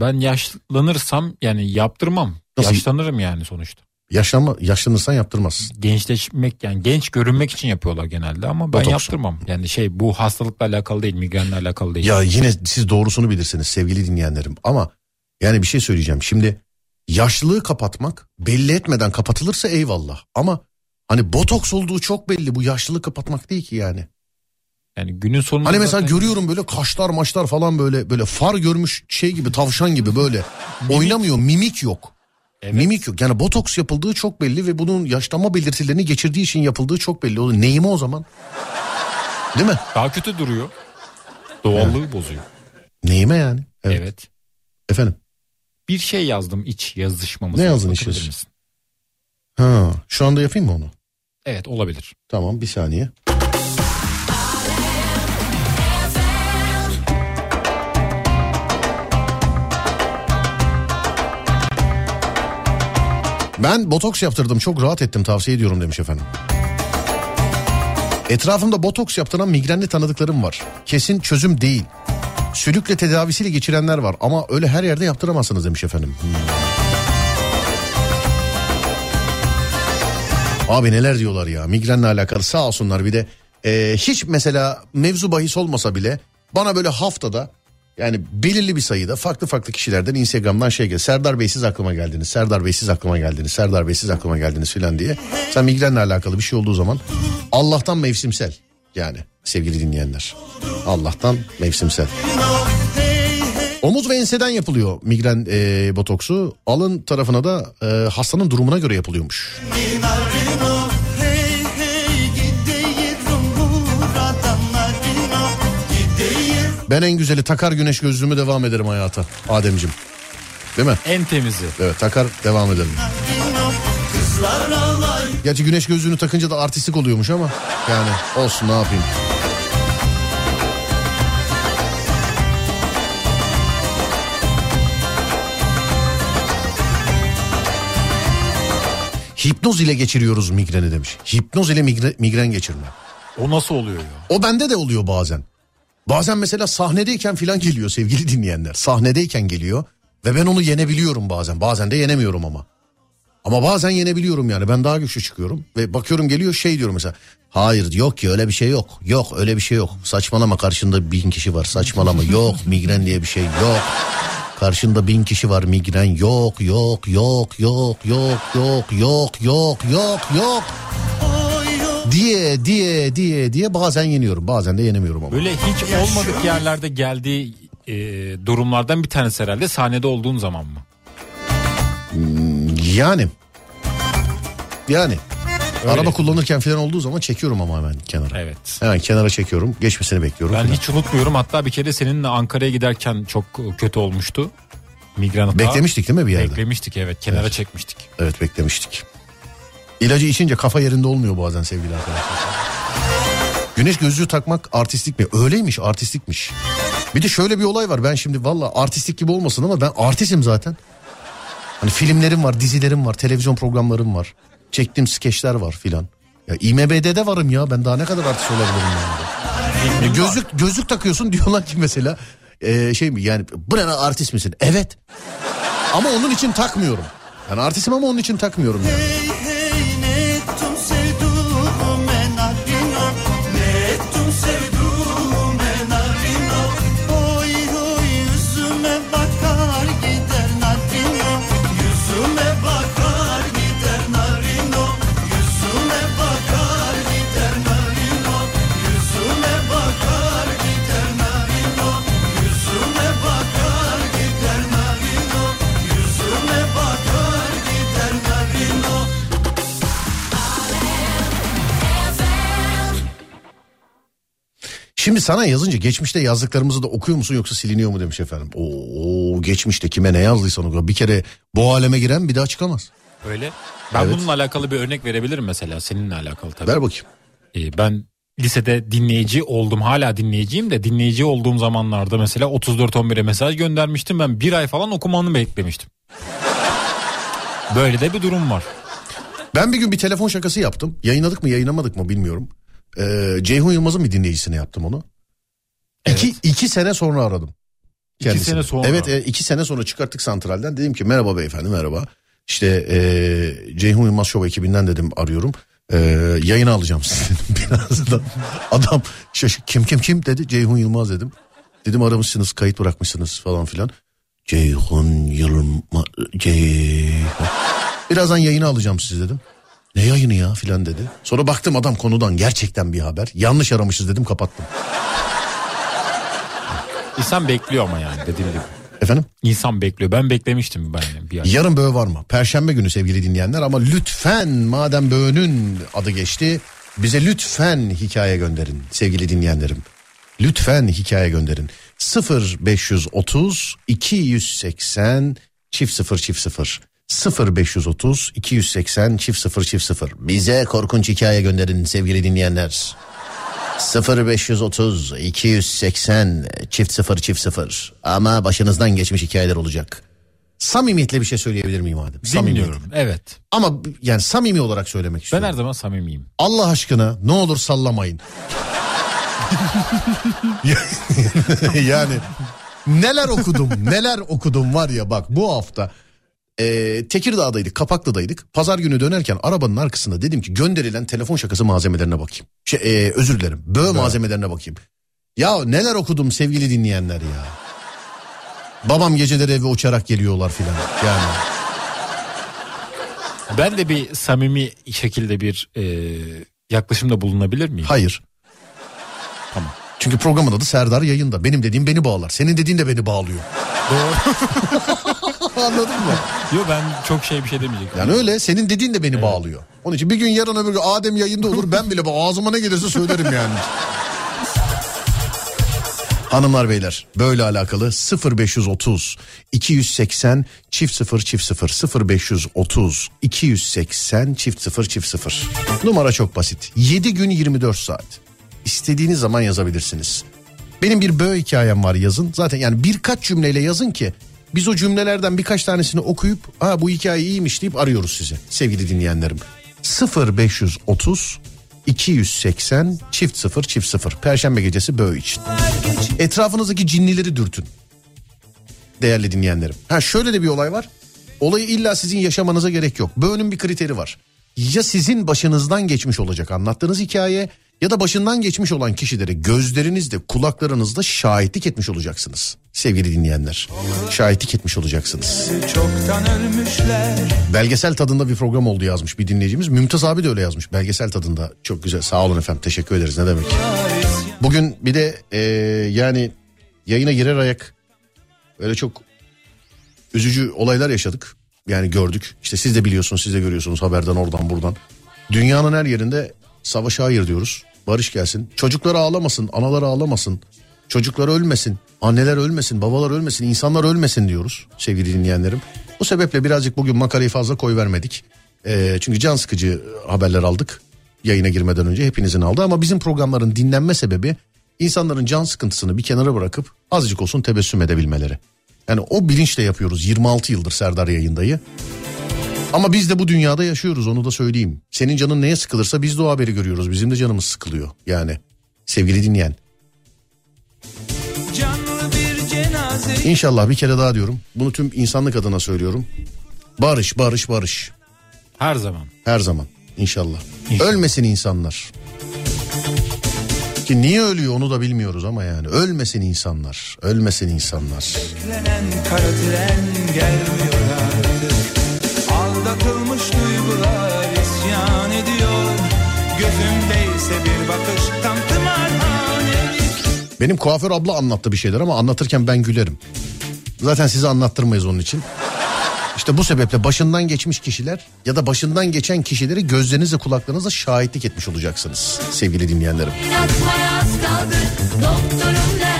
Ben yaşlanırsam yani yaptırmam. Nasıl? Yaşlanırım yani sonuçta. Yaşlanma, yaşlanırsan yaptırmaz. Gençleşmek yani genç görünmek için yapıyorlar genelde ama ben Botoks. yaptırmam. Yani şey bu hastalıkla alakalı değil, migrenle alakalı değil. Ya yine siz doğrusunu bilirsiniz sevgili dinleyenlerim ama yani bir şey söyleyeceğim. Şimdi yaşlılığı kapatmak belli etmeden kapatılırsa eyvallah ama hani botoks olduğu çok belli bu yaşlılığı kapatmak değil ki yani. Yani günün sonunda Hani mesela zaten- görüyorum böyle kaşlar maçlar falan böyle böyle far görmüş şey gibi tavşan gibi böyle oynamıyor mimik yok. Evet. Mimik yok yani botoks yapıldığı çok belli ve bunun yaşlanma belirtilerini geçirdiği için yapıldığı çok belli. O neyimi o zaman? Değil mi? daha kötü duruyor. Doğallığı bozuyor. Neyime yani? Evet. Evet. Efendim? Bir şey yazdım iç yazışmamıza. Ne yazdın iç Bakabilir yazı? misin? Ha, şu anda yapayım mı onu? Evet olabilir. Tamam bir saniye. Ben botoks yaptırdım çok rahat ettim tavsiye ediyorum demiş efendim. Etrafımda botoks yaptıran migrenli tanıdıklarım var. Kesin çözüm değil. Sülükle tedavisiyle geçirenler var ama öyle her yerde yaptıramazsınız demiş efendim. Hmm. Abi neler diyorlar ya migrenle alakalı sağ olsunlar bir de e, hiç mesela mevzu bahis olmasa bile bana böyle haftada yani belirli bir sayıda farklı farklı kişilerden Instagram'dan şey gel. Serdar Bey siz aklıma geldiniz. Serdar Bey siz aklıma geldiniz. Serdar Bey siz aklıma geldiniz filan diye. Sen migrenle alakalı bir şey olduğu zaman Allah'tan mevsimsel yani sevgili dinleyenler. Allah'tan mevsimsel. Omuz ve enseden yapılıyor migren e, botoksu. Alın tarafına da e, hastanın durumuna göre yapılıyormuş. Ben en güzeli takar güneş gözlüğümü devam ederim hayata Ademcim. Değil mi? En temizi. Evet takar devam edelim. Gerçi güneş gözlüğünü takınca da artistik oluyormuş ama yani olsun ne yapayım. Hipnoz ile geçiriyoruz migreni demiş. Hipnoz ile migre- migren geçirme. O nasıl oluyor ya? O bende de oluyor bazen. Bazen mesela sahnedeyken filan geliyor sevgili dinleyenler. Sahnedeyken geliyor ve ben onu yenebiliyorum bazen. Bazen de yenemiyorum ama. Ama bazen yenebiliyorum yani ben daha güçlü çıkıyorum ve bakıyorum geliyor şey diyorum mesela. Hayır yok ki öyle bir şey yok. Yok öyle bir şey yok. Saçmalama karşında bin kişi var saçmalama. Yok migren diye bir şey yok. Karşında bin kişi var migren yok yok yok yok yok yok yok yok yok yok diye diye diye diye bazen yeniyorum bazen de yenemiyorum ama. Böyle hiç olmadık yerlerde geldiği e, durumlardan bir tanesi herhalde sahnede olduğun zaman mı? Yani. Yani. Öyle. Araba kullanırken falan olduğu zaman çekiyorum ama hemen kenara. Evet. Hemen kenara çekiyorum. Geçmesini bekliyorum. Ben falan. hiç unutmuyorum hatta bir kere seninle Ankara'ya giderken çok kötü olmuştu. Migren hata. Beklemiştik değil mi bir yerde? Beklemiştik evet kenara Evet. çekmiştik. Evet beklemiştik. İlacı içince kafa yerinde olmuyor bazen sevgili arkadaşlar. Güneş gözlüğü takmak artistlik mi? Öyleymiş artistlikmiş. Bir de şöyle bir olay var. Ben şimdi valla artistlik gibi olmasın ama ben artistim zaten. Hani filmlerim var, dizilerim var, televizyon programlarım var. Çektiğim skeçler var filan. Ya IMBD'de de varım ya ben daha ne kadar artist olabilirim yani. E, gözlük gözlük takıyorsun diyorlar ki mesela e, şey mi yani bu ne artist misin? Evet. Ama onun için takmıyorum. Yani artistim ama onun için takmıyorum yani. Şimdi sana yazınca geçmişte yazdıklarımızı da okuyor musun yoksa siliniyor mu demiş efendim. Oo geçmişte kime ne yazdıysan oku. Bir kere bu aleme giren bir daha çıkamaz. Öyle. Ben Evet. bununla alakalı bir örnek verebilirim mesela seninle alakalı tabii. Ver bakayım. Ee, ben lisede dinleyici oldum hala dinleyiciyim de dinleyici olduğum zamanlarda mesela 34-11'e mesaj göndermiştim ben bir ay falan okumanı beklemiştim. Böyle de bir durum var. Ben bir gün bir telefon şakası yaptım. Yayınladık mı yayınlamadık mı bilmiyorum. Ee, Ceyhun Yılmaz'ın bir dinleyicisine yaptım onu. İki, iki sene sonra aradım. kendisini. sene sonra. Evet e, iki sene sonra çıkarttık santralden. Dedim ki merhaba beyefendi merhaba. İşte e, Ceyhun Yılmaz Show ekibinden dedim arıyorum. E, yayına alacağım sizi dedim birazdan. Adam şaşık kim kim kim dedi Ceyhun Yılmaz dedim. Dedim aramışsınız kayıt bırakmışsınız falan filan. Ceyhun Yılmaz Ceyhun. Birazdan yayını alacağım sizi dedim. Ne yayını ya filan dedi. Sonra baktım adam konudan gerçekten bir haber. Yanlış aramışız dedim kapattım. İnsan bekliyor ama yani dediğim gibi. Efendim? İnsan bekliyor. Ben beklemiştim ben bir ay. Yarın böğ var mı? Perşembe günü sevgili dinleyenler ama lütfen madem böğünün adı geçti bize lütfen hikaye gönderin sevgili dinleyenlerim. Lütfen hikaye gönderin. 0530 280 çift 0 çift 0 0530 280 çift 0 çift 0 bize korkunç hikaye gönderin sevgili dinleyenler. 0530 280 çift 0 çift 0 ama başınızdan geçmiş hikayeler olacak. Samimiyetle bir şey söyleyebilir miyim Adem? Dinliyorum. Evet. Ama yani samimi olarak söylemek Ben istiyorum. her zaman samimiyim. Allah aşkına ne olur sallamayın. yani neler okudum neler okudum var ya bak bu hafta e, Tekirdağ'daydık Kapaklı'daydık pazar günü dönerken arabanın arkasında dedim ki gönderilen telefon şakası malzemelerine bakayım. Şey, e, özür dilerim böğ malzemelerine bakayım. Ya neler okudum sevgili dinleyenler ya. Babam geceleri eve uçarak geliyorlar filan yani. Ben de bir samimi şekilde bir e, yaklaşımda bulunabilir miyim? Hayır. Tamam. Çünkü programın adı Serdar yayında. Benim dediğim beni bağlar. Senin dediğin de beni bağlıyor. Anladın mı? Yok ben çok şey bir şey demeyecektim. Yani öyle senin dediğin de beni bağlıyor. Onun için bir gün yarın öbür gün Adem yayında olur ben bile ağzıma ne gelirse söylerim yani. Hanımlar beyler böyle alakalı 0530 280 çift 0 çift 0 0530 280 çift 0 çift 0 numara çok basit 7 gün 24 saat istediğiniz zaman yazabilirsiniz. Benim bir böğ hikayem var yazın zaten yani birkaç cümleyle yazın ki biz o cümlelerden birkaç tanesini okuyup ha bu hikaye iyiymiş deyip arıyoruz sizi sevgili dinleyenlerim. 0530 280 çift 0 çift 0 Perşembe gecesi böğ için. Etrafınızdaki cinlileri dürtün. Değerli dinleyenlerim. Ha şöyle de bir olay var. Olayı illa sizin yaşamanıza gerek yok. Böğünün bir kriteri var. Ya sizin başınızdan geçmiş olacak anlattığınız hikaye ya da başından geçmiş olan kişilere gözlerinizde kulaklarınızda şahitlik etmiş olacaksınız. Sevgili dinleyenler. Şahitlik etmiş olacaksınız. Çoktan ölmüşler Belgesel tadında bir program oldu yazmış bir dinleyicimiz. Mümtaz abi de öyle yazmış. Belgesel tadında çok güzel. Sağ olun efendim. Teşekkür ederiz. Ne demek. Bugün bir de e, yani yayına girer ayak öyle çok üzücü olaylar yaşadık. Yani gördük. İşte siz de biliyorsunuz, siz de görüyorsunuz haberden oradan buradan. Dünyanın her yerinde savaşa hayır diyoruz. Barış gelsin. Çocuklar ağlamasın, analar ağlamasın. Çocuklar ölmesin, anneler ölmesin, babalar ölmesin, insanlar ölmesin diyoruz sevgili dinleyenlerim. Bu sebeple birazcık bugün makarayı fazla koy vermedik. Ee, çünkü can sıkıcı haberler aldık yayına girmeden önce hepinizin aldı. Ama bizim programların dinlenme sebebi insanların can sıkıntısını bir kenara bırakıp azıcık olsun tebessüm edebilmeleri. Yani o bilinçle yapıyoruz 26 yıldır Serdar yayındayı. Ama biz de bu dünyada yaşıyoruz onu da söyleyeyim. Senin canın neye sıkılırsa biz de o haberi görüyoruz. Bizim de canımız sıkılıyor yani. Sevgili dinleyen. İnşallah bir kere daha diyorum. Bunu tüm insanlık adına söylüyorum. Barış, barış, barış. Her zaman. Her zaman. İnşallah. İnşallah. Ölmesin insanlar. Ki niye ölüyor onu da bilmiyoruz ama yani. Ölmesin insanlar. Ölmesin insanlar. beklenen kara tren gelmiyor artık Aldatılmış duygular isyan ediyor Gözümdeyse bir bakış tam tımarhanelik Benim kuaför abla anlattı bir şeyler ama anlatırken ben gülerim. Zaten size anlattırmayız onun için. İşte bu sebeple başından geçmiş kişiler ya da başından geçen kişileri gözlerinizle kulaklarınızla şahitlik etmiş olacaksınız sevgili dinleyenlerim. Kaldı doktorum der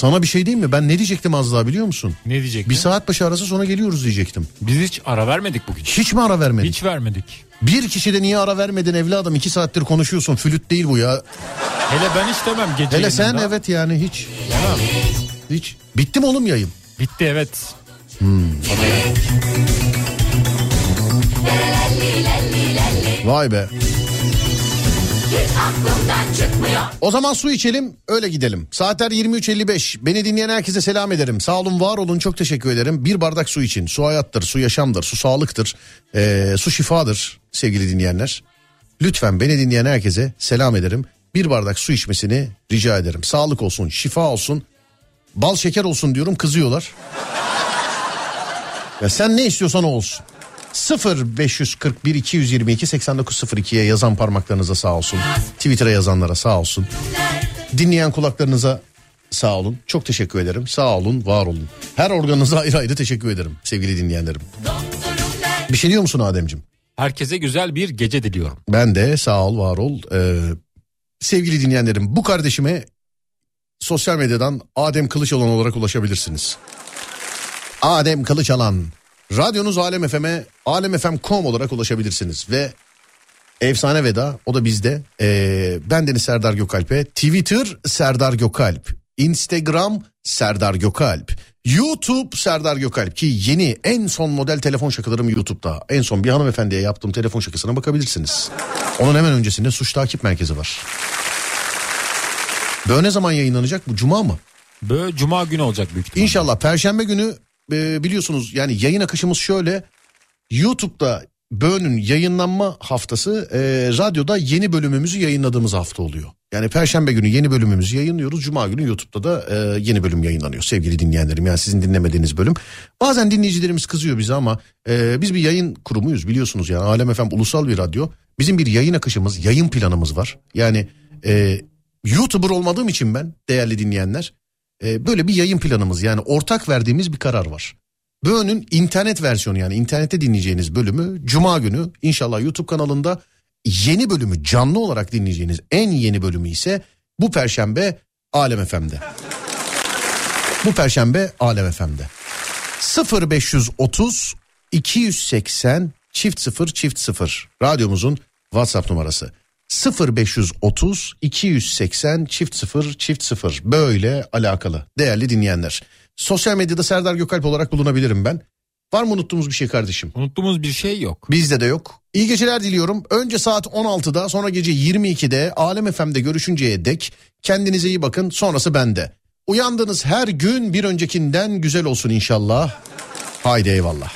Sana bir şey diyeyim mi? Ben ne diyecektim az daha biliyor musun? Ne diyecektin? Bir saat başı arası sonra geliyoruz diyecektim. Biz hiç ara vermedik bugün. Hiç mi ara vermedin? Hiç vermedik. Bir kişi de niye ara vermedin evladım? İki saattir konuşuyorsun. Flüt değil bu ya. Hele ben hiç demem gece Hele sen yayınında. evet yani hiç. Hiç. Bitti mi oğlum yayın? Bitti evet. Vay be. O zaman su içelim öyle gidelim. Saatler 23.55. Beni dinleyen herkese selam ederim. Sağ olun var olun çok teşekkür ederim. Bir bardak su için. Su hayattır, su yaşamdır, su sağlıktır. Ee, su şifadır sevgili dinleyenler. Lütfen beni dinleyen herkese selam ederim. Bir bardak su içmesini rica ederim. Sağlık olsun, şifa olsun. Bal şeker olsun diyorum kızıyorlar. Ya sen ne istiyorsan olsun. 0 541 222 8902'ye yazan parmaklarınıza sağ olsun. Twitter'a yazanlara sağ olsun. Dinleyen kulaklarınıza sağ olun. Çok teşekkür ederim. Sağ olun, var olun. Her organınıza ayrı ayrı teşekkür ederim sevgili dinleyenlerim. Bir şey diyor musun Ademciğim? Herkese güzel bir gece diliyorum. Ben de sağ ol, var ol. Ee, sevgili dinleyenlerim bu kardeşime sosyal medyadan Adem Kılıçalan olarak ulaşabilirsiniz. Adem Kılıçalan. Radyonuz Alem FM'e alemfm.com olarak ulaşabilirsiniz. Ve efsane veda o da bizde. Ee, ben Deniz Serdar Gökalp'e Twitter Serdar Gökalp. Instagram Serdar Gökalp. YouTube Serdar Gökalp ki yeni en son model telefon şakalarım YouTube'da. En son bir hanımefendiye yaptığım telefon şakasına bakabilirsiniz. Onun hemen öncesinde suç takip merkezi var. Böyle ne zaman yayınlanacak bu cuma mı? Böyle cuma günü olacak büyük ihtimalle. İnşallah perşembe günü e, biliyorsunuz yani yayın akışımız şöyle. YouTube'da Böğün'ün yayınlanma haftası e, radyoda yeni bölümümüzü yayınladığımız hafta oluyor. Yani perşembe günü yeni bölümümüzü yayınlıyoruz. Cuma günü YouTube'da da e, yeni bölüm yayınlanıyor sevgili dinleyenlerim. Yani sizin dinlemediğiniz bölüm. Bazen dinleyicilerimiz kızıyor bize ama e, biz bir yayın kurumuyuz biliyorsunuz yani. Alem FM ulusal bir radyo. Bizim bir yayın akışımız, yayın planımız var. Yani e, YouTuber olmadığım için ben değerli dinleyenler e, böyle bir yayın planımız yani ortak verdiğimiz bir karar var. Böğünün internet versiyonu yani internette dinleyeceğiniz bölümü Cuma günü inşallah YouTube kanalında yeni bölümü canlı olarak dinleyeceğiniz en yeni bölümü ise bu perşembe Alem FM'de. Bu perşembe Alem FM'de. 0530 280 çift 0 çift 0 radyomuzun WhatsApp numarası. 0530 280 çift 0 çift 0 böyle alakalı değerli dinleyenler. Sosyal medyada Serdar Gökalp olarak bulunabilirim ben. Var mı unuttuğumuz bir şey kardeşim? Unuttuğumuz bir şey yok. Bizde de yok. İyi geceler diliyorum. Önce saat 16'da sonra gece 22'de Alem FM'de görüşünceye dek kendinize iyi bakın sonrası bende. Uyandığınız her gün bir öncekinden güzel olsun inşallah. Haydi eyvallah.